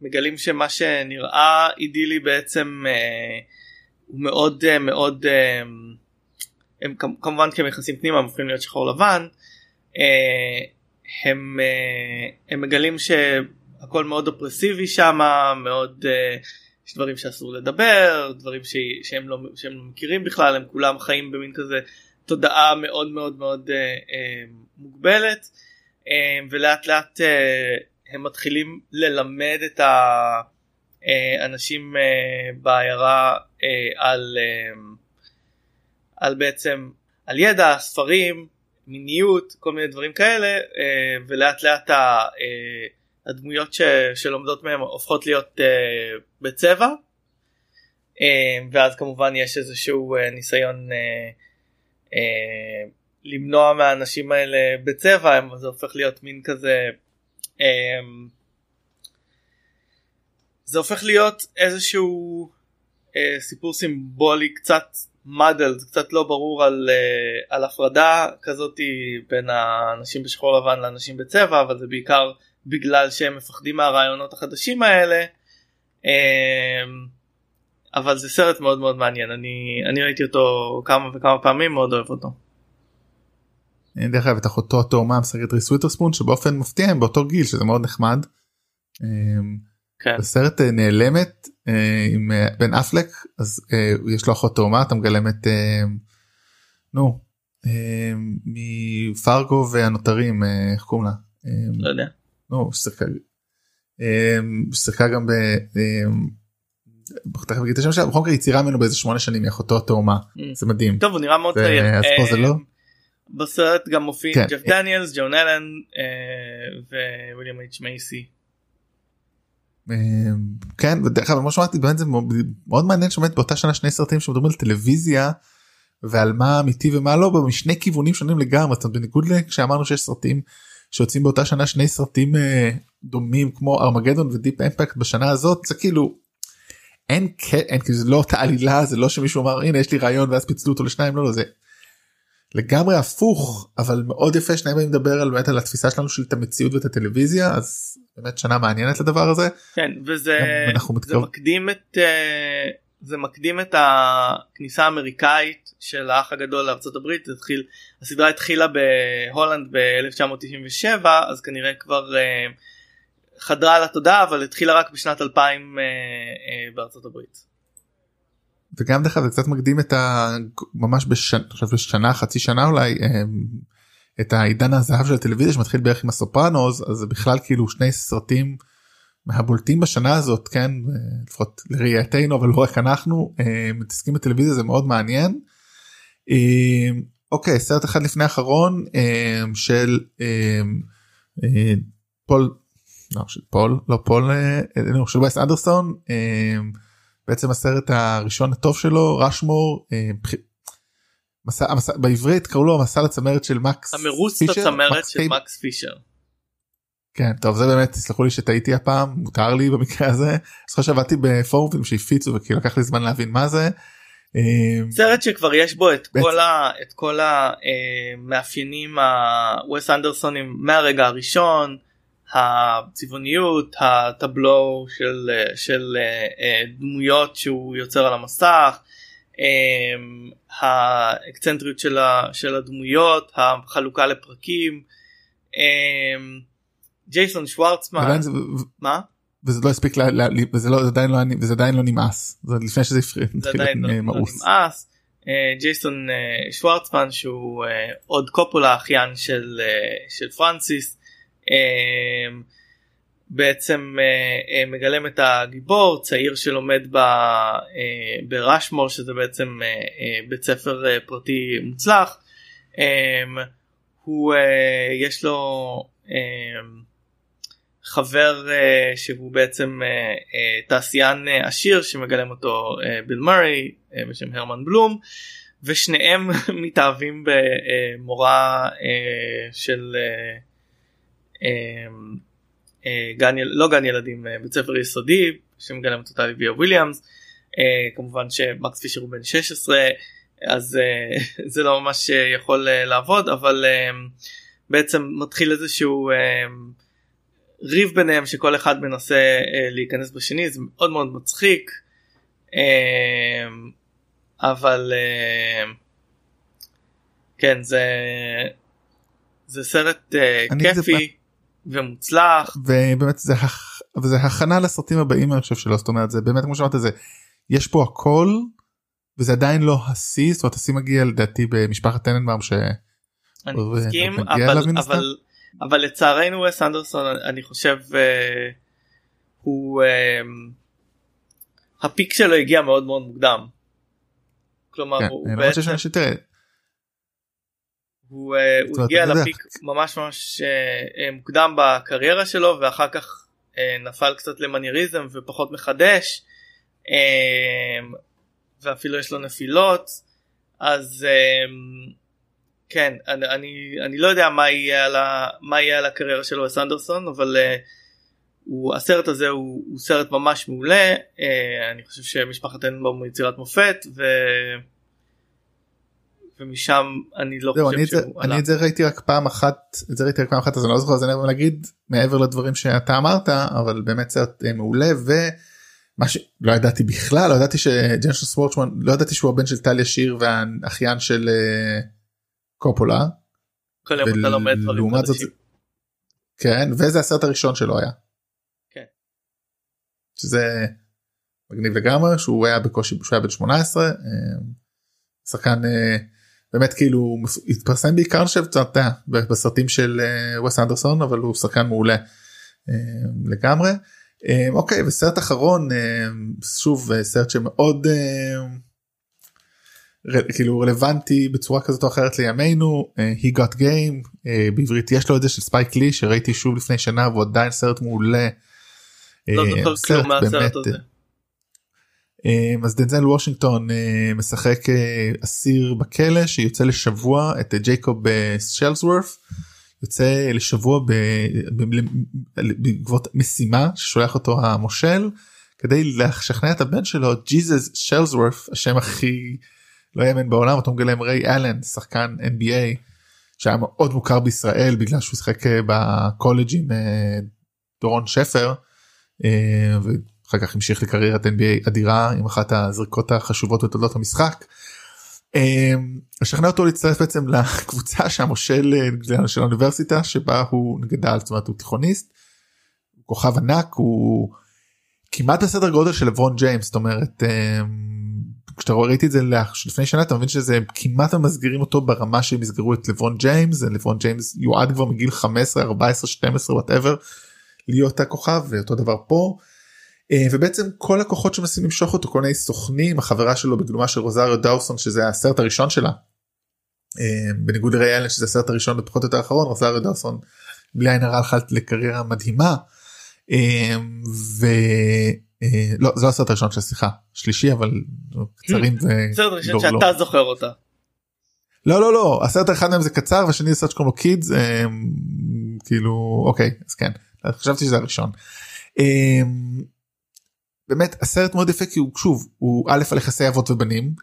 ומגלים שמה שנראה אידילי בעצם אה, הוא מאוד אה, מאוד אה, הם כמובן כי הם נכנסים פנימה הם הופכים להיות שחור לבן אה, הם, אה, הם מגלים שהכל מאוד אופרסיבי שם מאוד אה, יש דברים שאסור לדבר דברים ש, שהם, לא, שהם לא מכירים בכלל הם כולם חיים במין כזה תודעה מאוד מאוד מאוד אה, אה, מוגבלת ולאט לאט הם מתחילים ללמד את האנשים בעיירה על, על בעצם על ידע ספרים מיניות כל מיני דברים כאלה ולאט לאט הדמויות ש, שלומדות מהם הופכות להיות בצבע. ואז כמובן יש איזשהו ניסיון למנוע מהאנשים האלה בצבע. זה הופך להיות מין כזה אמ, זה הופך להיות איזשהו אה, סיפור סימבולי קצת מדל זה קצת לא ברור על, אה, על הפרדה כזאת בין האנשים בשחור לבן לאנשים בצבע אבל זה בעיקר בגלל שהם מפחדים מהרעיונות החדשים האלה אה, אבל זה סרט מאוד מאוד מעניין אני אני ראיתי אותו כמה וכמה פעמים מאוד אוהב אותו. דרך אגב את אחותו התאומה משחקת ריס וויטרספון שבאופן מפתיע הם באותו גיל שזה מאוד נחמד. אמ, כן. בסרט אה, נעלמת אה, עם אה, בן אפלק אז יש לו אחות תאומה אתה מגלם את נו מפרגו והנותרים איך קוראים לה? לא יודע. נו שיחקה גם ב... תכף אגיד את השם שלה בכל מקרה יצירה ממנו באיזה שמונה שנים מאחותו התאומה mm. זה מדהים. טוב הוא נראה מאוד צעיר. אז פה זה לא. בסרט גם מופיעים כן. ג'ף דניאלס, ג'ון אלן אה, וויליאם אייץ' מייסי. כן ודרך אגב כמו שאמרתי באמת זה מאוד מעניין שבאמת באותה שנה שני סרטים שמדברים על טלוויזיה ועל מה אמיתי ומה לא משני כיוונים שונים לגמרי זאת בניגוד כשאמרנו שיש סרטים שיוצאים באותה שנה שני סרטים אה, דומים כמו ארמגדון ודיפ אמפקט בשנה הזאת זה כאילו אין אין כאילו זה לא אותה עלילה זה לא שמישהו אמר הנה יש לי רעיון ואז פיצלו אותו לשניים לא לא זה לגמרי הפוך אבל מאוד יפה שניים באים לדבר על באמת על התפיסה שלנו של את המציאות ואת הטלוויזיה אז באמת שנה מעניינת לדבר הזה. כן וזה זה מקדים את אה, זה מקדים את הכניסה האמריקאית של האח הגדול לארצות הברית התחיל הסדרה התחילה בהולנד ב-1997 אז כנראה כבר אה, חדרה לתודעה אבל התחילה רק בשנת 2000 אה, בארצות הברית. וגם דרך אגב זה קצת מקדים את ה... ממש בשנה, בשנה חצי שנה אולי את העידן הזהב של הטלוויזיה שמתחיל בערך עם הסופרנוס אז זה בכלל כאילו שני סרטים מהבולטים בשנה הזאת כן לפחות לראייתנו אבל לא רק אנחנו מתעסקים בטלוויזיה זה מאוד מעניין. אוקיי סרט אחד לפני האחרון של פול לא של פול לא פול של וייס אנדרסון בעצם הסרט הראשון הטוב שלו רשמור מסע, המסע, בעברית קראו לו המסע לצמרת של מקס המרוץ לצמרת של מקס פישר. כן טוב זה באמת תסלחו לי שטעיתי הפעם מותר לי במקרה הזה. זוכר שעבדתי בפורומים שהפיצו וכאילו לקח לי זמן להבין מה זה. סרט שכבר יש בו את כל, ה, את כל המאפיינים הווסט אנדרסונים מהרגע הראשון הצבעוניות הטבלו של, של דמויות שהוא יוצר על המסך האקצנטריות של, של הדמויות החלוקה לפרקים ג'ייסון שוורצמן מה? וזה לא הספיק לה, לה, וזה לא זה עדיין לא וזה עדיין לא נמאס. זה לפני שזה הפריע זה עדיין לא, לא נמאס. ג'ייסון שוורצמן שהוא עוד קופולה אחיין של של פרנסיס בעצם מגלם את הגיבור צעיר שלומד ברשמור שזה בעצם בית ספר פרטי מוצלח. הוא יש לו חבר uh, שהוא בעצם uh, uh, תעשיין uh, עשיר שמגלם אותו uh, ביל מרי uh, בשם הרמן בלום ושניהם <laughs> מתאהבים במורה uh, של uh, uh, uh, גן לא גן ילדים uh, בית ספר יסודי שמגלם אותו טליביה וויליאמס uh, כמובן שמקס פישר הוא בן 16 אז uh, <laughs> זה לא ממש יכול uh, לעבוד אבל uh, בעצם מתחיל איזשהו uh, ריב ביניהם שכל אחד מנסה אה, להיכנס בשני זה מאוד מאוד מצחיק. אה, אבל אה, כן זה זה סרט אה, כיפי זה... ומוצלח. ובאמת זה, זה הכנה לסרטים הבאים אני חושב שלא זאת אומרת זה באמת כמו שאמרת זה יש פה הכל וזה עדיין לא השיא זאת אומרת השיא מגיע לדעתי במשפחת טננבאום ש... אני מסכים אבל, אבל אבל לצערנו וס אנדרסון אני חושב uh, הוא uh, הפיק שלו הגיע מאוד מאוד מוקדם. כלומר כן, הוא בעצם הוא, uh, הוא הגיע לפיק ממש ממש uh, מוקדם בקריירה שלו ואחר כך uh, נפל קצת למנייריזם ופחות מחדש ואפילו יש לו נפילות אז כן אני, אני, אני לא יודע מה יהיה על, ה, מה יהיה על הקריירה של וס אנדרסון אבל uh, הוא, הסרט הזה הוא, הוא סרט ממש מעולה uh, אני חושב שמשפחת אנבום הוא יצירת מופת ו... ומשם אני לא חושב אני שהוא אני את זה ראיתי רק פעם אחת את זה ראיתי רק פעם אחת אז אני לא זוכר אז אני יכול להגיד מעבר לדברים שאתה אמרת אבל באמת סרט uh, מעולה ומה שלא ידעתי בכלל לא ידעתי שג'נשון סוורצ'מן לא ידעתי שהוא הבן של טליה שיר והאחיין של. Uh, קופולה. כל יום אתה לומד דברים חדשים. כן וזה הסרט הראשון שלו היה. כן. שזה מגניב לגמרי שהוא היה בקושי שהוא היה בן 18 אה, שחקן אה, באמת כאילו התפרסם בעיקר אני חושב בסרטים של וס אה, אנדרסון אבל הוא שחקן מעולה לגמרי. אוקיי וסרט אחרון שוב סרט שמאוד כאילו רלוונטי בצורה כזאת או אחרת לימינו uh, he got game uh, בעברית יש לו את זה של ספייק לי שראיתי שוב לפני שנה והוא עדיין סרט מעולה. לא זוכר כלום מהסרט הזה. אז דנזל וושינגטון uh, משחק uh, אסיר בכלא שיוצא לשבוע את ג'ייקוב שאטלסוורת' יוצא לשבוע בעקבות משימה ששולח אותו המושל כדי לשכנע את הבן שלו ג'יזוס שלסוורף השם הכי לא יאמן בעולם אתה מגלה עם ריי אלן שחקן NBA שהיה מאוד מוכר בישראל בגלל שהוא שיחק אה, בקולג' עם אה, דורון שפר אה, ואחר כך המשיך לקריירת NBA אדירה עם אחת הזריקות החשובות בתולדות המשחק. לשכנע אותו להצטרף בעצם לקבוצה שהמושל של האוניברסיטה שבה הוא גדל זאת אומרת הוא תיכוניסט. כוכב ענק הוא כמעט בסדר גודל של לברון ג'יימס זאת אומרת כשאתה רואה ראיתי את זה לפני שנה אתה מבין שזה כמעט מסגירים אותו ברמה שהם יסגרו את לברון ג'יימס לברון ג'יימס יועד כבר מגיל 15 14 12 whatever להיות הכוכב ואותו דבר פה. אה, ובעצם כל הכוחות שמנסים למשוך אותו כל מיני סוכנים החברה שלו בגילומה של רוזריו דאוסון שזה הסרט הראשון שלה. אה, בניגוד לריי אלן שזה הסרט הראשון ופחות או יותר האחרון רוזריו דאוסון בלי עין הרע הלכה לקריירה מדהימה. אה, ו... לא זה לא הסרט הראשון של השיחה שלישי אבל קצרים <laughs> זה סרט ראשון שאתה זוכר אותה. לא לא לא הסרט האחד מהם זה קצר והשני סרט שקוראים לו קידס כאילו אוקיי אז כן חשבתי שזה הראשון. באמת הסרט מאוד יפה כי הוא שוב הוא א' על יחסי אבות ובנים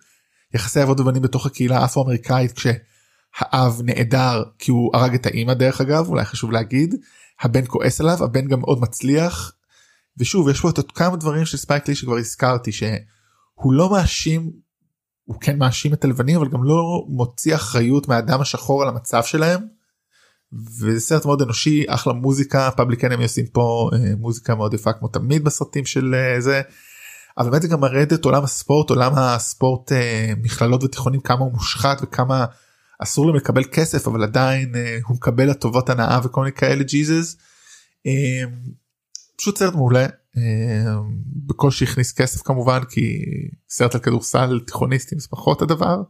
יחסי אבות ובנים בתוך הקהילה האפרו-אמריקאית כשהאב נעדר כי הוא הרג את האימא דרך אגב אולי חשוב להגיד הבן כועס עליו הבן גם מאוד מצליח ושוב יש פה את כמה דברים של ספייק לי שכבר הזכרתי שהוא לא מאשים הוא כן מאשים את הלבנים אבל גם לא מוציא אחריות מהאדם השחור על המצב שלהם. וזה סרט מאוד אנושי אחלה מוזיקה פאבליקנים עושים פה אה, מוזיקה מאוד יפה כמו תמיד בסרטים של אה, זה. אבל באמת זה גם מראה את עולם הספורט עולם הספורט אה, מכללות ותיכונים כמה הוא מושחת וכמה אסור להם לקבל כסף אבל עדיין אה, הוא מקבל הטובות הנאה וכל מיני כאלה ג'יזוס. אה, פשוט סרט מעולה אה, בקושי הכניס כסף כמובן כי סרט על כדורסל תיכוניסטים זה פחות הדבר.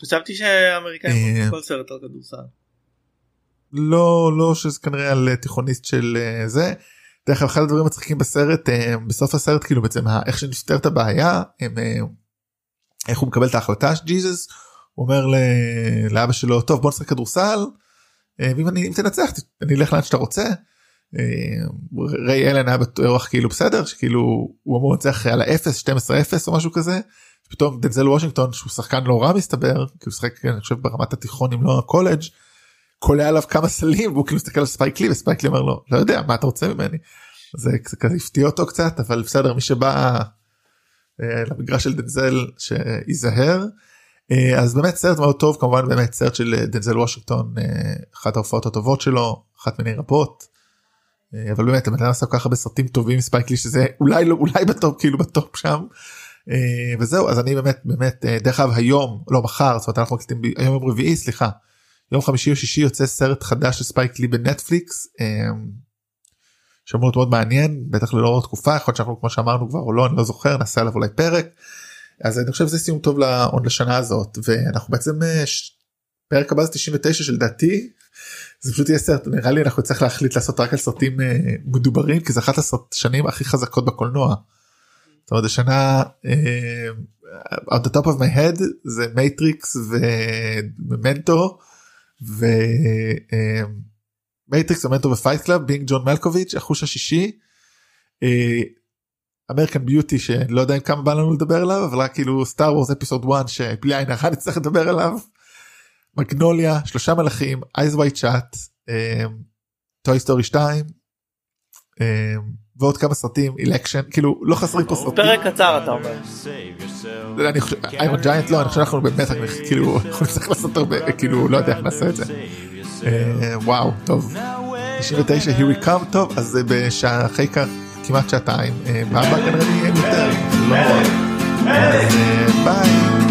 חשבתי שאמריקאים אה, כל סרט על כדורסל. לא לא שזה כנראה על תיכוניסט של אה, זה. דרך אגב אחד הדברים מצחיקים בסרט אה, בסוף הסרט כאילו בעצם איך שנפתרת הבעיה הם אה, איך הוא מקבל את ההחלטה של ג'יזוס הוא אומר לאבא שלו טוב בוא נשחק כדורסל ואם אתה תנצח אני אלך לאן שאתה רוצה. ריי אלן היה בטוח כאילו בסדר שכאילו הוא אמור לנצח על האפס 12 0 או משהו כזה. פתאום דנזל וושינגטון שהוא שחקן לא רע מסתבר כי הוא שחק אני חושב ברמת התיכון אם לא הקולג' קולע עליו כמה סלים והוא כאילו מסתכל על ספייק לי וספייק לי אומר לו לא יודע מה אתה רוצה ממני. זה כזה הפתיע אותו קצת אבל בסדר מי שבא אה, למגרש של דנזל שייזהר. אה, אז באמת סרט מאוד טוב כמובן באמת סרט של אה, דנזל וושינגטון אחת ההופעות הטובות שלו אחת מיני רבות. אבל באמת הבן אדם עשה כל כך הרבה סרטים טובים ספייק לי שזה אולי לא אולי בטופ כאילו בטופ שם. וזהו אז אני באמת באמת דרך אגב היום לא מחר זאת אומרת אנחנו מקליטים היום יום רביעי סליחה יום חמישי או שישי יוצא סרט חדש של ספייק לי בנטפליקס אמ, שאמור להיות מאוד מעניין בטח לאור התקופה יכול להיות שאנחנו כמו שאמרנו כבר או לא אני לא זוכר נעשה עליו אולי פרק. אז אני חושב שזה סיום טוב לעוד לשנה הזאת ואנחנו בעצם אה, פרק הבא זה 99 שלדעתי זה פשוט יהיה סרט נראה לי אנחנו צריך להחליט לעשות רק על סרטים אה, מדוברים כי זה אחת השנים הכי חזקות בקולנוע. זאת אומרת השנה uh, on the top of my head זה מייטריקס וממנטו ומייטריקס וממנטו ופייט קלאב בינג ג'ון מלקוביץ' החוש השישי. אמריקן ביוטי שלא יודע כמה בא לנו לדבר עליו אבל רק כאילו סטאר וורס episode 1 שבלי עין אחת נצטרך לדבר עליו. מגנוליה שלושה מלאכים אייז ווייד שאט טוי סטורי 2 ועוד כמה סרטים אלקשן כאילו לא חסרים פה סרטים. פרק קצר אתה אומר. אני חושב איירון ג'יינט לא אני חושב שאנחנו באמת כאילו אנחנו נצטרך לעשות הרבה כאילו לא יודע איך נעשה את זה. אה, וואו טוב. 99 here we come טוב אז בשעה אחרי כך כמעט שעתיים, אה, באבא כנראה יהיה יותר. לא, אה, ביי.